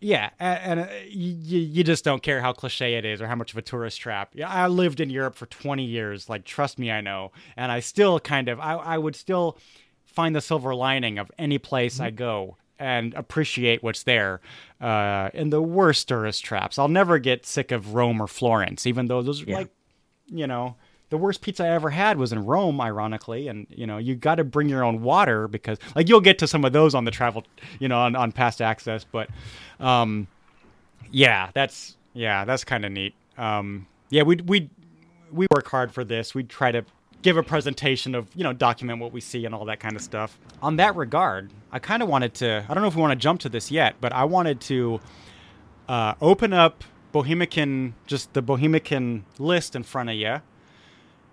Yeah, a- and, uh, you, you just don't care how cliche it is or how much of a tourist trap. Yeah, I lived in Europe for 20 years. Like, trust me, I know. And I still kind of, I, I would still find the silver lining of any place I go and appreciate what's there uh, in the worst tourist traps. I'll never get sick of Rome or Florence, even though those are Yeah. like, you know, the worst pizza I ever had was in Rome, ironically. And, you know, you got to bring your own water because, like, you'll get to some of those on the travel, you know, on, on past access. But, um, yeah, that's, yeah, that's kind of neat. Um, yeah, we, we, we work hard for this. We try to give a presentation of, you know, document what we see and all that kind of stuff. On that regard, I kind of wanted to, I don't know if we want to jump to this yet, but I wanted to uh, open up Bohemicast, just the Bohemicast list in front of you.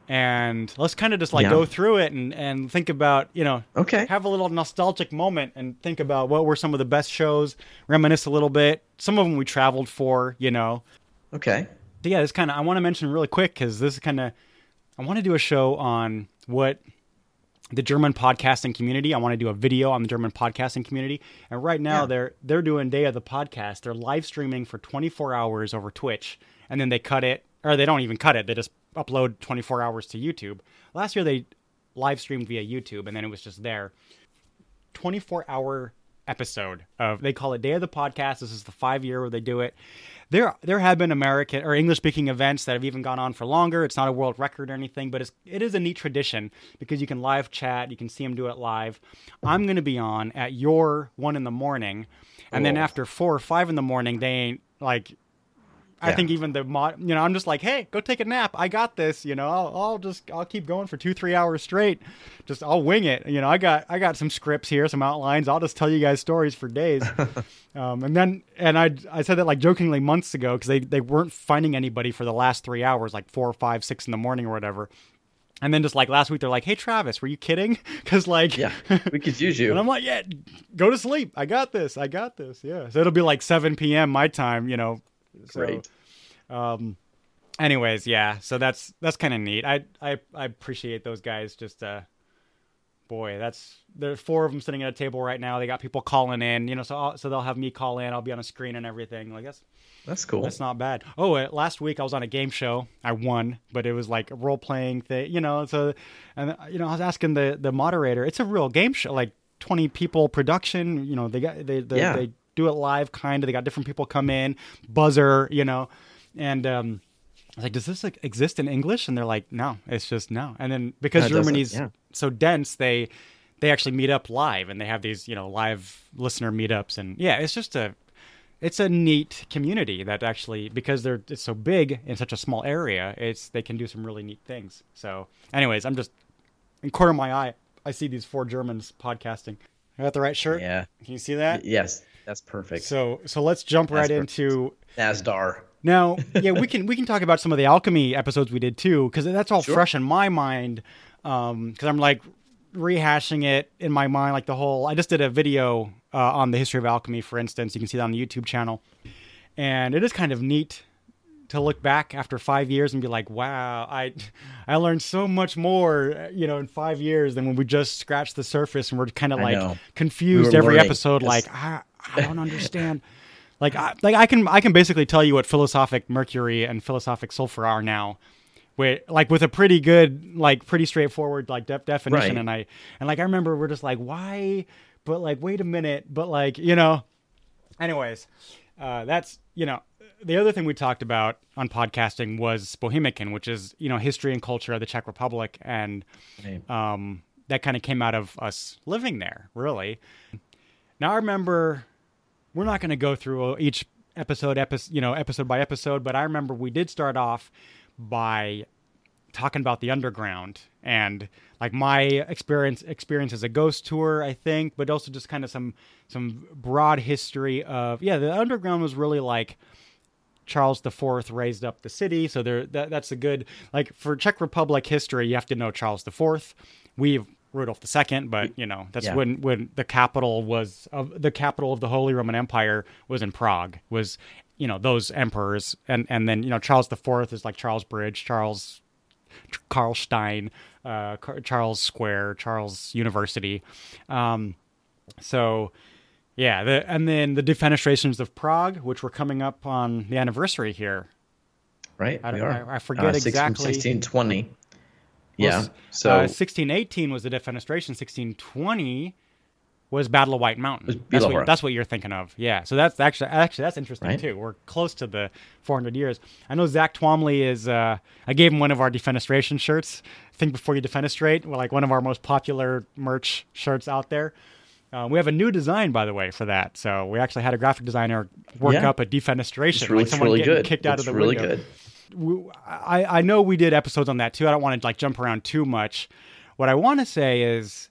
And let's kind of just like Yeah. go through it and, and think about, you know, Okay. have a little nostalgic moment and think about what were some of the best shows, reminisce a little bit. Some of them we traveled for, you know, Okay. so yeah, this kind of I want to mention really quick because this is kind of I want to do a show on what the German podcasting community. I want to do a video on the German podcasting community, and right now Yeah. they're they're doing day of the podcast. They're live streaming for 24 hours over Twitch, and then they cut it, or they don't even cut it. They just upload 24 hours to YouTube. Last year they live streamed via YouTube, and then it was just there. 24 hour episode of they call it day of the podcast this is the five year where they do it there there have been american or english speaking events that have even gone on for longer it's not a world record or anything but it's it is a neat tradition because you can live chat you can see them do it live i'm going to be on at your one in the morning and then Oh. after four or five in the morning they ain't like I think even the mod, you know, I'm just like, hey, go take a nap. I got this. You know, I'll, I'll just, I'll keep going for two, three hours straight. Just, I'll wing it. You know, I got, I got some scripts here, some outlines. I'll just tell you guys stories for days. um, and then, and I, I said that like jokingly months ago because they, they weren't finding anybody for the last three hours, like four or five, six in the morning or whatever. And then just like last week, they're like, hey, Travis, were you kidding? Because like, Yeah. We could use you. and I'm like, yeah, go to sleep. I got this. I got this. Yeah. So it'll be like 7 p.m. my time, you know. So, Um, anyways, yeah. So that's that's kind of neat. I, I I appreciate those guys. Just uh, boy, that's there's four of them sitting at a table right now. They got people calling in, you know. So I'll, so they'll have me call in. I'll be on a screen and everything. Like that's That's cool. that's not bad. Oh, uh, last week I was on a game show. I won, but it was like a role playing thing, you know. So, and uh, you know, I was asking the the moderator. It's a real game show, like twenty people production. You know, they got they they, Yeah. they do it live, kind of. They got different people come in, buzzer, you know, and um. I was like, does this like, exist in English? And they're like, no, it's just no. And then because No, Germany's yeah. so dense, they they actually meet up live, and they have these you know live listener meetups, and yeah, it's just a it's a neat community that actually because they're it's so big in such a small area, it's they can do some really neat things. So, anyways, I'm just in corner of my eye, I see these four Germans podcasting. I got the right shirt. Yeah. Can you see that? Yes, that's perfect. So so let's jump right perfect. into Nasdar. now. Yeah, we can we can talk about some of the alchemy episodes we did too, because that's all Sure. fresh in my mind. Um, because I'm like rehashing it in my mind, like the whole. I just did a video uh, on the history of alchemy, for instance. You can see that on the YouTube channel, and it is kind of neat to look back after five years and be like, wow, I I learned so much more, you know, in five years than when we just scratched the surface and we're kind of like confused We every learning. episode. Yes. Like, I, I don't understand. like, I, like I can I can basically tell you what philosophic mercury and philosophic sulfur are now. With, like with a pretty good like pretty straightforward like def- definition Right. and i and like i remember we're just like why but like wait a minute but like you know anyways uh, that's you know the other thing we talked about on podcasting was bohemicast which is you know history and culture of the czech republic and um, that kind of came out of us living there really now i remember we're not going to go through uh, each episode episode you know episode by episode but i remember we did start off by talking about the underground and like my experience experience as a ghost tour i think but also just kind of some some broad history of yeah the underground was really like charles IV raised up the city so there that, that's a good like for czech republic history you have to know charles IV we've rudolph ii but you know that's Yeah. when when the capital was of the capital of the holy roman empire was in prague was you know those emperors and and then you know charles IV is like charles bridge charles Karlštejn, uh, Charles Square, Charles University. Um, so, yeah, the, and then the defenestrations of Prague, which were coming up on the anniversary here. Right. I- we are. I- I forget Uh, exactly- 1620. Yeah. So uh, 1618 was the defenestration. 1620 was Battle of White Mountain. That's what, that's what you're thinking of. Yeah. So that's actually actually that's interesting Right. too. We're close to the 400 years. I know Zach Twomley is. Uh, I gave him one of our defenestration shirts. Think before you defenestrate. Well, like one of our most popular merch shirts out there. Uh, we have a new design, by the way, for that. So we actually had a graphic designer work Yeah. up a defenestration. it's really, like it's someone really getting good. kicked out of the really window good. I, I know we did episodes on that too. I don't want to like jump around too much. What I want to say is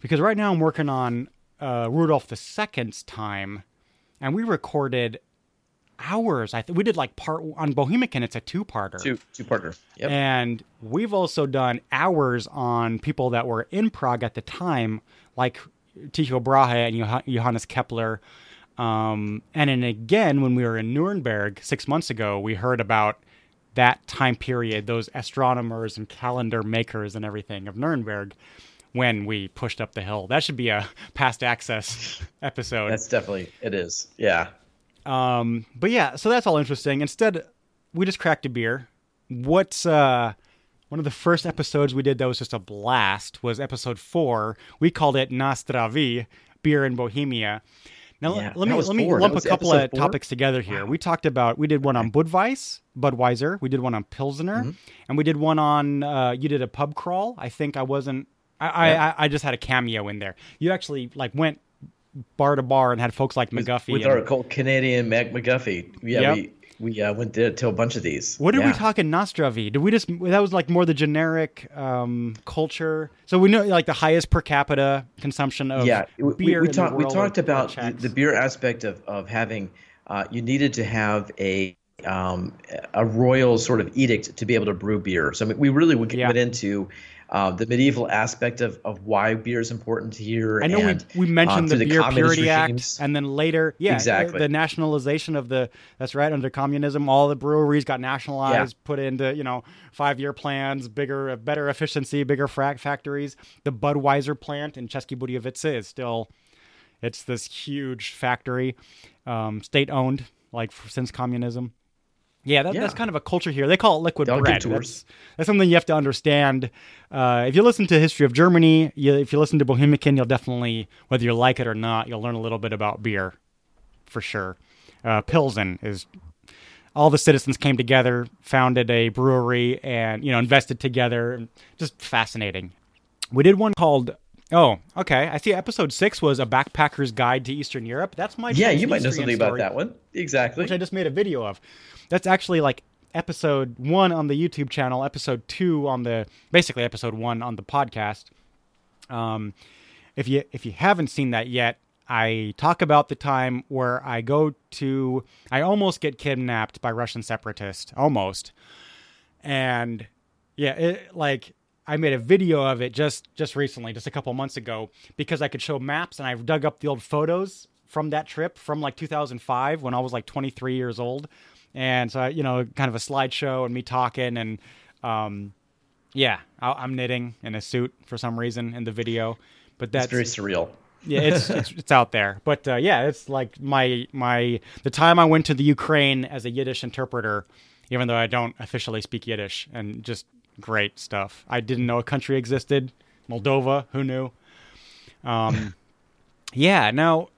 because right now I'm working on uh, Rudolph II's time, and we recorded hours. I th- we did like part on Bohemian. It's a two-parter. Two two partner. Yep. And we've also done hours on people that were in Prague at the time, like Tycho Brahe and Joh- Johannes Kepler. Um, and then again, when we were in Nuremberg six months ago, we heard about that time period, those astronomers and calendar makers and everything of Nuremberg when we pushed up the hill. That should be a past access episode. That's definitely it is. Yeah. Um, but yeah, so that's all interesting. Instead, we just cracked a beer. What's uh, one of the first episodes we did that was just a blast was episode four. We called it Nastravi, beer in Bohemia. Now Yeah, let me let me four. Lump a couple of four? topics together here. We talked about we did one on Budweis, Budweiser. We did one on Pilsner, Mm-hmm. and we did one on. Uh, you did a pub crawl. I think I wasn't. I, I, I I just had a cameo in there. You actually like went bar to bar and had folks like McGuffey. With and- our Canadian Mac McGuffey. Yeah, Yep. we we uh, went to, to a bunch of these. What did we Yeah. talk in Nostravi? Did we just that was like more the generic um, culture? So we know like the highest per capita consumption of yeah, we, we, beer we, the talked we talked about the, the beer aspect of, of having uh, you needed to have a um, a royal sort of edict to be able to brew beer. So I mean, we really Yeah. went into uh, the medieval aspect of, of why beer is important here. I know and, we, we mentioned um, the through Beer communist Purity regimes. Act, and then later, yeah, uh, Exactly. the nationalization of the. That's right. Under communism, all the breweries got nationalized, put into you know five year plans, bigger, better efficiency, bigger frac factories. The Budweiser plant in Český Budějovice is still, it's this huge factory, um, state owned, like since communism. Yeah, that, that's kind of a culture here. They call it liquid They all bread. tours. That's, that's something you have to understand. Uh, if you listen to history of Germany, you, if you listen to Bohemicast, you'll definitely, whether you like it or not, you'll learn a little bit about beer, for sure. Uh, Pilsen is all the citizens came together, founded a brewery, and you know invested together. Just fascinating. We did one called Oh, okay. I see. Episode six was a backpacker's guide to Eastern Europe. That's my Yeah, you might know something about that one. Exactly. which I just made a video of. That's actually like episode one on the YouTube channel, episode two on the basically episode one on the podcast. Um, if you if you haven't seen that yet, I talk about the time where I go to I almost get kidnapped by Russian separatists, almost, and yeah, it, like I made a video of it just just recently, just a couple months ago, because I could show maps and I dug up the old photos from that trip from like 2005 when I was like 23 years old, and so I, you know, kind of a slideshow and me talking and um, yeah, I, I'm knitting in a suit for some reason in the video, but that's It's very surreal. yeah, it's, it's it's out there. But uh, yeah, it's like my my the time I went to the Ukraine as a Yiddish interpreter, even though I don't officially speak Yiddish, and just great stuff. I didn't know a country existed, Moldova. Who knew? Um, yeah. Now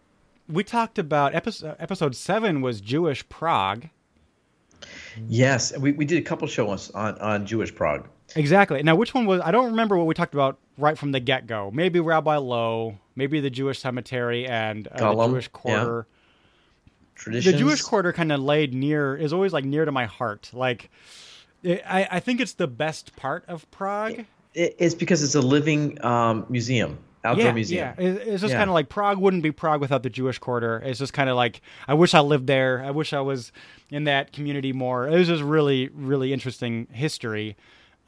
we talked about episode episode seven was Jewish Prague. Yes, we, we did a couple shows on, on Jewish Prague. Exactly. Now, which one was? I don't remember what we talked about right from the get go. Maybe Rabbi Loew, maybe the Jewish cemetery and uh, the Golem, Jewish yeah. quarter. Traditions. The Jewish quarter kind of laid near is always like near to my heart. Like, I I think it's the best part of Prague. It- it's because it's a living um, museum, outdoor yeah, museum. yeah. It- It's just Yeah. kind of like Prague wouldn't be Prague without the Jewish quarter. It's just kind of like I wish I lived there. I wish I was in that community more. It was just really, really interesting history.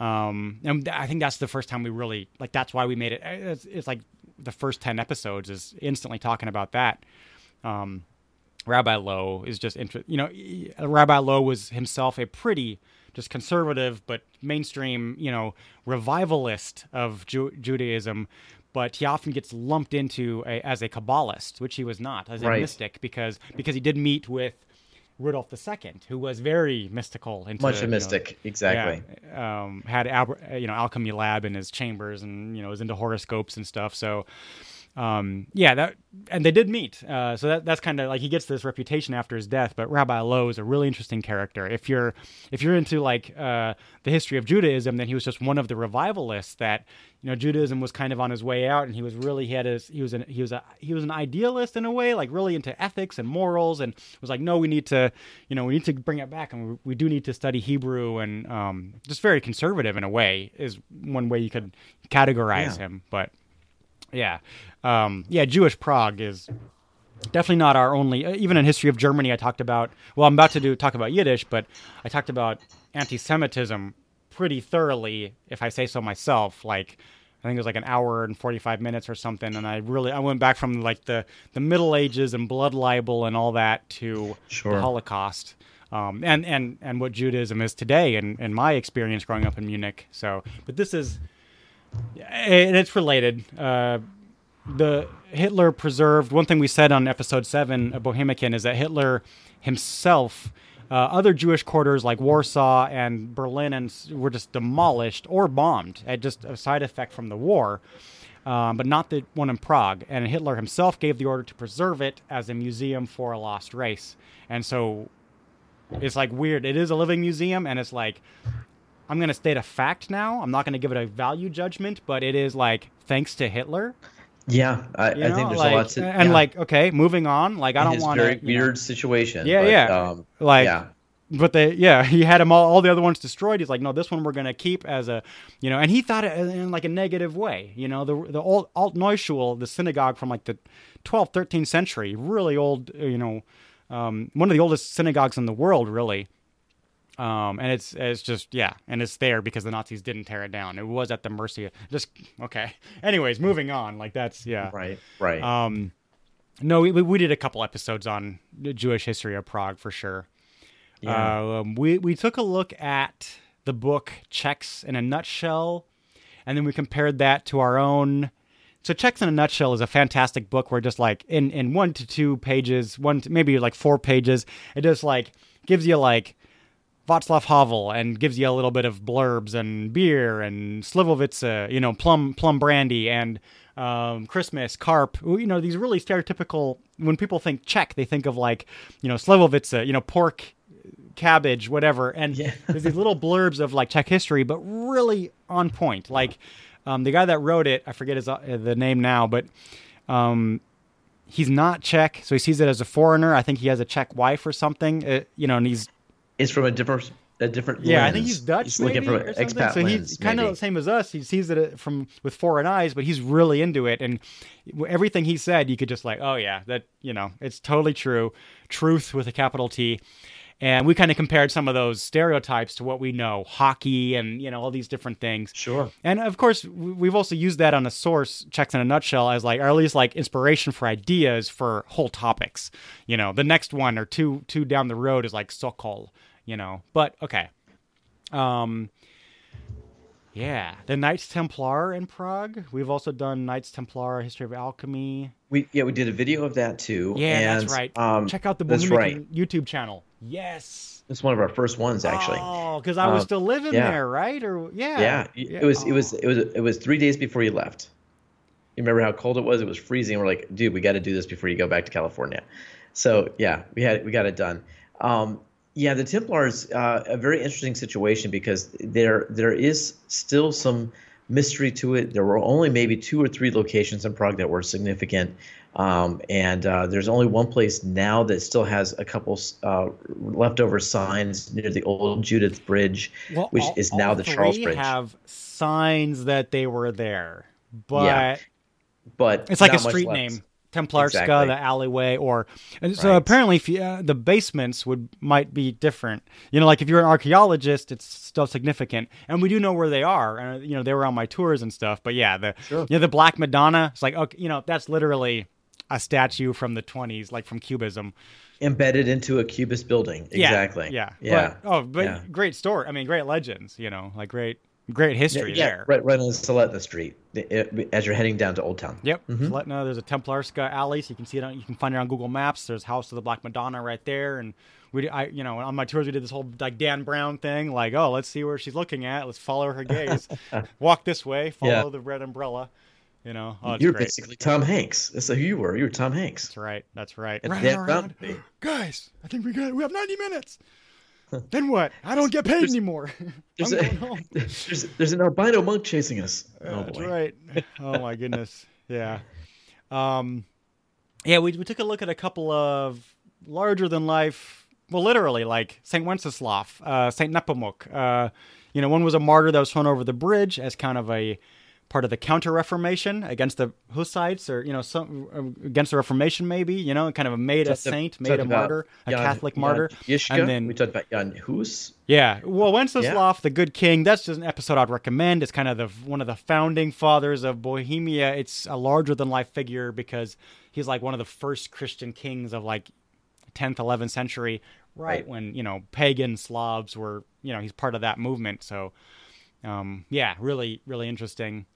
Um, and I think that's the first time we really like. That's why we made it. It's, it's like the first ten episodes is instantly talking about that. Um, Rabbi Loew is just inter- you know Rabbi Loew was himself a pretty just conservative but mainstream you know revivalist of Ju- Judaism, but he often gets lumped into a, as a Kabbalist, which he was not, as a Right. mystic because because he did meet with Rudolph II, who was very mystical. and Much a you know, mystic, exactly. yeah, um, had you know alchemy lab in his chambers, and you know was into horoscopes and stuff. So, um, yeah, that and they did meet. Uh, so that that's kind of like he gets this reputation after his death. But Rabbi Loew is a really interesting character. If you're if you're into like uh, the history of Judaism, then he was just one of the revivalists that you know Judaism was kind of on his way out, and he was really he had his he was an he was a he was an idealist in a way, like really into ethics and morals, and was like, no, we need to you know we need to bring it back, and we, we do need to study Hebrew, and um, just very conservative in a way is one way you could categorize Yeah. him, but yeah, um, yeah, Jewish Prague is definitely not our only. uh, Even in history of Germany, I talked about. Well, I'm about to do talk about Yiddish, but I talked about anti-Semitism pretty thoroughly, if I say so myself. Like, I think it was like an hour and 45 minutes or something, and I really I went back from like the the Middle Ages and blood libel and all that to Sure. the Holocaust. Um, and, and, and what Judaism is today, in, in my experience growing up in Munich. So, but this is, and it's related. Uh, the Hitler preserved one thing we said on episode seven of Bohemicast is that Hitler himself, uh, other Jewish quarters like Warsaw and Berlin, and were just demolished or bombed at just a side effect from the war. Um, but not the one in Prague. And Hitler himself gave the order to preserve it as a museum for a lost race. And so it's like weird. It is a living museum, and it's like I'm going to state a fact now. I'm not going to give it a value judgment, but it is like thanks to Hitler. Yeah, I, You I think there's like, a lot to. and yeah. like okay, moving on. Like I In don't want very weird situation. Yeah, but, yeah. Um, like yeah. but they yeah he had them all all the other ones destroyed he's like no this one we're going to keep as a you know and he thought it in like a negative way you know the the old Altneuschul the synagogue from like the 12th 13th century really old uh, you know um, one of the oldest synagogues in the world really um, and it's it's just yeah, and it's there because the Nazis didn't tear it down. It was at the mercy of just okay. Anyways, moving on. Like that's yeah. Right. Right. Um, no, we we did a couple episodes on the Jewish history of Prague for sure. Yeah. Um, we we took a look at the book Czechs in a Nutshell, and then we compared that to our own. So Czechs in a Nutshell is a fantastic book where just like in in one to two pages, one to, maybe like four pages, it just like gives you like Václav Havel and gives you a little bit of blurbs and beer and Slivovitza, you know, plum plum brandy and um, Christmas carp. You know, these really stereotypical. When people think Czech, they think of like you know Slivovitza, you know, pork, cabbage, whatever. And Yeah. there's these little blurbs of like Czech history, but really on point. Like Um, the guy that wrote it, I forget his uh, the name now, but um, he's not Czech, so he sees it as a foreigner. I think he has a Czech wife or something. Uh, you know, and he's It's from a different a different. yeah, I think he's Dutch. He's maybe, looking from an expat so he's lens, kind of the same as us. He sees it uh, from with foreign eyes, but he's really into it, and everything he said, you could just like, oh yeah, that you know, it's totally true, truth with a capital T. And we kind of compared some of those stereotypes to what we know, hockey, and you know all these different things. Sure. And of course, we've also used that on a source Czechs in a Nutshell as like, or at least like inspiration for ideas for whole topics. You know, the next one or two two down the road is like Sokol. You know, but okay. Um, yeah, the Knights Templar in Prague. We've also done Knights Templar, History of Alchemy. We yeah we did a video of that too. Yeah, and, that's right. Um, Check out the that's Bohemian right. YouTube channel. Yes. It's one of our first ones actually. Oh, because I was Um, still living yeah. there, right? Or yeah. Yeah, it was it was it was it was three days before you left. You remember how cold it was? It was freezing. We're like, dude, we got to do this before you go back to California. So yeah, we had we got it done. Um, yeah, the Templars uh, a very interesting situation because there there is still some mystery to it. There were only maybe two or three locations in Prague that were significant, um, and uh, there's only one place now that still has a couple uh, leftover signs near the old Judith Bridge, Well, which all- is now the Charles Bridge. have signs that they were there, but Yeah, but it's like a street name. Templarska, Exactly. the alleyway, or and so Right. apparently, if you, uh, the basements would might be different. You know, like if you're an archaeologist, it's still significant, and we do know where they are. And you know, they were on my tours and stuff. But yeah, the Sure. know the Black Madonna. It's like okay, you know, that's literally a statue from the 20s, like from Cubism. embedded into a cubist building. Yeah, Exactly. Yeah. Yeah. But, oh, but Yeah. great story. I mean, great legends. You know, like great, great history yeah, there. right, right on Celetná Street, as you're heading down to Old Town. Yep. Mhm. Letna, there's a Templarska alley, so you can see it. On, you can find it on Google Maps. There's House of the Black Madonna right there, and we, I, you know, on my tours we did this whole like Dan Brown thing, like, oh, let's see where she's looking at. Let's follow her gaze. Walk this way. Follow Yeah. the red umbrella. You know, oh, You're great. basically Tom Hanks. That's who you were. You were Tom Hanks. That's right. That's right. And Running around. Guys, I think we got we have 90 minutes. then what? I don't get paid anymore. There's, I'm a, going home. there's, there's an albino monk chasing us. Oh, That's boy. right. Oh my goodness. Yeah. Um, yeah, we we took a look at a couple of larger than life, well, literally like Saint Wenceslav, uh, Saint Nepomuk. Uh, you know, one was a martyr that was thrown over the bridge as kind of a part of the Counter Reformation against the Hussites, or you know, some against the Reformation, maybe. You know, kind of a made a saint, made a martyr, a Jan- Catholic Jan martyr, Yishka. and then we talked about Jan Hus. yeah, well, Wenceslav, the Good King, that's just an episode I'd recommend. It's kind of the one of the founding fathers of Bohemia. It's a larger than life figure because he's like one of the first Christian kings of like 10th, 11th century, right, Right. when you know pagan Slavs were, you know, he's part of that movement. So, um, yeah, really, really interesting.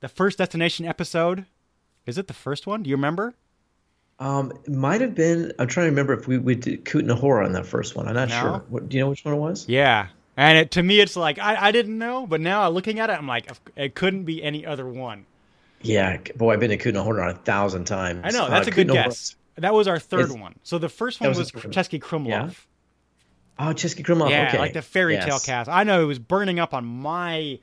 The first destination episode, is it the first one? Do you remember? Um, it might have been. I'm trying to remember if we, we did Kutna on that first one. I'm not No? sure. What, do you know which one it was? Yeah. And it, to me, it's like I, I didn't know, but now looking at it, I'm like, it couldn't be any other one. Yeah, boy, I've been to Kutna a thousand times. I know Uh, that's a good guess. That was our third Is- one. So the first one was was the third one. Český Krumlov. Yeah? Oh, Český Krumlov. Yeah, okay. like the fairy tale cast. I know it was burning up on my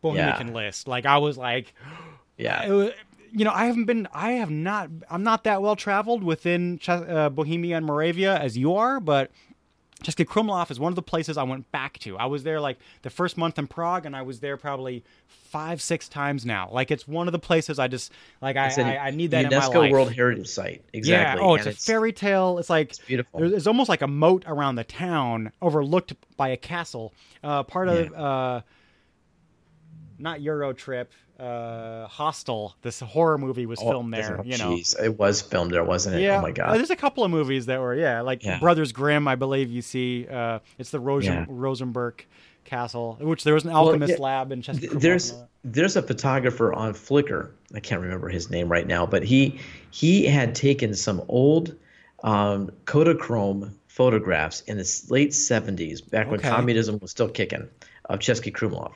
Bohemian list. Like I was like, Yeah. was, you know, I haven't been, I have not, I'm not that well traveled within uh, Bohemia and Moravia as you are, but Český Krumlov is one of the places I went back to. I was there like the first month in Prague, and I was there probably five, six times now. Like it's one of the places I just like. I, an I, I need that UNESCO in my life. World Heritage Site. Exactly. Yeah. Oh, and it's a fairy tale. It's like it's beautiful. It's almost like a moat around the town, overlooked by a castle. Uh, part of uh, not Euro Trip, uh, Hostel. This horror movie was Oh, filmed there. oh, you know. jeez. It was filmed there, wasn't it? Yeah. Oh my Uh, god. there's a couple of movies that were yeah, like Yeah. Brothers Grimm. I believe you see. Uh, it's the Rosen- Yeah. Rosenberg Castle, which there was an Well, alchemist yeah, lab in Chester. Th- There's there's a photographer on Flickr. I can't remember his name right now, but he he had taken some old um, Kodachrome photographs in the late 70s, back when communism was still kicking, of Český Krumlov.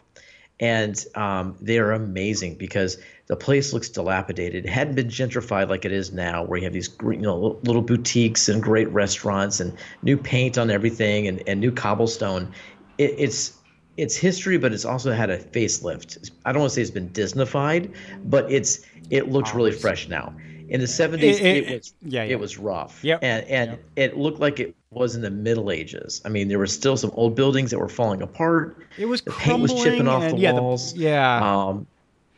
And um, they are amazing because the place looks dilapidated. It hadn't been gentrified like it is now, where you have these you know little boutiques and great restaurants and new paint on everything and, and new cobblestone. It, it's it's history, but it's also had a facelift. I don't want to say it's been Disneyfied, but it's it looks really fresh now. In the seventies, It- it, it- was yeah, yeah. it was rough. Yep. and and Yep. it looked like it was in the Middle Ages. I mean, there were still some old buildings that were falling apart. It was the paint was crumbling chipping off and- the yeah, the- walls. yeah. um,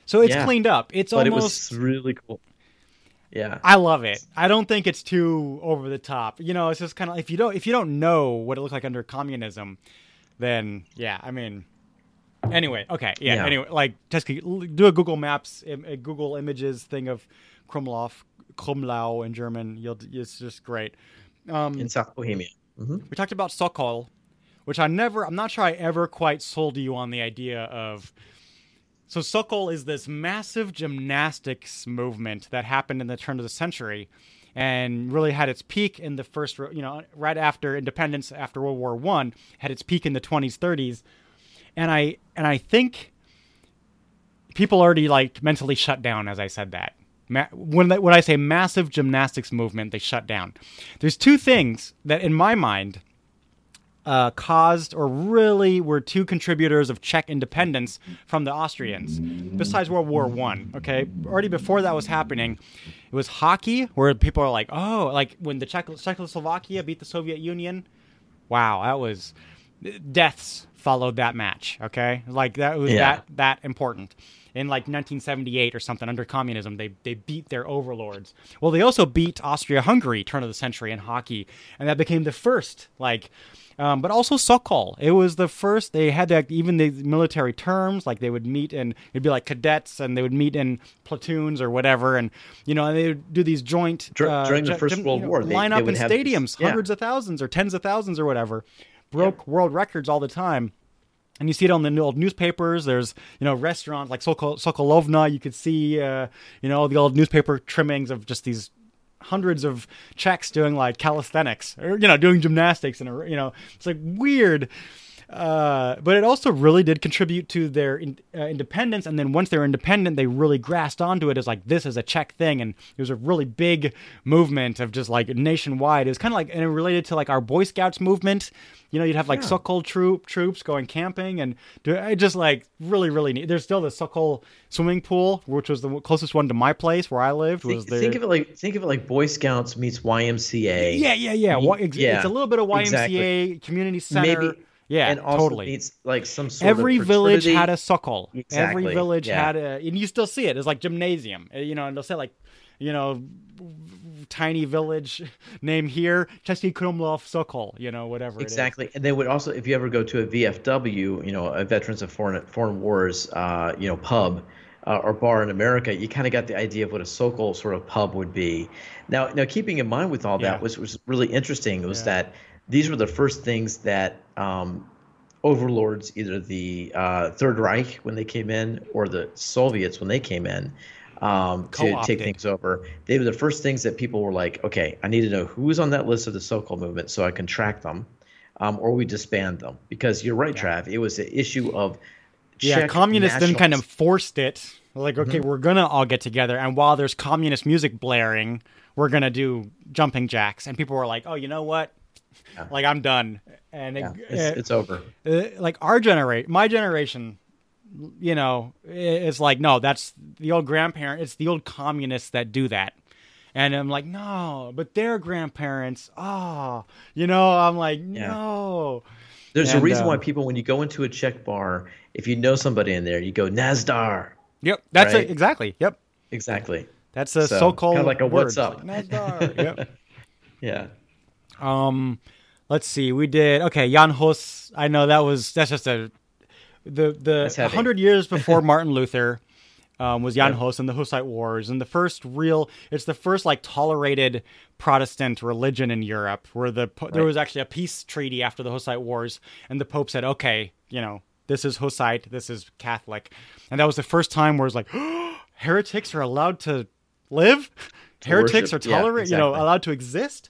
So it's yeah. cleaned up. It's but almost. it was really cool. Yeah, I love it. I don't think it's too over the top. You know, it's just kind of if you don't if you don't know what it looked like under communism, then yeah, I mean. Anyway, okay, yeah. Yeah. Anyway, like just do a Google Maps, a Google Images thing of Krumlov, Krumlau in German. You'll it's just great. Um, in South Bohemia. hmm we talked about Sokol, which I never, I'm not sure I ever quite sold you on the idea of. So Sokol is this massive gymnastics movement that happened in the turn of the century, and really had its peak in the first, you know, right after independence, after World War One, had its peak in the 20s, 30s, and I and I think people already like mentally shut down as I said that. Ma- when they, when I say massive gymnastics movement, they shut down. There's two things that, in my mind, uh, caused or really were two contributors of Czech independence from the Austrians, besides World War One. Okay, already before that was happening, it was hockey, where people are like, oh, like when the Czech- Czechoslovakia beat the Soviet Union. Wow, that was deaths followed that match. Okay, like that was Yeah. that that important. In like 1978 or something, under communism, they they beat their overlords. Well, they also beat Austria-Hungary turn of the century in hockey, and that became the first like. Um, but also Sokol. It was the first. They had like even the military terms, like they would meet and it'd be like cadets, and they would meet in platoons or whatever, and you know, and they would do these joint uh, during the First World you know, War, they- line they up in would have these- stadiums, yeah. hundreds of thousands or tens of thousands or whatever, broke world records all the time. And you see it on the old newspapers. There's, you know, restaurants like Sokol, Sokolovna. You could see, uh, you know, the old newspaper trimmings of just these hundreds of Czechs doing like calisthenics or, you know, doing gymnastics. And, you know, it's like weird. Uh, but it also really did contribute to their in, uh, independence. And then once they were independent, they really grasped onto it as like this is a Czech thing, and it was a really big movement of just like nationwide. It was kind of like and it related to like our Boy Scouts movement. You know, you'd have like Sokol troop troops going camping, and do, I just like really really neat. There's still the Sokol swimming pool, which was the closest one to my place where I lived. Was Think, there? think of it like think of it like Boy Scouts meets YMCA. yeah, yeah, yeah. Wha- Yeah, It's a little bit of YMCA exactly. community center. Maybe yeah, and also totally. meets like some sort Every of village had a sokol. Every village yeah. had a, and you still see it. It's like gymnasium, uh, you know, and they'll say like, you know, tiny village name here, Český Krumlov Sokol, you know, whatever. it is. Exactly, and they would also, if you ever go to a VFW, you know, a Veterans of Foreign Foreign Wars, uh, you know, pub uh, or bar in America, you kind of got the idea of what a Sokol sort of pub would be. Now, now, keeping in mind with all that Yeah. was was really interesting was Yeah. that these were the first things that um, overlords, either the uh, Third Reich when they came in or the Soviets when they came in. Um, to take things over, they were the first things that people were like, "Okay, I need to know who's on that list of the Sokol movement, so I can track them." um, or we disband them. Because you're right, Trav. It was an issue of Yeah, communists then kind of forced it. Like, okay, Mm-hmm. we're gonna all get together, and while there's communist music blaring, we're gonna do jumping jacks, and people were like, "Oh, you know what? Like, I'm done." And Yeah, it, it's, it's over. uh, like our generation, my generation, you know, it's like no, that's the old grandparent. It's the old communists that do that. And I'm like, no, but their grandparents, oh, you know, I'm like, no. There's a And, reason why um, people, when you go into a Czech bar, if you know somebody in there, you go Nazdar. Yep, that's Right. it exactly. Yep, Exactly. that's a So, so-called kinda like a what's up. like, Nazdar. yep. Yeah. Um, let's see. We did okay. Jan Hus. I know that was that's just a the the hundred years before Martin Luther um, was Jan Yeah. Hus and the Hussite Wars, and the first real. It's the first like tolerated Protestant religion in Europe, where the po- there was actually a peace treaty after the Hussite Wars, and the Pope said, okay, you know. This is Hussite. This is Catholic, and that was the first time where it's like, heretics are allowed to live. heretics worship. are Yeah, tolerant. You know, allowed to exist.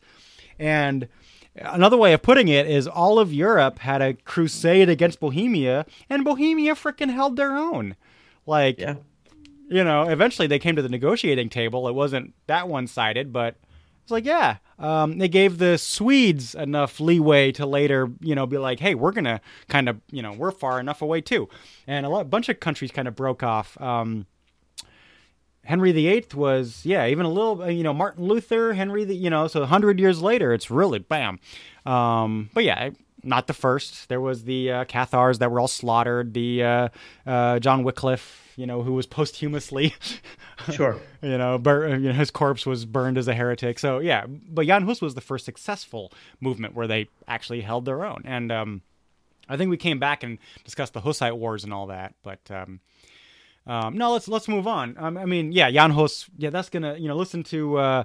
And another way of putting it is all of Europe had a crusade against Bohemia, and Bohemia frickin' held their own. Like, Yeah. you know, eventually they came to the negotiating table. It wasn't that one sided, but It's like, yeah. Um, they gave the Swedes enough leeway to later, you know, be like, hey, we're gonna kind of, you know, we're far enough away too. And a lot, bunch of countries kind of broke off. Um, Henry VIII was, yeah, even a little, you know, Martin Luther, Henry, the, you know, so 100 years later, it's really bam. Um, but yeah, not the first. There was the uh, Cathars that were all slaughtered, the uh, uh, John Wycliffe, you know, who was posthumously, sure, you know, bur- you know, his corpse was burned as a heretic. So yeah, but Jan Hus was the first successful movement where they actually held their own. And um, I think we came back and discussed the Hussite wars and all that, but. Um, um, no, let's let's move on. Um, I mean, yeah, Jan Hus. Yeah, that's gonna you know listen to. Uh,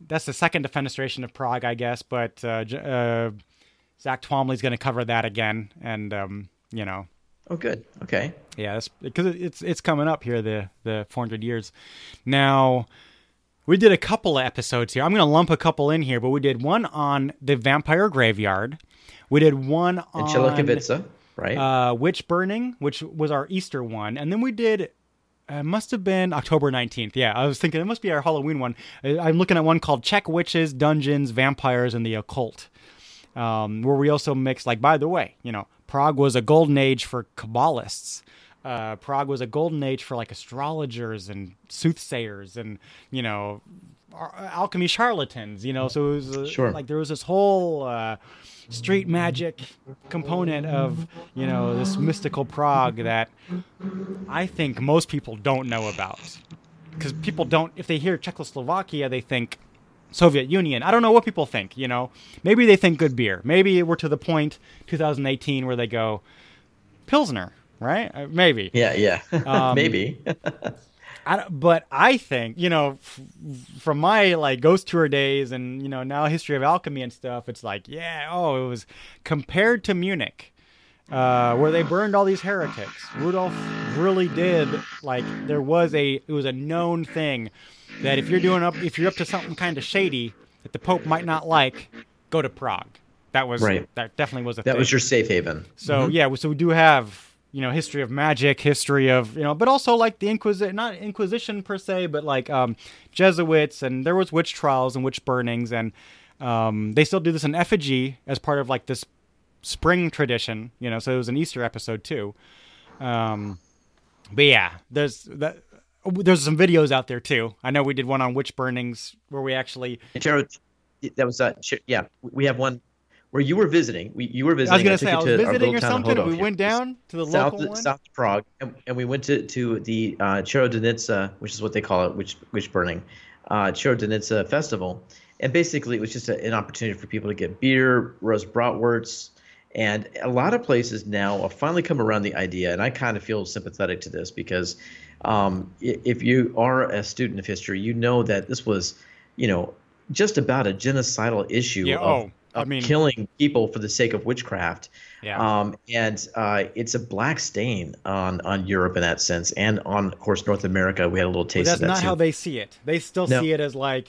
that's the second defenestration of Prague, I guess. But uh, uh, Zach Twomley's going to cover that again, and um, you know. Oh, good. Okay. Yeah, because it's it's coming up here the the 400 years. Now, we did a couple of episodes here. I'm going to lump a couple in here, but we did one on the vampire graveyard. We did one on Čelákovice right? Uh, Witch Burning, which was our Easter one, and then we did. Uh, must have been October 19th. Yeah, I was thinking it must be our Halloween one. I'm looking at one called Czech Witches, Dungeons, Vampires, and the Occult, um, where we also mixed, like, by the way, you know, Prague was a golden age for Kabbalists. Uh, Prague was a golden age for like astrologers and soothsayers and, you know, alchemy charlatans, you know. So it was uh, sure. like there was this whole uh, street magic component of you know this mystical Prague that I think most people don't know about because people don't if they hear Czechoslovakia they think Soviet Union. I don't know what people think. You know, maybe they think good beer. Maybe we're to the point 2018 where they go Pilsner, right? Uh, maybe. Yeah, yeah, um, maybe. I, but I think you know, f- from my like ghost tour days and you know now history of alchemy and stuff, it's like yeah, oh, it was compared to Munich, uh, where they burned all these heretics. Rudolf really did like there was a it was a known thing that if you're doing up if you're up to something kind of shady that the Pope might not like, go to Prague. That was right. That definitely was a that thing. was your safe haven. So mm-hmm. yeah, so we do have you know history of magic history of you know but also like the inquisition not inquisition per se but like um jesuits and there was witch trials and witch burnings and um they still do this in effigy as part of like this spring tradition you know so it was an easter episode too. Um but yeah there's that there's some videos out there too. I know we did one on witch burnings where we actually that was uh yeah we have one where you were visiting. We, you were visiting. I was going to say I was visiting or something. We went down to the south, local one. South of Prague, and, and, we went to to the uh, which is what they call it, which witch burning, uh, festival, and basically it was just a, an opportunity for people to get beer, roast bratwursts, and a lot of places now have finally come around the idea, and I kind of feel sympathetic to this because um, if you are a student of history, you know that this was, you know, just about a genocidal issue yeah, of, oh I mean, killing people for the sake of witchcraft. Yeah. Um, and uh, it's a black stain on on Europe in that sense, and on of course North America. We had a little taste. that's of that That's not too. how they see it. They still no. see it as like.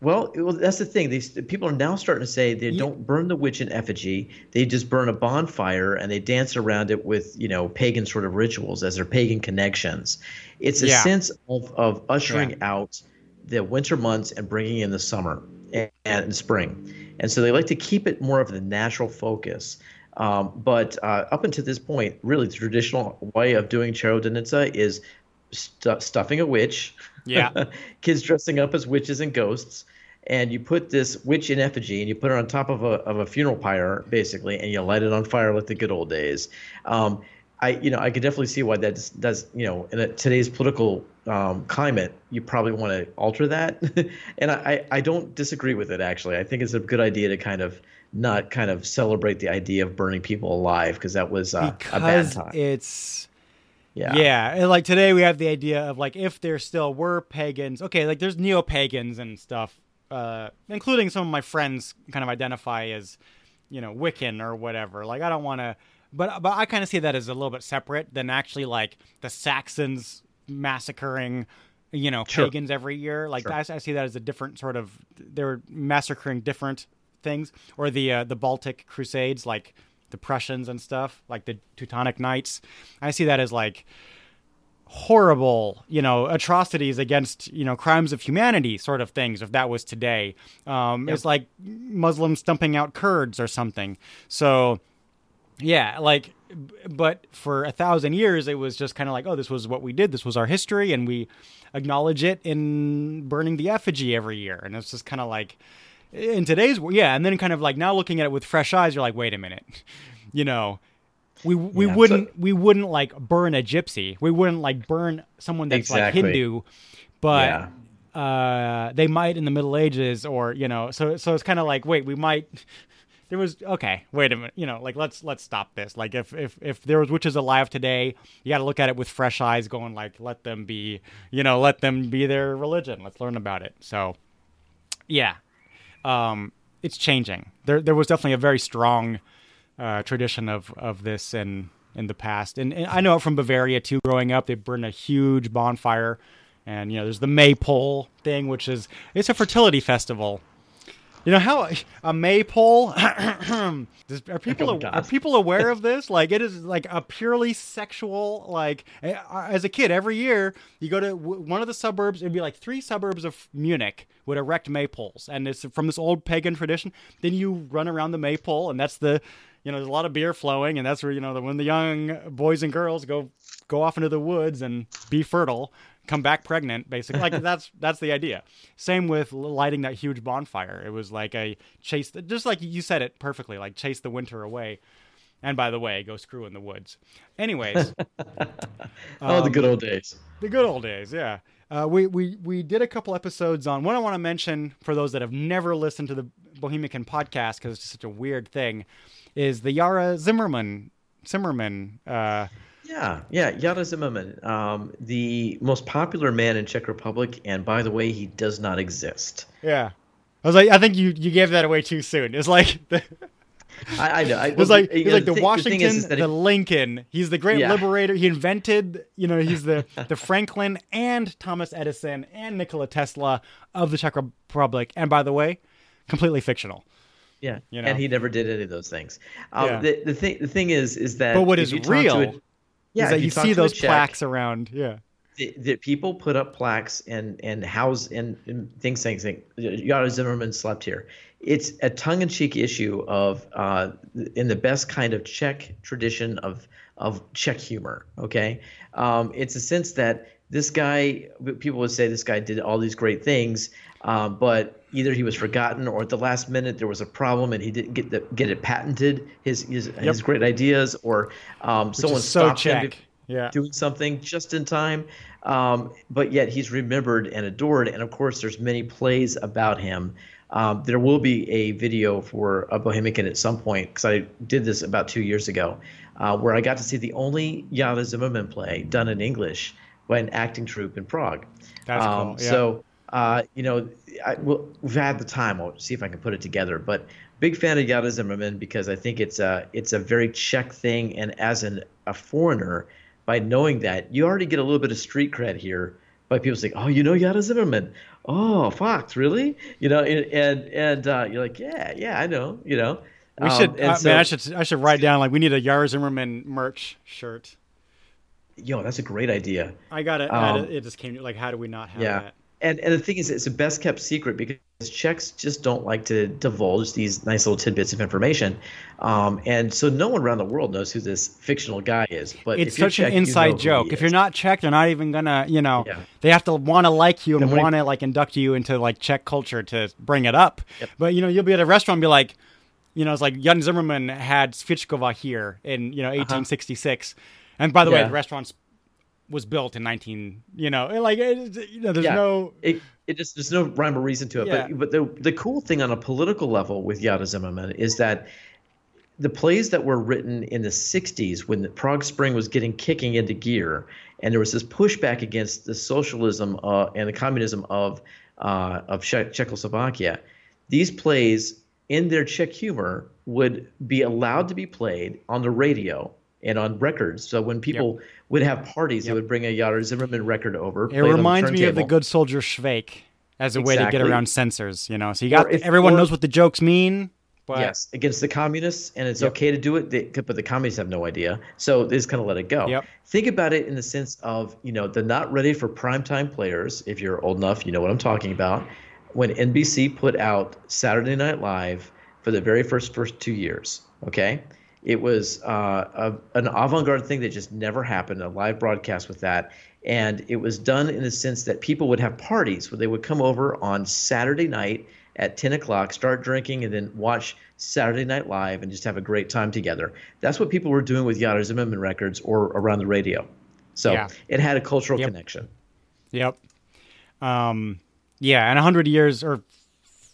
Well, well, that's the thing. These people are now starting to say they yeah. don't burn the witch in effigy. They just burn a bonfire and they dance around it with you know pagan sort of rituals as their pagan connections. It's a yeah. sense of of ushering Yeah. out the winter months and bringing in the summer and, and spring. And so they like to keep it more of the natural focus. Um, but uh, up until this point, really, the traditional way of doing Čarodějnice is stu- stuffing a witch. Yeah. kids dressing up as witches and ghosts. And you put this witch in effigy and you put her on top of a, of a funeral pyre, basically, and you light it on fire like the good old days. Um, I, you know, I could definitely see why that does, you know, in a, today's political um, climate, you probably want to alter that. and I, I don't disagree with it, actually. I think it's a good idea to kind of not kind of celebrate the idea of burning people alive because that was uh, a bad because time. it's yeah. yeah and like today we have the idea of like if there still were pagans okay like there's neo-pagans and stuff uh including some of my friends kind of identify as you know wiccan or whatever like i don't want to but but i kind of see that as a little bit separate than actually like the saxons massacring you know Sure. pagans every year like Sure. I, I see that as a different sort of they're massacring different things or the uh, the baltic crusades like the prussians and stuff like the teutonic knights i see that as like horrible, you know, atrocities against, you know, crimes of humanity sort of things if that was today. Um, yep. It's like Muslims stumping out Kurds or something. So, yeah, like, but for a thousand years, it was just kind of like, oh, this was what we did. This was our history, and we acknowledge it in burning the effigy every year. And it's just kind of like, in today's, yeah, and then kind of like now looking at it with fresh eyes, you're like, wait a minute, you know, we we yeah, wouldn't so, we wouldn't like burn a gypsy. We wouldn't like burn someone that's exactly. like Hindu, but yeah. uh, they might in the Middle Ages or you know. So so it's kind of like wait, we might. There was okay. Wait a minute. You know, like let's let's stop this. Like if if if there was witches alive today, you got to look at it with fresh eyes, going like let them be. You know, let them be their religion. Let's learn about it. So, yeah, um, it's changing. There there was definitely a very strong uh, tradition of of this in in the past, and, and, I know it from Bavaria too. Growing up, they burn a huge bonfire, and you know there's the maypole thing, which is it's a fertility festival. You know how a maypole? are people oh, are people aware of this? Like it is like a purely sexual. Like as a kid, every year you go to one of the suburbs. It'd be like three suburbs of Munich would erect maypoles, and it's from this old pagan tradition. Then you run around the maypole, and that's the you know, there's a lot of beer flowing, and that's where you know when the young boys and girls go go off into the woods and be fertile, come back pregnant, basically. Like that's that's the idea. Same with lighting that huge bonfire. It was like a chase, just like you said it perfectly, like chase the winter away. And by the way, go screw in the woods. Anyways, oh, um, the good old days. The good old days, yeah. Uh, we, we we did a couple episodes on one I want to mention for those that have never listened to the Bohemian podcast because it's just such a weird thing is the Jára Cimrman Cimrman. Uh, yeah, yeah, Jára Cimrman, um, the most popular man in Czech Republic, and by the way, he does not exist. Yeah, I was like, I think you you gave that away too soon. It's like. The, I, I, know. I, it was like he's like the, the Washington, the, is, is the Lincoln. He's the great yeah. liberator. He invented, you know, he's the the Franklin and Thomas Edison and Nikola Tesla of the Czech Republic. And by the way, completely fictional. Yeah, you know? and he never did any of those things. Um, yeah. the, the thing the thing is is that but what is real? A, yeah, you, you see those plaques around. Yeah, that people put up plaques and and house and, and things saying saying Jára Cimrman slept here. It's a tongue-in-cheek issue of uh, in the best kind of Czech tradition of of Czech humor. Okay, um, it's a sense that this guy people would say this guy did all these great things uh, but either he was forgotten or at the last minute there was a problem and he didn't get the, get it patented his his, yep. his great ideas or um, someone so stopped check. him yeah. doing something just in time um, but yet he's remembered and adored and of course there's many plays about him um, there will be a video for a Bohemian at some point because I did this about two years ago, uh, where I got to see the only Jára Cimrman play done in English by an acting troupe in Prague. That's um, cool. Yeah. So uh, you know, I, we'll, we've had the time. I'll see if I can put it together. But big fan of Jára Cimrman because I think it's a it's a very Czech thing, and as an, a foreigner, by knowing that, you already get a little bit of street cred here by people saying, "Oh, you know Jára Cimrman? Oh, Fox, really? You know?" And and, and uh, you're like, "Yeah, yeah, I know." You know. We should. Um, uh, so, man, I should. I should write down like we need a Jára Cimrman merch shirt. Yo, that's a great idea. I got it. Um, it just came. Like, how do we not have yeah. that? And and the thing is, it's a best kept secret because Czechs just don't like to divulge these nice little tidbits of information, um, and so no one around the world knows who this fictional guy is. But it's such Czech, an inside you know joke. If you're not Czech, they're not even gonna, you know, yeah. they have to want to like you and want to like induct you into like Czech culture to bring it up. Yep. But you know, you'll be at a restaurant and be like, you know, it's like Jan Zimmerman had Svíčková here in you know 1866, uh-huh. and by the yeah. way, the restaurant's was built in 19 you know like it, you know there's yeah, no it, it just there's no rhyme or reason to it yeah. but but the the cool thing on a political level with Jára Cimrman is that the plays that were written in the 60s when the Prague Spring was getting kicking into gear and there was this pushback against the socialism uh, and the communism of uh, of che- Czechoslovakia these plays in their Czech humor would be allowed to be played on the radio and on records. So when people yep. would have parties, yep. they would bring a Jára Cimrman record over. It reminds me of the Good Soldier Schweik as a exactly. way to get around censors. You know, so you got if, everyone or, knows what the jokes mean, but yes, against the communists, and it's Yep. okay to do it, they, but the communists have no idea, so they just kind of let it go. Yep. Think about it in the sense of you know the not ready for primetime players. If you're old enough, you know what I'm talking about. When NBC put out Saturday Night Live for the very first first two years, okay, it was uh, a, an avant-garde thing that just never happened. A live broadcast with that, and it was done in the sense that people would have parties where they would come over on Saturday night at 10 o'clock, start drinking, and then watch Saturday Night Live and just have a great time together. That's what people were doing with Jára Cimrman records or around the radio. So Yeah. it had a cultural Yep. connection. Yep. Um, yeah, and a hundred years, or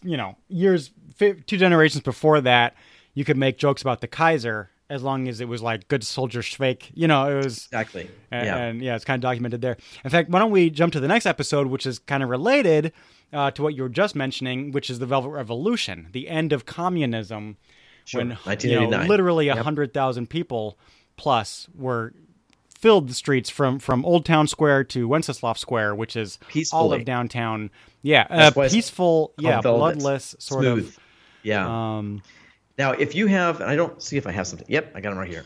you know, years, two generations before that, you could make jokes about the Kaiser as long as it was like good soldier Schweik. You know, it was Exactly. and yeah. and, yeah, it's kind of documented there. In fact, why don't we jump to the next episode, which is kind of related uh, to what you were just mentioning, which is the Velvet Revolution, the end of communism, Sure. when you know literally a Yep. hundred thousand people plus were filled the streets from from Old Town Square to Wenceslas Square, which is all of downtown. Yeah, uh, That's why it's peaceful. Yeah, bloodless sort Smooth. of. Yeah. Um, now, if you have, and I don't see if I have something. Yep, I got them right here.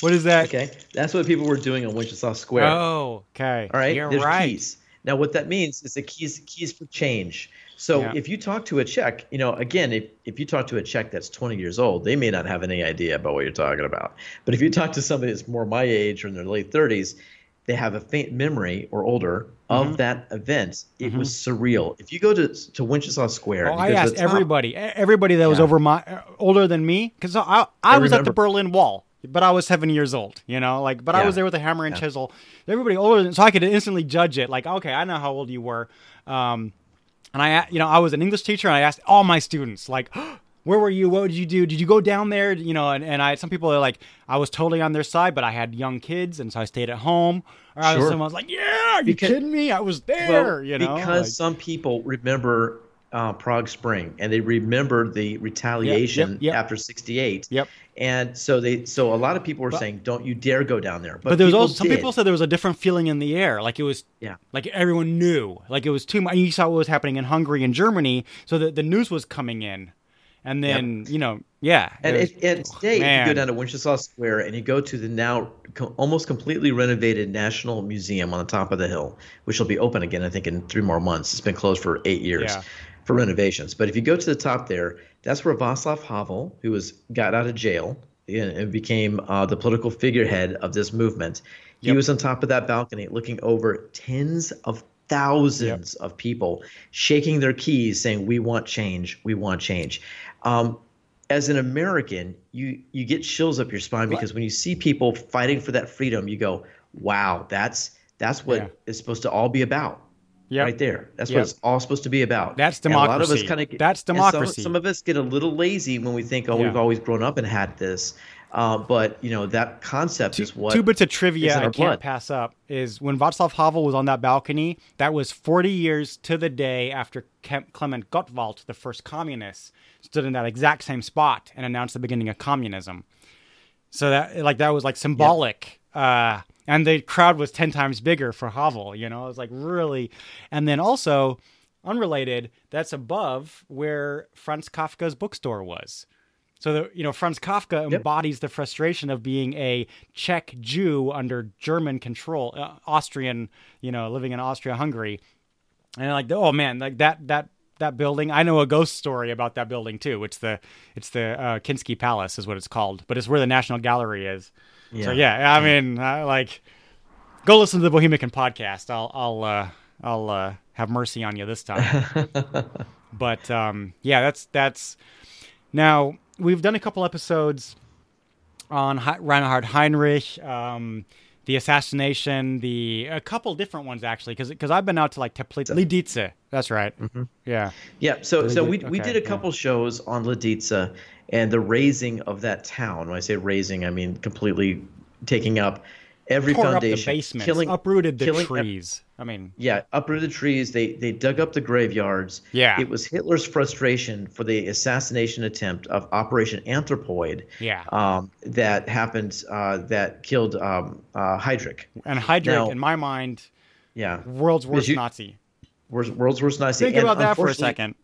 what is that? Okay, that's what people were doing on Wenceslas Square. Oh, okay. All right, You're there's right. keys. Now, what that means is the keys keys for change. So Yeah. if you talk to a Czech, you know, again, if, if you talk to a Czech that's 20 years old, they may not have any idea about what you're talking about. But if you talk to somebody that's more my age or in their late 30s, they have a faint memory or older of Mm-hmm. that event. It was surreal. If you go to to Wenceslas Square, Oh, I you go to asked top- everybody, everybody that was Yeah. over my uh, older than me, because I I, I was at the. Berlin Wall, but I was seven years old. You know, like, but I was there with a hammer and chisel. Everybody older than, so I could instantly judge it. Like, okay, I know how old you were. Um, and I, you know, I was an English teacher, and I asked all my students, like, where were you? What did you do? Did you go down there? You know, and, and I, some people are like, I was totally on their side, but I had young kids, and so I stayed at home. Or I was, Sure. someone was like, yeah, are you Because- kidding me? I was there. you know, because like- some people remember uh, Prague Spring and they remember the retaliation yep. after '68. Yep. And so they, so a lot of people were saying, "Don't you dare go down there." But, But there was also some did. people said there was a different feeling in the air, like it was, Yeah. like everyone knew, like it was too much. You saw what was happening in Hungary and Germany, so the the news was coming in, and then you know, yeah, And, was- it, and today, if you man. go down to Wenceslas Square and you go to the now co- almost completely renovated National Museum on the top of the hill, which will be open again, I think, in three more months. It's been closed for eight years Yeah. for renovations. But if you go to the top there, that's where Václav Havel, who was got out of jail and became uh, the political figurehead of this movement, he Yep. was on top of that balcony looking over tens of thousands of people shaking their keys saying we want change we want change um, as an american you you get chills up your spine because when you see people fighting for that freedom you go wow that's that's what Yeah. it's supposed to all be about Yep. right there that's Yep. what it's all supposed to be about That's And a lot of us kind of That's democracy. some, of us get a little lazy when we think oh Yeah. we've always grown up and had this uh, but you know that concept is what Two bits of trivia I can't blood. pass up is when Václav Havel was on that balcony. That was 40 years to the day after Klement Gottwald, the first communist, stood in that exact same spot and announced the beginning of communism. So that like that was like symbolic. Uh, and the crowd was 10 times bigger for Havel, you know, it was like really. And then also, unrelated, that's above where Franz Kafka's bookstore was. So the, you know Franz Kafka embodies the frustration of being a Czech Jew under German control, uh, Austrian, you know, living in Austria-Hungary, and like oh man, like that that that building. I know a ghost story about that building too. It's the it's the uh, Kinsky Palace is what it's called, but it's where the National Gallery is. So Yeah. yeah, I mean, I, like go listen to the Bohemian podcast. I'll I'll uh, I'll uh, have mercy on you this time. but um, yeah, that's that's now we've done a couple episodes on Hi- Reinhard Heydrich, um, the assassination, the a couple different ones actually, because because I've been out to like Teplice, Lidice. That's right. Yeah. Yeah, so so we did- we did a yeah. couple shows on Lidice and the raising of that town. When I say raising, I mean completely taking up every Tore up the foundation, basements, killing, uprooted the killing trees. I mean, yeah, uprooted the trees. They they dug up the graveyards. Yeah. it was Hitler's frustration for the assassination attempt of Operation Anthropoid. Yeah. um, that happened uh, that killed um, uh, Heydrich. and Heydrich, Now- in my mind, Yeah, world's worst you- Nazi. world's, world's worst Nazi. Think And about that for a second.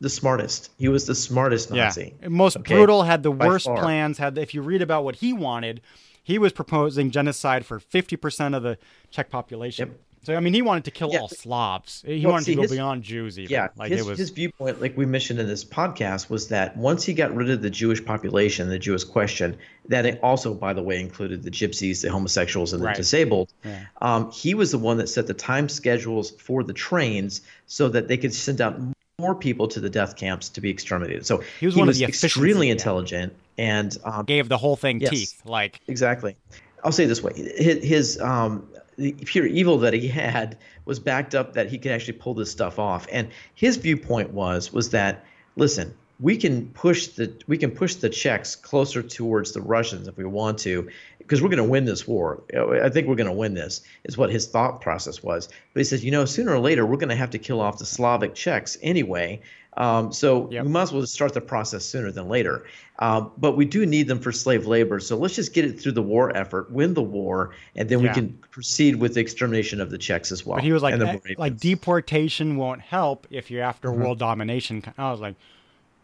the smartest. He was the smartest Nazi. Yeah, most okay? brutal. Had the By worst far. plans. Had if you read about what he wanted, he was proposing genocide for fifty percent of the Czech population. Yep. So I mean, he wanted to kill Yeah. all Slavs. He Well, wanted see, to go his- beyond Jews. Even. Yeah, like his, it was. his viewpoint, like we mentioned in this podcast, was that once he got rid of the Jewish population, the Jewish question, that it also, by the way, included the gypsies, the homosexuals, and the Right. disabled. Yeah. Um, he was the one that set the time schedules for the trains so that they could send out more people to the death camps to be exterminated. So He was one of the extremely efficiency, yeah. intelligent and um, gave the whole thing Yes. teeth. Like Exactly. I'll say it this way: his, his um, the pure evil that he had was backed up that he could actually pull this stuff off. And his viewpoint was was that listen, we can push the we can push the Czechs closer towards the Russians if we want to, because we're going to win this war. I think we're going to win this. Is what his thought process was. But he says, you know, sooner or later we're going to have to kill off the Slavic Czechs anyway. Um, so Yep. we might as well start the process sooner than later. Um, but we do need them for slave labor. So let's just get it through the war effort, win the war, and then Yeah. we can proceed with the extermination of the Czechs as well. But he was like, eh, like deportation won't help if you're after world domination. I was like,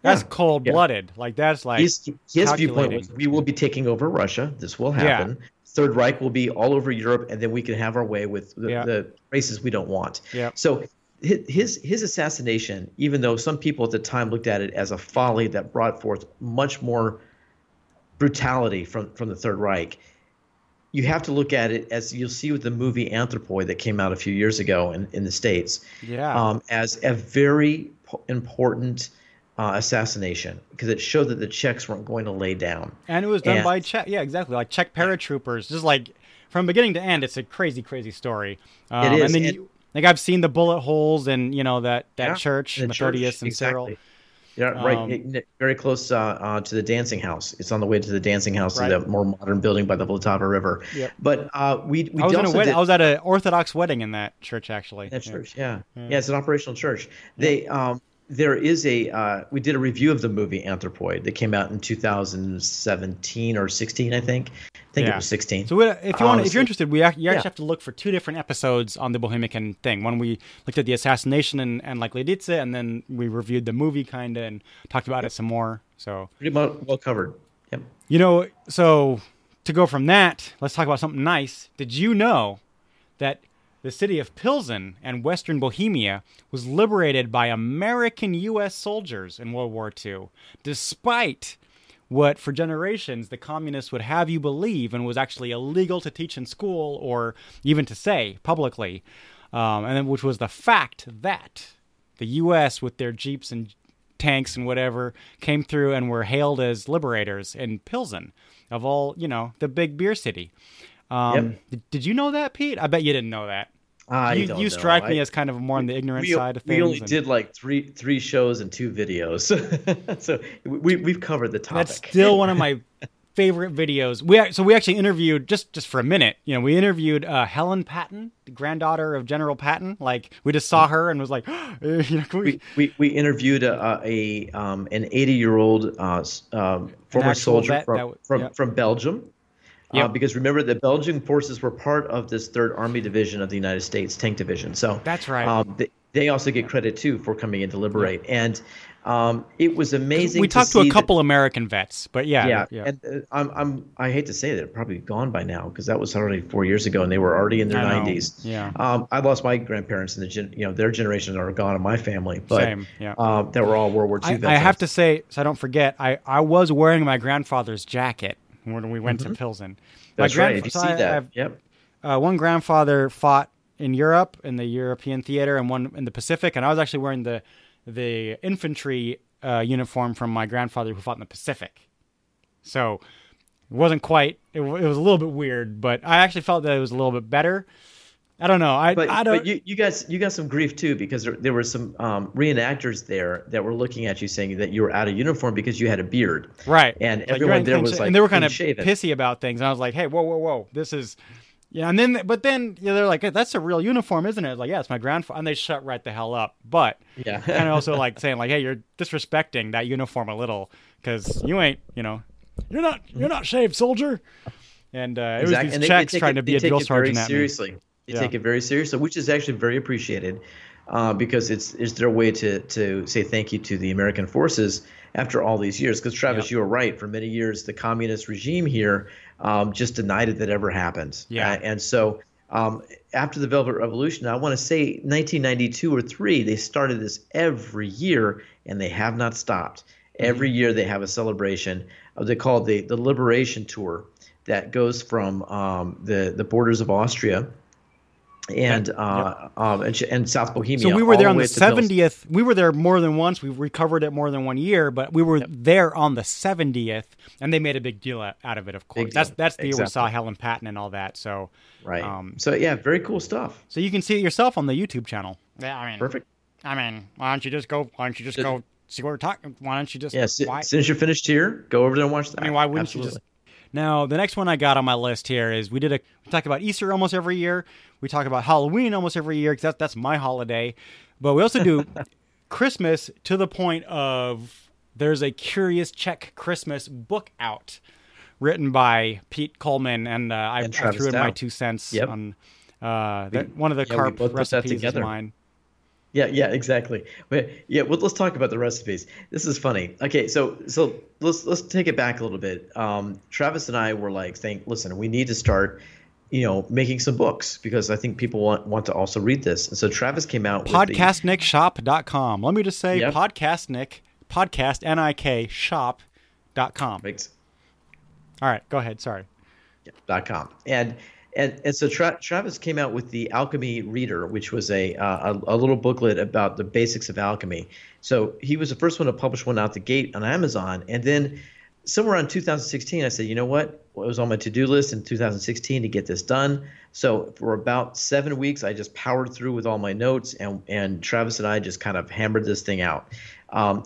that's Yeah. cold blooded. Like that's like His, his viewpoint was we will be taking over Russia. This will happen. Third Reich will be all over Europe, and then we can have our way with the, Yeah. the races we don't want. Yeah. So his his assassination, even though some people at the time looked at it as a folly that brought forth much more brutality from from the Third Reich, you have to look at it as you'll see with the movie Anthropoid that came out a few years ago in, in the states yeah. um, as a very important uh, assassination because it showed that the Czechs weren't going to lay down. And it was done And- by Czech. Yeah, exactly. Like Czech paratroopers. Just like from beginning to end, it's a crazy, crazy story. Um, is, And then and- you, like I've seen the bullet holes and you know that that Yeah, church, the Methodius church, and Cyril. Yeah, right. Um, it- it- very close uh, uh, to the dancing house. It's on the way to the dancing house, Right. the more modern building by the Vltava River. Yep. But uh, we we I was also did- I was at an Orthodox wedding in that church actually. That Yeah. church, yeah. yeah, it's an operational church. They um, there is a uh, we did a review of the movie Anthropoid that came out in 2017 or 16, I think. I think Yeah. it was 16. So we- if you Um, want, if you're interested, we ac- you actually yeah. have to look for two different episodes on the Bohemian thing. One we looked at the assassination and, and like Lidice, and then we reviewed the movie kind of and talked about it some more. So pretty well, well covered. Yep. you know, so to go from that, let's talk about something nice. Did you know that the city of Pilsen and Western Bohemia was liberated by American U.S. soldiers in World War II, despite what for generations the communists would have you believe and was actually illegal to teach in school or even to say publicly, um, and then which was the fact that the U.S. with their jeeps and tanks and whatever came through and were hailed as liberators in Pilsen, of all you know the big beer city. Um, Yep. did, did you know that, Pete? I bet you didn't know that. I you you know. strike me I- as kind of more on the ignorant we, side of things. we only and- did like three three shows and two videos, so we we've covered the topic. That's still one of my favorite videos. We so we actually interviewed just just for a minute. You know, we interviewed uh, Helen Patton, the granddaughter of General Patton. Like we just saw her and was like, you know, we, we, we, we interviewed a, a um, an 80 year old uh, um, former actual soldier from that from, yep. from Belgium. Uh, because remember, the Belgian forces were part of this Third Army Division of the United States Tank Division. So That's right. Um, they, they also get credit too for coming in to liberate, and um, it was amazing. we talked to see a that- couple American vets, but yeah, yeah, yeah. and uh, I'm, I'm I hate to say that they're probably gone by now because that was already four years ago and they were already in their 90s. yeah. Um, I lost my grandparents and the gen, you know their generation are gone in my family, but Same, yeah. uh, they were all World War II I. I have to say, so I don't forget, I, I was wearing my grandfather's jacket when we went to Pilsen. My Mm-hmm. Right. If you see that, have- yep. uh, one grandfather fought in Europe in the European theater, and one in the Pacific. And I was actually wearing the the infantry uh, uniform from my grandfather who fought in the Pacific. So it wasn't quite. It, wa- it was a little bit weird, but I actually felt that it was a little bit better. I don't know. I But, I don't. but you, you guys you got some grief too because there, there were some um, reenactors there that were looking at you saying that you were out of uniform because you had a beard. Right. And Like, everyone there was like and they were kind of clean-shaven. pissy about things. And I was like, hey, whoa, whoa, whoa, this is, yeah. And then, but then you know, they're like, hey, that's a real uniform, isn't it? Like, yeah, it's my grandfather. And they shut right the hell up. But Yeah. kind of also like saying like, hey, you're disrespecting that uniform a little because you ain't, you know, you're not, you're not shaved, soldier. And uh, it was these And they- they trying it- to be a drill sergeant at me. seriously. They Yeah. take it very seriously, which is actually very appreciated. uh, because it's it's their way to to say thank you to the American forces after all these years. Because Travis, you were right. For many years, the communist regime here um, just denied it that ever happened. Yeah. Uh, and so um, after the Velvet Revolution, I want to say 1992 or three, they started this every year, and they have not stopped. Every year they have a celebration. Uh, they call it the the Liberation Tour that goes from um, the the borders of Austria and uh, um, and, and South Bohemia. So we were there on the to Pils- seventieth. We were there more than once. We recovered it more than one year, but we were there on the seventieth, and they made a big deal out out of it. Of course, Big that's that's the year we saw Helen Patton and all that. So Right. Um, so yeah, very cool stuff. so you can see it yourself on the YouTube channel. Yeah, I mean, Perfect. I mean, why don't you just go? Why don't you just Just- go see what we're talking? Why don't you just? Yeah. si- why? As you're finished here, go over there and watch that. I mean, why wouldn't you Absolutely. just? Now, the next one I got on my list here is we did a we talk about Easter almost every year. We talk about Halloween almost every year because that's that's my holiday. But we also do Christmas to the point of there's a Curious Czech Christmas book out, written by Pete Coleman, and uh, I, I And Travis threw in my two cents Yep. on uh, that one of the yeah, carp both put that recipes together. mine. Yeah, yeah, exactly. But yeah, well, let's talk about the recipes. This is funny. Okay, so so let's let's take it back a little bit. Um, Travis and I were like saying, listen, we need to start, you know, making some books because I think people want want to also read this. And so Travis came out Podcastnikshop.com. Let me just say Yep. podcastnick podcast N I K shop.com. Right. All right, go ahead. Sorry. dot com and and and so Tra- Travis came out with the Alchemy Reader, which was a, uh, a a little booklet about the basics of alchemy. So he was the first one to publish one out the gate on Amazon, and then somewhere around 2016, I said, you know what? Well, it was on my to-do list in 2016 to get this done. So for about seven weeks, I just powered through with all my notes, and and Travis and I just kind of hammered this thing out. Um,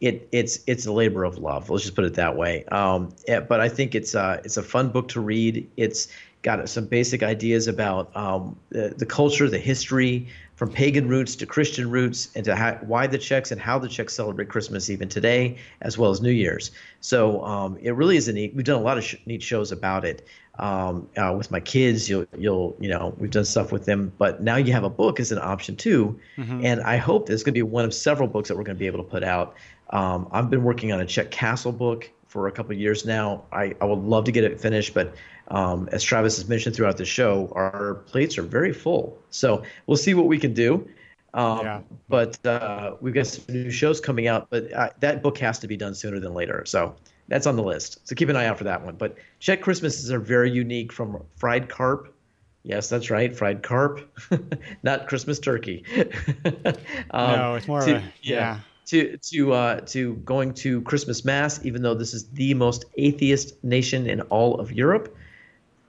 it it's it's a labor of love. Let's just put it that way. Um, yeah, but I think it's uh it's a fun book to read. It's got some basic ideas about um, the, the culture, the history, from pagan roots to Christian roots, and to how, why the Czechs and how the Czechs celebrate Christmas even today, as well as New Year's. So um, it really is a neat. We've done a lot of sh- neat shows about it. Um, uh, with my kids, you'll you'll you know we've done stuff with them, but now you have a book as an option too, and I hope there's going to be one of several books that we're going to be able to put out. Um, I've been working on a Czech Castle book for a couple of years now. I, I would love to get it finished, but um, as Travis has mentioned throughout the show, our plates are very full. So we'll see what we can do. Um, Yeah. But uh, we've got some new shows coming out, but uh, that book has to be done sooner than later. So that's on the list. So keep an eye out for that one. But Czech Christmases are very unique from fried carp. Yes, that's right, fried carp, not Christmas turkey. Um, no, it's more to- of a yeah. to to uh, to going to Christmas mass, even though this is the most atheist nation in all of Europe,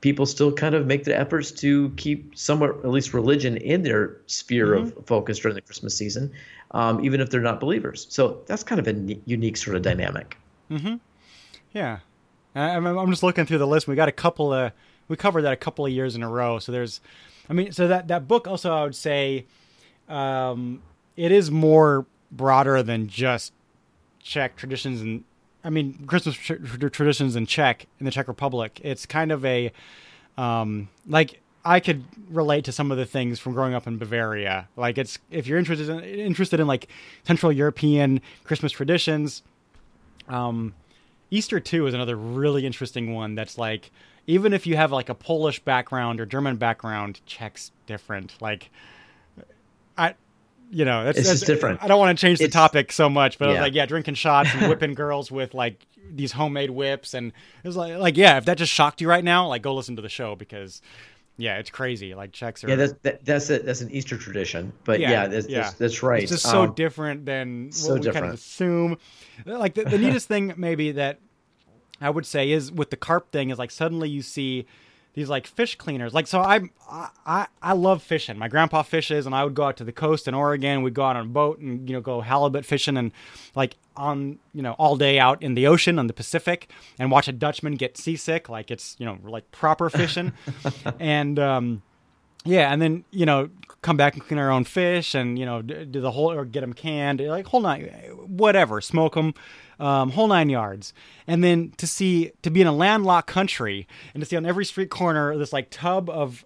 people still kind of make the efforts to keep somewhat at least religion in their sphere Mm-hmm. of focus during the Christmas season, um, even if they're not believers. So that's kind of a unique sort of dynamic. Yeah, I- I'm, I'm just looking through the list. We got a couple of we covered that a couple of years in a row. So there's, I mean, so that that book also I would say, um, it is more broader than just Czech traditions and I mean Christmas tr- tr- traditions in Czech in the Czech Republic. It's kind of a, um, like I could relate to some of the things from growing up in Bavaria. Like it's if you're interested in, interested in like Central European Christmas traditions. Um, Easter too is another really interesting one. That's like even if you have like a Polish background or German background, Czech's different. Like you know, that's, It's that's- just different. I don't want to change the It's- topic so much, but I was like, yeah, drinking shots and whipping girls with like these homemade whips, and it was like, like yeah, if that just shocked you right now, like go listen to the show because. Yeah, it's crazy. Like Czechs are. Yeah, that's that, that's a, that's an Easter tradition. But Yeah, yeah, that's, yeah. That's, that's right. It's just so Um, different than so what we kind of assume. Like the, the neatest thing maybe that I would say is with the carp thing is like suddenly you see these like fish cleaners. Like so I I I love fishing. My grandpa fishes and I would go out to the coast in Oregon. We'd go out on a boat and you know go halibut fishing and like on you know all day out in the ocean on the Pacific and watch a Dutchman get seasick like it's you know like proper fishing. and um yeah, and then you know come back and clean our own fish, and you know do the whole or get them canned, like whole nine, whatever, smoke them, um, whole nine yards. And then to see to be in a landlocked country and to see on every street corner this like tub of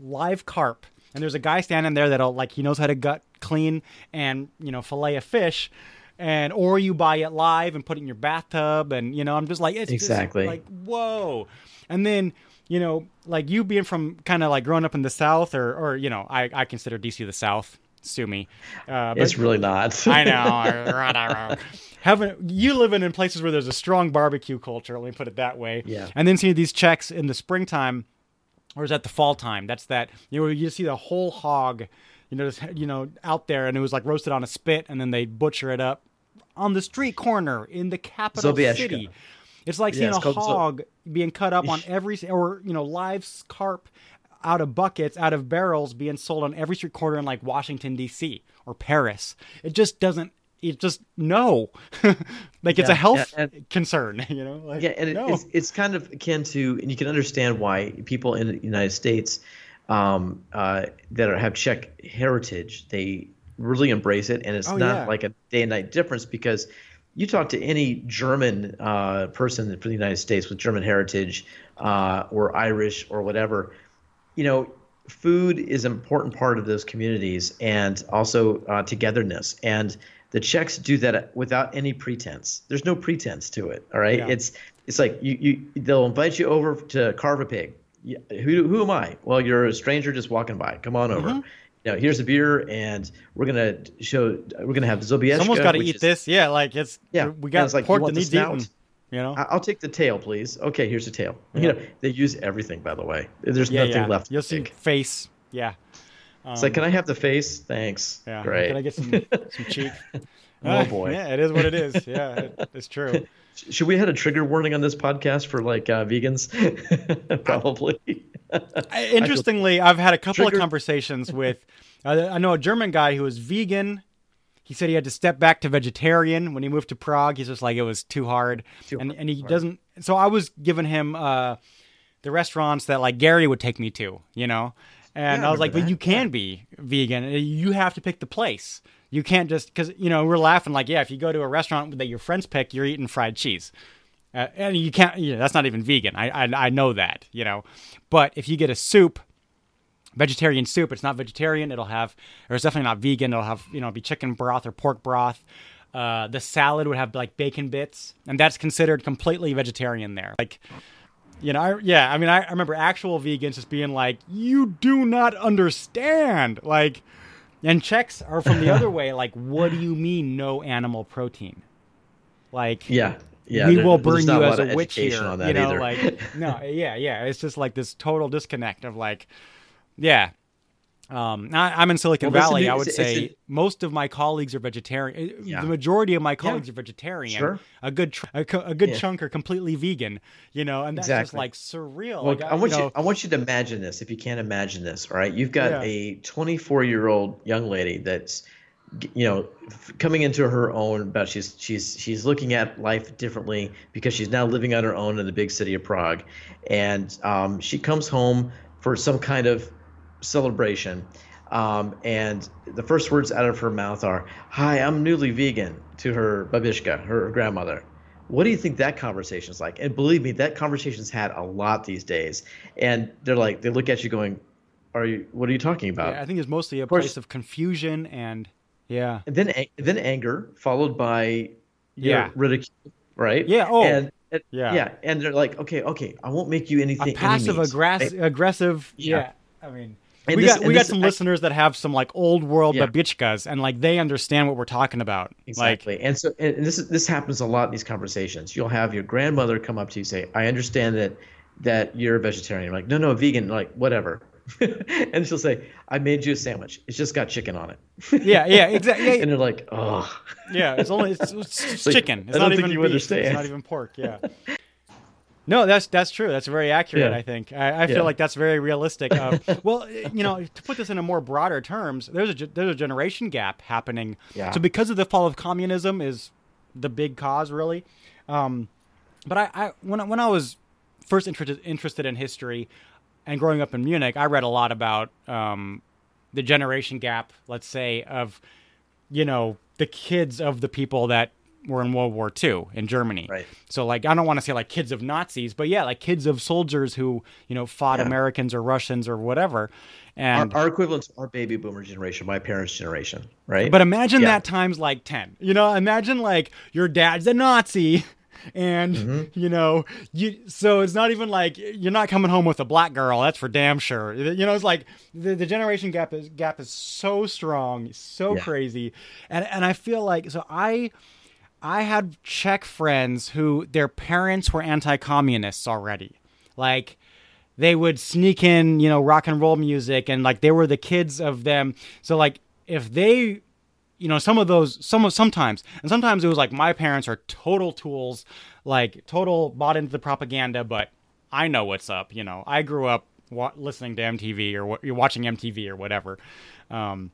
live carp and there's a guy standing there that'll like he knows how to gut clean and you know fillet a fish and or you buy it live and put it in your bathtub and you know i'm just like it's just, Exactly. like whoa and then you know like you being from kind of like growing up in the south or or you know i i consider dc the south sue me uh, but- It's really not. I know. Having you living in places where there's a strong barbecue culture, let me put it that way. Yeah. And then see these Czechs in the springtime, or is that the fall time? That's that you know you see the whole hog, you know, just, you know, out there, and it was like roasted on a spit, and then they butcher it up on the street corner in the capital Zabíjačka. city. It's like Yeah, seeing it's a hog being cut up on every, or you know, live carp out of buckets, out of barrels, being sold on every street corner in like Washington D.C. or Paris. It just doesn't. It just no, like it's Yeah, a health yeah, and- concern, you know. Like, Yeah, and no. it's it's kind of akin to, and you can understand why people in the United States um, uh, that are, have Czech heritage, they really embrace it, and it's Oh, not yeah. like a day and night difference because you talk to any German uh, person from the United States with German heritage uh, or Irish or whatever, you know, food is an important part of those communities and also uh, togetherness. And the Czechs do that without any pretense. There's no pretense to it. All right. Yeah. It's it's like you, you they'll invite you over to carve a pig. Yeah, Who, who am I? Well, you're a stranger just walking by. Come on over. Mm-hmm. You know, here's a beer, and we're gonna show. We're gonna have Zabíjačka. Someone's got to eat is- this. Yeah, like it's Yeah, We got like, pork that the needs eaten. You know. I'll take the tail, please. Okay, here's the tail. You know, they use everything. By the way, there's yeah, nothing yeah. left. You'll see face. Yeah. It's like, can I have the face? Thanks. Yeah. Great. Can I get some some cheek? Oh, boy. Yeah, it is what it is. Yeah, it, it's true. Should we have a trigger warning on this podcast for like uh, vegans? Probably. Interestingly, I've had a couple of conversations with. Uh, I know a German guy who was vegan. He said he had to step back to vegetarian when he moved to Prague. He's just like it was too hard, and and he doesn't. So I was giving him uh, the restaurants that like Gary would take me to, you know, and Yeah, I was like, remember but you that. can be vegan. You have to pick the place. You can't just because you know we're laughing like yeah, if you go to a restaurant that your friends pick, you're eating fried cheese. Uh, and you can't, you know, that's not even vegan. I, I I know that, you know. But if you get a soup, vegetarian soup, it's not vegetarian. It'll have, or it's definitely not vegan. It'll have, you know, be chicken broth or pork broth. Uh, the salad would have like bacon bits, and that's considered completely vegetarian there. Like, you know, I, yeah. I mean, I, I remember actual vegans just being like, "You do not understand." Like, and Czechs are from the other way. Like, what do you mean no animal protein? Like, yeah. Yeah. we will burn you as lot a witch here. on that you know, either. like no, yeah, yeah. It's just like this total disconnect of like, yeah. Um, I, I'm in Silicon Well, listen, Valley. I would it's say a- most of my colleagues are vegetarian. uh, Yeah. The majority of my colleagues are vegetarian. Sure. A good, tr- a, co- a good Yeah. chunk are completely vegan. You know, and that's just like surreal. Well, like, I want you, know, I want you to imagine this. If you can't imagine this, all right, you've got Yeah. a 24 year old young lady that's, you know, coming into her own. But she's she's she's looking at life differently because she's now living on her own in the big city of Prague, and um, she comes home for some kind of celebration. Um, and the first words out of her mouth are, "Hi, I'm newly vegan." To her babishka, her grandmother. What do you think that conversation is like? And believe me, that conversation's had a lot these days. And they're like, they look at you going, "Are you? What are you talking about?" yeah, I think it's mostly a course- place of confusion and yeah, and then, then anger, followed by Yeah. know, ridicule, right? Yeah, oh, and, and- yeah. yeah. And they're like, "Okay, okay, I won't make you anything." a any passive means." aggressive, aggressive. Yeah. Yeah. I mean, And we this- got we got some I- listeners that have some like old world Yeah. babichkas, and like they understand what we're talking about. Exactly. Like, and so and this is, this happens a lot in these conversations. You'll have your grandmother come up to you and say, "I understand that that you're a vegetarian." I'm like, "No, no, vegan." like, whatever. and she'll say, "I made you a sandwich. It's just got chicken on it." yeah, yeah, exactly. and they're like, "Oh." Yeah, it's only it's, it's like, chicken. It's I not don't think even you beef. It's not even pork. Yeah. No, that's that's true. That's very accurate. Yeah. I think. I, I feel Yeah. like that's very realistic. Of, well, you know, to put this in a more broader terms, there's a there's a generation gap happening. Yeah. So because of the fall of communism is the big cause, really. Um, but I, I when I, when I was first interested interested in history and growing up in Munich, I read a lot about um, the generation gap. Let's say of you know the kids of the people that were in World War II in Germany. Right. So like I don't want to say like kids of Nazis, but yeah, like kids of soldiers who you know fought Yeah. Americans or Russians or whatever. And our equivalent to our baby boomer generation, my parents' generation, right? but imagine Yeah. that times like ten. You know, imagine like your dad's a Nazi. And Mm-hmm. you know, you so it's not even like you're not coming home with a black girl. That's for damn sure. You know, it's like the, the generation gap is gap is so strong, so Yeah. crazy, and and I feel like so I I had Czech friends who their parents were anti-communists already. Like they would sneak in, you know, rock and roll music and like they were the kids of them. So like if they you know, some of those some of sometimes and sometimes it was like my parents are total tools, like total bought into the propaganda, but I know what's up, you know. I grew up wa- listening to MTV or what you're watching MTV or whatever. Um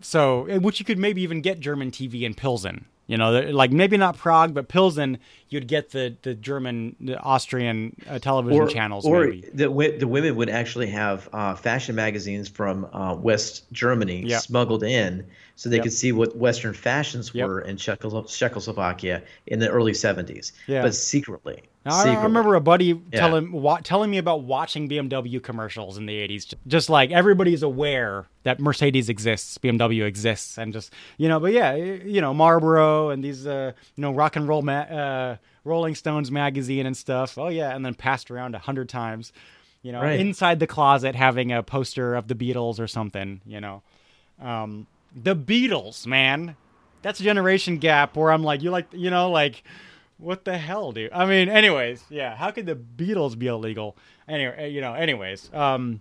so, which you could maybe even get German TV in Pilsen. You know, like maybe not Prague, but Pilsen, you'd get the the German, the Austrian uh, television channels. Or maybe. the the women would actually have uh, fashion magazines from uh, West Germany Yep. smuggled in, so they Yep. could see what Western fashions Yep. were in Czechoslovakia in the early '70s, Yeah. but secretly. I, I remember a buddy Yeah. telling wa- telling me about watching BMW commercials in the '80s. Just like everybody's aware that Mercedes exists, BMW exists, and just you know. But yeah, you know Marlboro and these uh, you know rock and roll ma- uh, Rolling Stones magazine and stuff. Oh yeah, and then passed around a hundred times. You know, Right. inside the closet having a poster of the Beatles or something. You know, um, the Beatles, man. That's a generation gap where I'm like, you like, you know, like, what the hell, dude? I mean, anyways, yeah. How could the Beatles be illegal? Anyway, you know, anyways, um,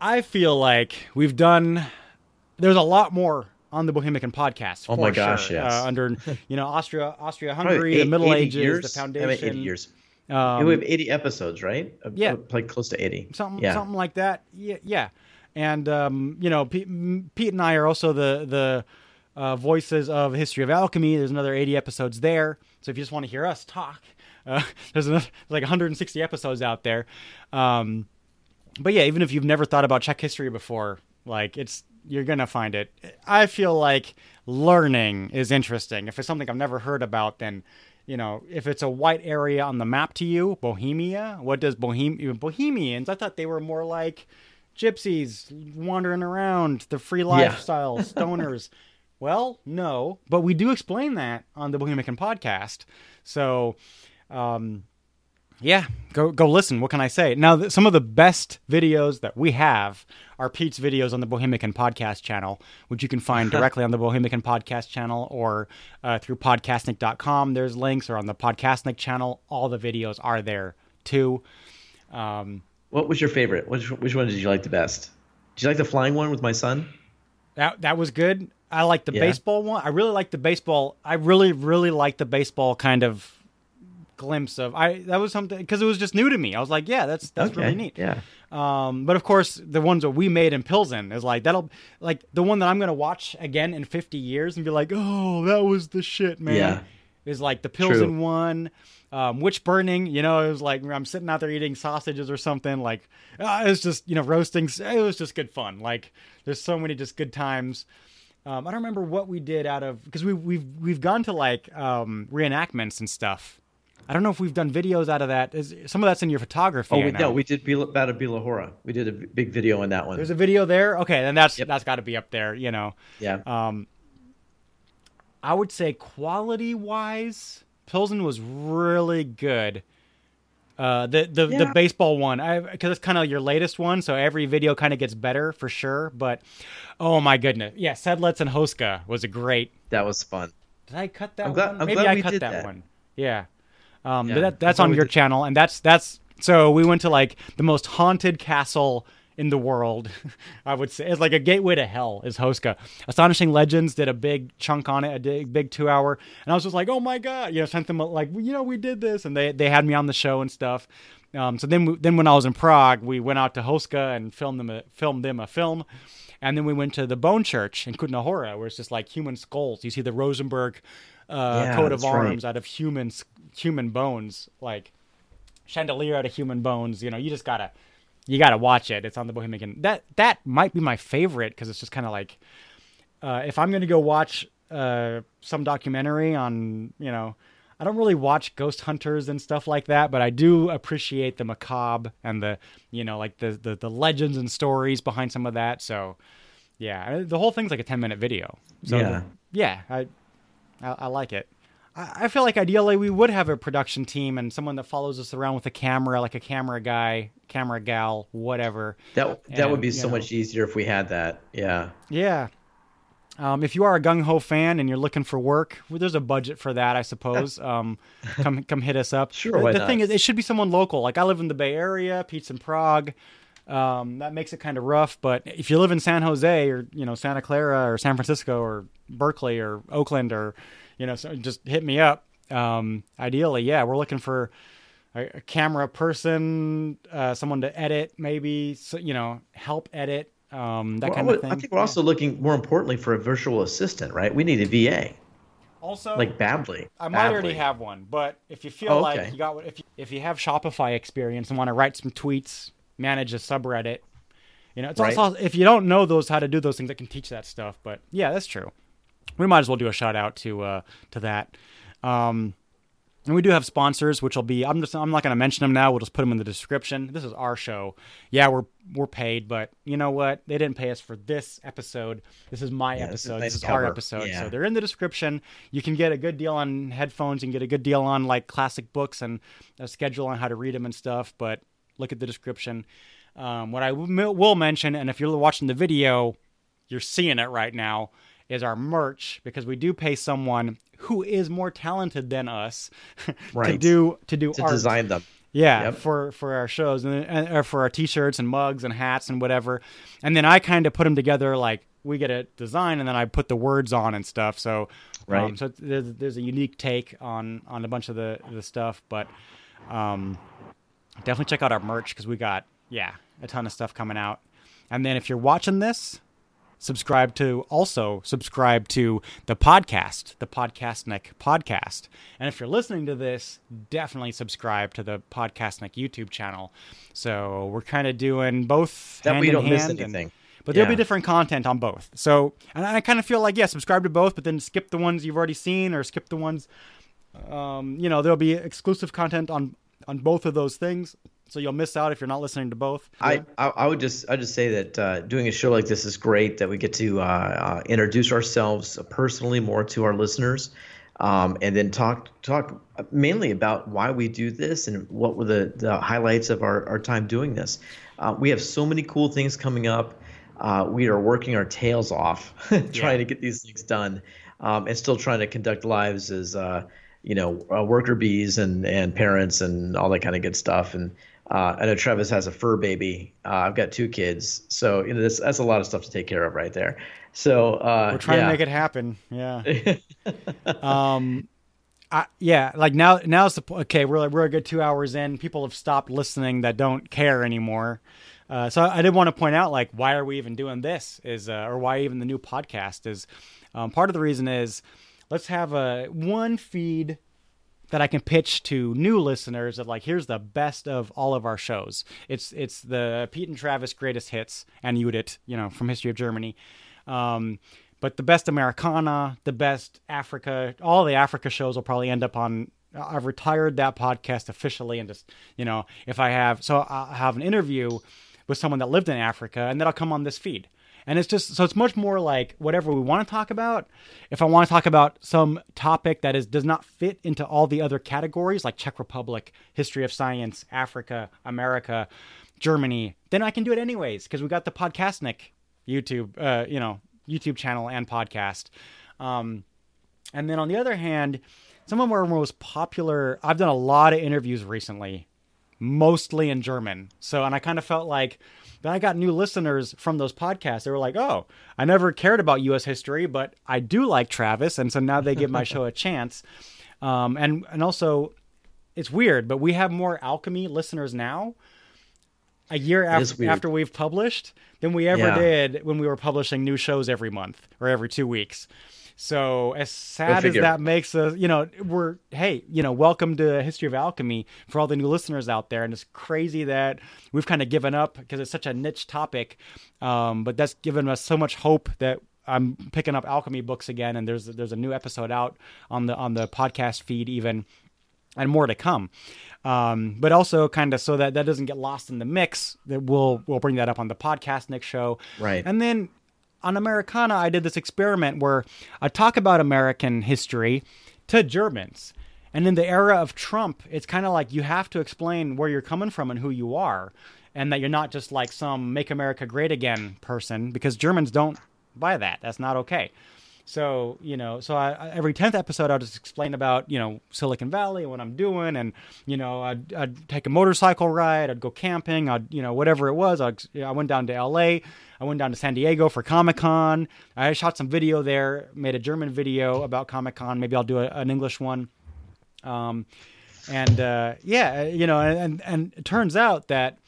I feel like we've done. There's a lot more on the Bohemian podcast. Oh my gosh, sure. yes. Uh, under you know Austria, Austria, Hungary, the Middle 80 Ages, years? the I mean, foundation. 80 years. Um, we have 80 episodes, right? Uh, yeah. uh, like close to 80. something yeah. something like that. Yeah, yeah. And um, you know, Pete, Pete and I are also the the uh, voices of History of Alchemy. There's another 80 episodes there. So if you just want to hear us talk, uh, there's another, like 160 episodes out there. Um, but yeah, even if you've never thought about Czech history before, like it's you're gonna find it. I feel like learning is interesting. If it's something I've never heard about, then you know, if it's a white area on the map to you, Bohemia, what does Bohem Bohemians? I thought they were more like gypsies wandering around, the free lifestyle, stoners. Well, no, but we do explain that on the Bohemian podcast. So, um, yeah, go go listen. What can I say? Now, th- some of the best videos that we have are Pete's videos on the Bohemian Podcast channel, which you can find directly on the Bohemian Podcast channel or uh, through podcastnik.com. There's links, or on the Podcastnik channel. All the videos are there too. Um, What was your favorite? Which, which one did you like the best? Did you like the flying one with my son? that that was good. I like the Yeah. baseball one. I really like the baseball. I really really like the baseball kind of glimpse of. I that was something because it was just new to me. I was like, yeah, that's that's okay. really neat. Yeah. Um, but of course, the ones that we made in Pilsen is like that'll like the one that I'm gonna watch again in 50 years and be like, oh, that was the shit, man. Yeah. Is like the Pilsen True. one, um, witch burning. You know, it was like I'm sitting out there eating sausages or something. Like uh, it was just you know roasting. It was just good fun. Like there's so many just good times. Um, I don't remember what we did out of because we we've we've gone to like um, reenactments and stuff. I don't know if we've done videos out of that. Is some of that's in your photography? Oh, we, no, we did Bila, Battle of Bílá Hora. We did a big video on that one. There's a video there. Okay, then that's Yep. that's got to be up there. You know, yeah. um, I would say quality wise, Pilsen was really good. Uh, the the, the baseball one, I because it's kind of your latest one, so every video kind of gets better for sure. But oh my goodness, yeah, Sedlitz and Houska was a great. that was fun. Did I cut that I'm glad- one? I'm Maybe glad I we cut did that, that. one. Yeah. Um, Yeah, that, that's on your did- channel, and that's that's so we went to like the most haunted castle in the world. I would say it's like a gateway to hell. Is Houska. Astonishing Legends did a big chunk on it, a big, two hour, and I was just like, oh my god, you know, sent them like, you know, we did this, and they they had me on the show and stuff. Um, so then we, then when I was in Prague, we went out to Houska and filmed them a, filmed them a film. And then we went to the Bone Church in Kutná Hora, where it's just like human skulls. You see the Rosenberg uh, Yeah, coat of that's right. arms out of human human bones, like chandelier out of human bones. You know, you just gotta you gotta watch it. It's on the Bohemian. That that might be my favorite because it's just kind of like uh, if I'm gonna go watch uh, some documentary on you know. I don't really watch ghost hunters and stuff like that, but I do appreciate the macabre and the you know like the the, the legends and stories behind some of that. So yeah, the whole thing's like a ten minute video. So Yeah. yeah, I I, I like it. I, feel like ideally we would have a production team and someone that follows us around with a camera, like a camera guy, camera gal, whatever. That that would be so know. much easier if we had that. Yeah. Yeah. Um, if you are a gung ho fan and you're looking for work, well, there's a budget for that, I suppose. Um, come come hit us up. Sure, The, the thing is, it should be someone local. Like I live in the Bay Area, Pete's in Prague. Um, that makes it kind of rough. But if you live in San Jose or you know Santa Clara or San Francisco or Berkeley or Oakland or you know, so just hit me up. Um, ideally, yeah, we're looking for a, a camera person, uh, someone to edit, maybe so, you know, help edit. Um, that Well, kind of thing. I think we're also looking more importantly for a virtual assistant, right? We need a VA, also like badly. I might already have one, but if you feel Oh, like okay. you got if you, if you have Shopify experience and want to write some tweets, manage a subreddit, you know, it's Right. also if you don't know those how to do those things, I can teach that stuff. But yeah, that's true. We might as well do a shout out to uh, to that. Um, and we do have sponsors, which will be I'm just I'm not going to mention them now. We'll just put them in the description. This is our show. Yeah, we're we're paid, but you know what? They didn't pay us for this episode. This is my Yeah, this is episode. nice this is our episode. Yeah. So they're in the description. You can get a good deal on headphones. You can get a good deal on like classic books and a schedule on how to read them and stuff. But look at the description. Um, what I w- will mention, and if you're watching the video, you're seeing it right now, is our merch because we do pay someone who is more talented than us right. to do to do to art. design them. Yeah, Yep. for for our shows and, and or for our t-shirts and mugs and hats and whatever. And then I kind of put them together like we get a design and then I put the words on and stuff. So um, Right. so there's, there's a unique take on on a bunch of the the stuff, but um definitely check out our merch because we got yeah a ton of stuff coming out. And then if you're watching this, subscribe to also subscribe to the podcast, the Podcastnik podcast. And if you're listening to this, definitely subscribe to the Podcastnik YouTube channel. So we're kind of doing both That hand way you don't miss hand and- anything. but there'll be different content on both. So, and I kind of feel like yeah, subscribe to both, but then skip the ones you've already seen or skip the ones. Um, you know, there'll be exclusive content on on both of those things, so you'll miss out if you're not listening to both. I, I I would just I just say that uh, doing a show like this is great. That we get to uh, uh, introduce ourselves personally more to our listeners, um, and then talk talk mainly about why we do this and what were the, the highlights of our, our time doing this. Uh, we have so many cool things coming up. Uh, we are working our tails off trying to get these things done, um, and still trying to conduct lives as uh, you know uh, worker bees and and parents and all that kind of good stuff. And uh, I know Travis has a fur baby. Uh, I've got two kids, so you know that's that's a lot of stuff to take care of right there. So uh, We're trying yeah. to make it happen. Yeah. um, I, yeah, like now, now's the okay. We're like, we're a good two hours in. People have stopped listening that don't care anymore. Uh, so I did want to point out, like, why are we even doing this? Is uh, or why even the new podcast is um, part of the reason is let's have a one feed that I can pitch to new listeners of like here's the best of all of our shows. It's it's the Pete and Travis greatest hits and Judith, you know, from History of Germany. Um, but the best Americana, the best Africa, all the Africa shows will probably end up on. I've retired that podcast officially, and just you know, if I have, so I'll have an interview with someone that lived in Africa, and that'll come on this feed. And it's just so it's much more like whatever we want to talk about. If I want to talk about some topic that is does not fit into all the other categories like Czech Republic, history of science, Africa, America, Germany, then I can do it anyways because we got the Podcastnik YouTube, uh, you know, YouTube channel and podcast. Um, and then on the other hand, some of our most popular. I've done a lot of interviews recently mostly in German. So, and I kind of felt like then I got new listeners from those podcasts. They were like, "Oh, I never cared about U.S. history, but I do like Travis," and so now they give my show a chance. Um, and and also, it's weird, but we have more alchemy listeners now. A year after after we've published than we ever Yeah. did when we were publishing new shows every month or every two weeks. So as sad as that makes us, you know, we're hey, you know, welcome to History of Alchemy for all the new listeners out there. And it's crazy that we've kind of given up because it's such a niche topic, um, but that's given us so much hope that I'm picking up alchemy books again, and there's there's a new episode out on the on the podcast feed even, and more to come. Um, but also kind of so that that doesn't get lost in the mix, that we'll we'll bring that up on the podcast next show. Right. And then on Americana, I did this experiment where I talk about American history to Germans. And in the era of Trump, it's kind of like you have to explain where you're coming from and who you are, and that you're not just like some "Make America Great Again" person, because Germans don't buy that. That's not okay. So you know, so I, every tenth episode, I'll just explain about you know Silicon Valley and what I'm doing, and you know, I'd, I'd take a motorcycle ride, I'd go camping, I'd you know whatever it was. I'd, I went down to L.A., I went down to San Diego for Comic Con. I shot some video there, made a German video about Comic Con. Maybe I'll do a, an English one. Um, and uh, yeah, you know, and and it turns out that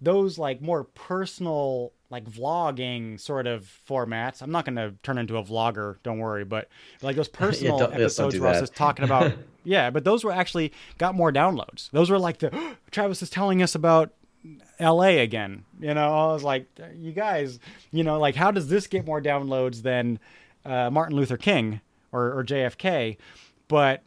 those like more personal like vlogging sort of formats. I'm not going to turn into a vlogger, don't worry, but like those personal don't episodes do where I was just talking about, yeah, but those were actually got more downloads. Those were like the Travis is telling us about LA again. You know, I was like, you guys, you know, like how does this get more downloads than uh, Martin Luther King or, or JFK? But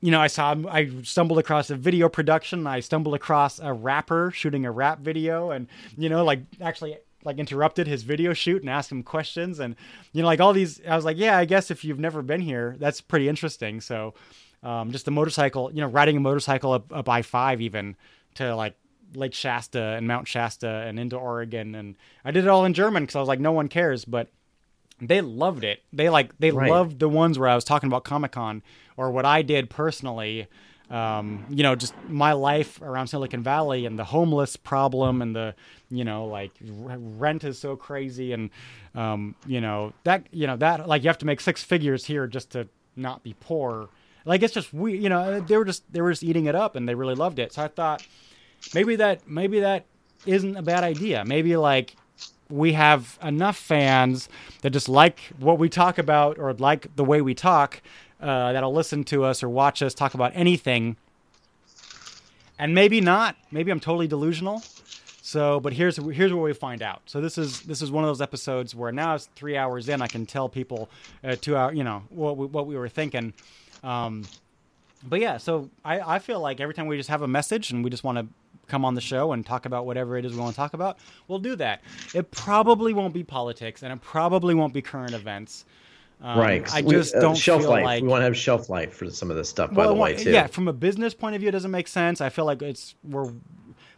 you know, I saw I stumbled across a video production. I stumbled across a rapper shooting a rap video, and you know, like actually like interrupted his video shoot and asked him questions, and you know, like all these. I was like, yeah, I guess if you've never been here, that's pretty interesting. So, um, just the motorcycle, you know, riding a motorcycle up, up I five even to like Lake Shasta and Mount Shasta and into Oregon, and I did it all in German because I was like, no one cares, but they loved it. They like they Right. loved the ones where I was talking about Comic Con or what I did personally. Um, you know, just my life around Silicon Valley and the homeless problem and the, you know, like rent is so crazy and, um, you know that you know that like you have to make six figures here just to not be poor. Like it's just we, you know, they were just they were just eating it up and they really loved it. So I thought maybe that maybe that isn't a bad idea. Maybe like we have enough fans that just like what we talk about or like the way we talk uh, that'll listen to us or watch us talk about anything. And maybe not. Maybe i'm totally delusional. So but here's here's where we find out. So this is this is one of those episodes where now it's three hours in i can tell people uh, two hour you know what we, what we were thinking. Um, but yeah, so I, I feel like every time we just have a message and we just want to come on the show and talk about whatever it is we want to talk about, we'll do that. It probably won't be politics and it probably won't be current events. Um, right. I we- just uh, don't shelf life. like we want to have shelf life for some of this stuff, by the well, way, too. Yeah, from a business point of view, it doesn't make sense. I feel like it's we're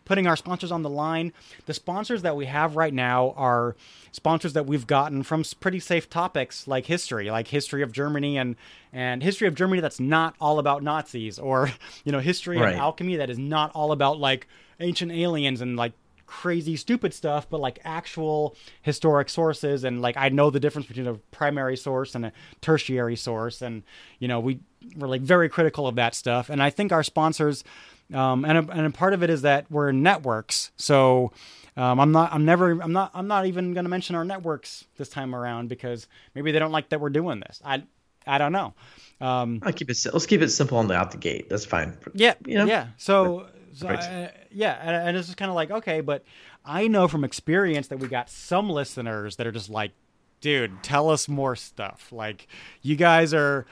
putting our sponsors on the line. The sponsors that we have right now are sponsors that we've gotten from pretty safe topics like history, like history of Germany and and history of Germany that's not all about Nazis, or you know, history Right. of alchemy that is not all about like ancient aliens and like crazy stupid stuff but like actual historic sources and like i know the difference between a primary source and a tertiary source and you know we we're like very critical of that stuff and i think our sponsors um, and, a, and a part of it is that we're networks so um, i'm not i'm never i'm not i'm not even going to mention our networks this time around because maybe they don't like that we're doing this i i don't know um, I'll keep it. Let's keep it simple on the out the gate. That's fine. yeah, You know? yeah. So, so uh, yeah, and, and it's just kind of like okay, but I know from experience that we got some listeners that are just like, dude, tell us more stuff. Like, you guys are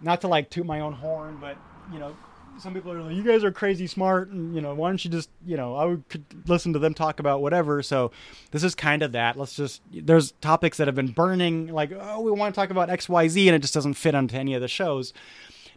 not to like toot my own horn, but you know, some people are like, you guys are crazy smart, and you know, why don't you just, you know, I would could listen to them talk about whatever. So, this is kind of that. Let's just there's topics that have been burning, like, oh, we want to talk about X, Y, Z, and it just doesn't fit onto any of the shows.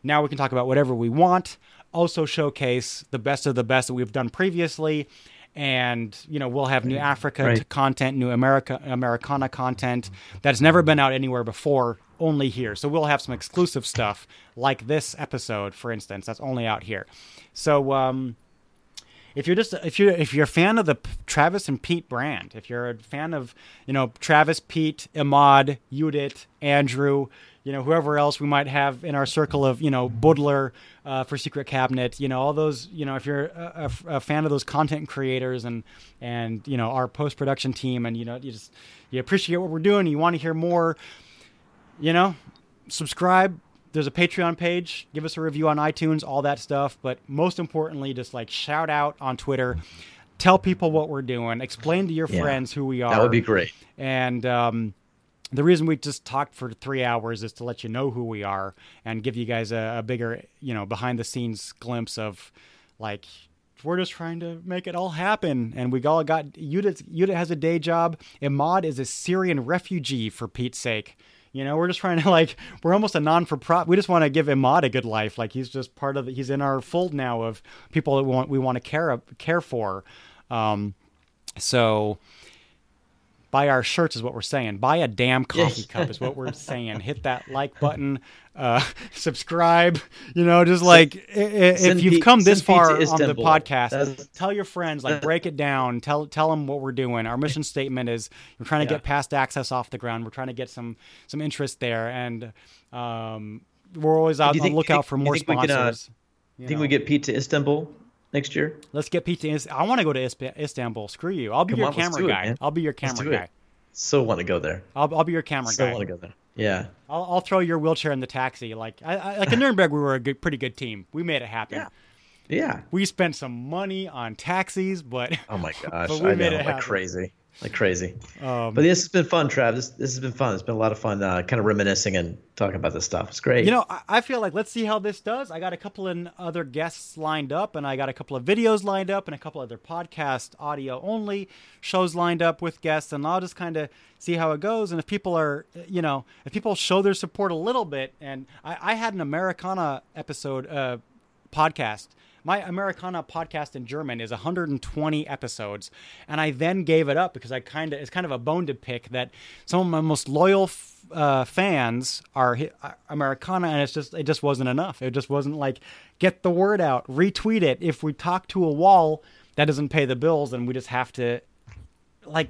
Now we can talk about whatever we want. Also showcase the best of the best that we've done previously, and you know we'll have new Africa Right. content, new America Americana content that's never been out anywhere before, only here. So we'll have some exclusive stuff like this episode, for instance, that's only out here. So um, if you're just if you're if you're a fan of the Travis and Pete brand, if you're a fan of you know Travis, Pete, Imad, Judith, Andrew, you know whoever else we might have in our circle of you know Budler uh, for Secret Cabinet, you know all those you know if you're a, a- a fan of those content creators and and you know our post production team and you know you just you appreciate what we're doing, you want to hear more, you know, subscribe. There's a Patreon page. Give us a review on iTunes, all that stuff. But most importantly, just like shout out on Twitter. Tell people what we're doing. Explain to your Yeah. friends who we are. That would be great. And um, the reason we just talked for three hours is to let you know who we are and give you guys a, a bigger, you know, behind the scenes glimpse of like we're just trying to make it all happen. And we all got Yuta. Yuta has a day job. Imad is a Syrian refugee for Pete's sake. You know, we're just trying to like we're almost a non for profit. We just want to give Imad a good life. Like he's just part of the, he's in our fold now of people that we want we want to care care for. Um, so buy our shirts is what we're saying. Buy a damn coffee cup is what we're saying. Hit that like button, uh, subscribe. You know, just like if you've come this far on the podcast, That's... tell your friends, like break it down. Tell tell them what we're doing. Our mission statement is we're trying to yeah. get past access off the ground. We're trying to get some some interest there, and um, we're always out on the lookout for more sponsors. Can, uh, you think we get Pete to Istanbul? Next year? Let's get Pete to. I want to go to Istanbul. Screw you. I'll be Come your on, camera guy. It, I'll be your camera guy. So want to go there. I'll, I'll be your camera so guy. So want to go there. Yeah. I'll, I'll throw your wheelchair in the taxi. Like I, I like in Nuremberg, we were a good, pretty good team. We made it happen. Yeah. Yeah. We spent some money on taxis, but oh my gosh, but we I made know, happen. like crazy like crazy. Um, but this has been fun, Trav. This, this has been fun. It's been a lot of fun, uh, kind of reminiscing and talking about this stuff. It's great. You know, I, I, feel like let's see how this does. I got a couple of other guests lined up, and I got a couple of videos lined up, and a couple other podcast audio only shows lined up with guests, and I'll just kind of see how it goes. And if people are, you know, if people show their support a little bit, and I, I had an Americana episode uh, podcast my Americana podcast in German is 120 episodes, and I then gave it up because I kind of it's kind of a bone to pick that some of my most loyal uh, fans are uh, Americana, and it's just it just wasn't enough. It just wasn't like get the word out, retweet it. If we talk to a wall that doesn't pay the bills, then we just have to like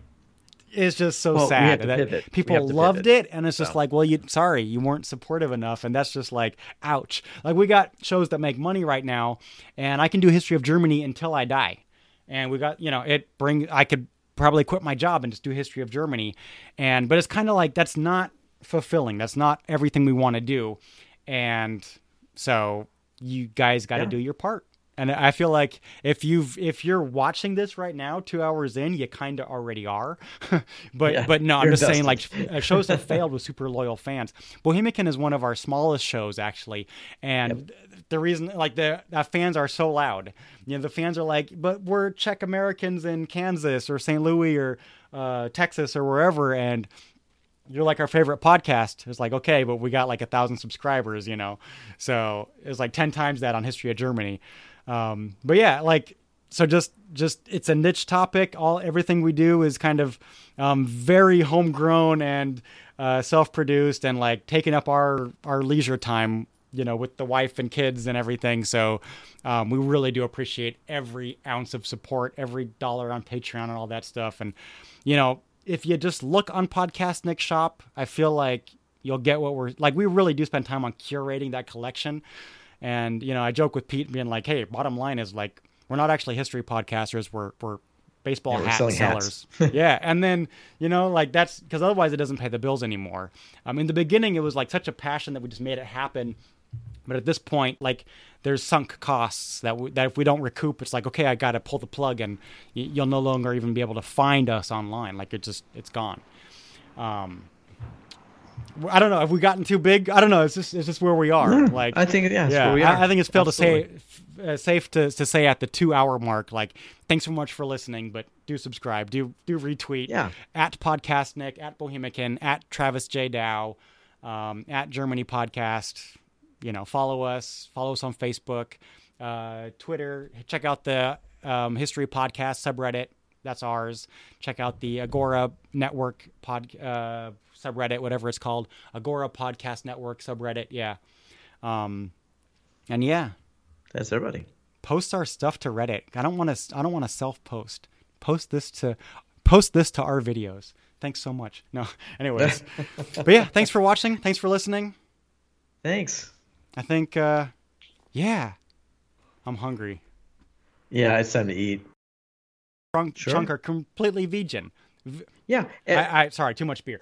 it's just so well, sad that people loved it and it's just so. like well you sorry you weren't supportive enough and that's just like ouch. Like we got shows that make money right now and i can do history of germany until i die. And we got you know it bring i could probably quit my job and just do history of germany. And but it's kind of like that's not fulfilling. That's not everything we want to do. And so you guys got to yeah. do your part and I feel like if you've if you're watching this right now, two hours in, you kind of already are. but yeah, but no, I'm just saying like uh, shows have failed with super loyal fans. Bohemian is one of our smallest shows actually, and yep. the reason like the, the fans are so loud. You know, the fans are like, but we're Czech Americans in Kansas or St. Louis or uh, Texas or wherever, and you're like our favorite podcast. It's like, okay, but we got like a thousand subscribers, you know? So it's like 10 times that on History of Germany. Um, but yeah, like so just just it's a niche topic. All everything we do is kind of um, very homegrown and uh, self-produced and like taking up our our leisure time you know, with the wife and kids and everything. So um, we really do appreciate every ounce of support, every dollar on Patreon and all that stuff. And, you know, if you just look on Podcastnik Shop, I feel like you'll get what we're like. We really do spend time on curating that collection. And you know, I joke with Pete being like, "Hey, bottom line is like we're not actually history podcasters. We're we're baseball yeah, hat sellers. yeah, and then you know, like that's because otherwise it doesn't pay the bills anymore. Um, in the beginning, it was like such a passion that we just made it happen. But at this point, like there's sunk costs that we, that if we don't recoup, it's like okay, I got to pull the plug, and you'll no longer even be able to find us online. Like it just it's gone. Um, I don't know. Have we gotten too big? I don't know. It's just it's just where we are. like I think yeah, yeah. I, I, think it's fair to say uh, safe to, to say at the two hour mark. Like thanks so much for listening, but do subscribe, do do retweet. Yeah. At Podcastnik, at Bohemicast, at Travis J Dow, um, at Germany Podcast. You know, follow us. Follow us on Facebook, uh, Twitter. Check out the um, History Podcast subreddit. That's ours. Check out the Agora Network pod. Uh, subreddit, whatever it's called, Agora Podcast Network subreddit. Yeah. Um, and yeah, that's everybody. Post our stuff to Reddit. I don't want to. I don't want to self post. Post this to post this to our videos. Thanks so much. No, anyways, but yeah, thanks for watching. Thanks for listening. Thanks. I think, uh, yeah, I'm hungry. Yeah, it's time to eat. Chunk, sure. chunk are completely vegan. Yeah. I, I sorry, too much beer.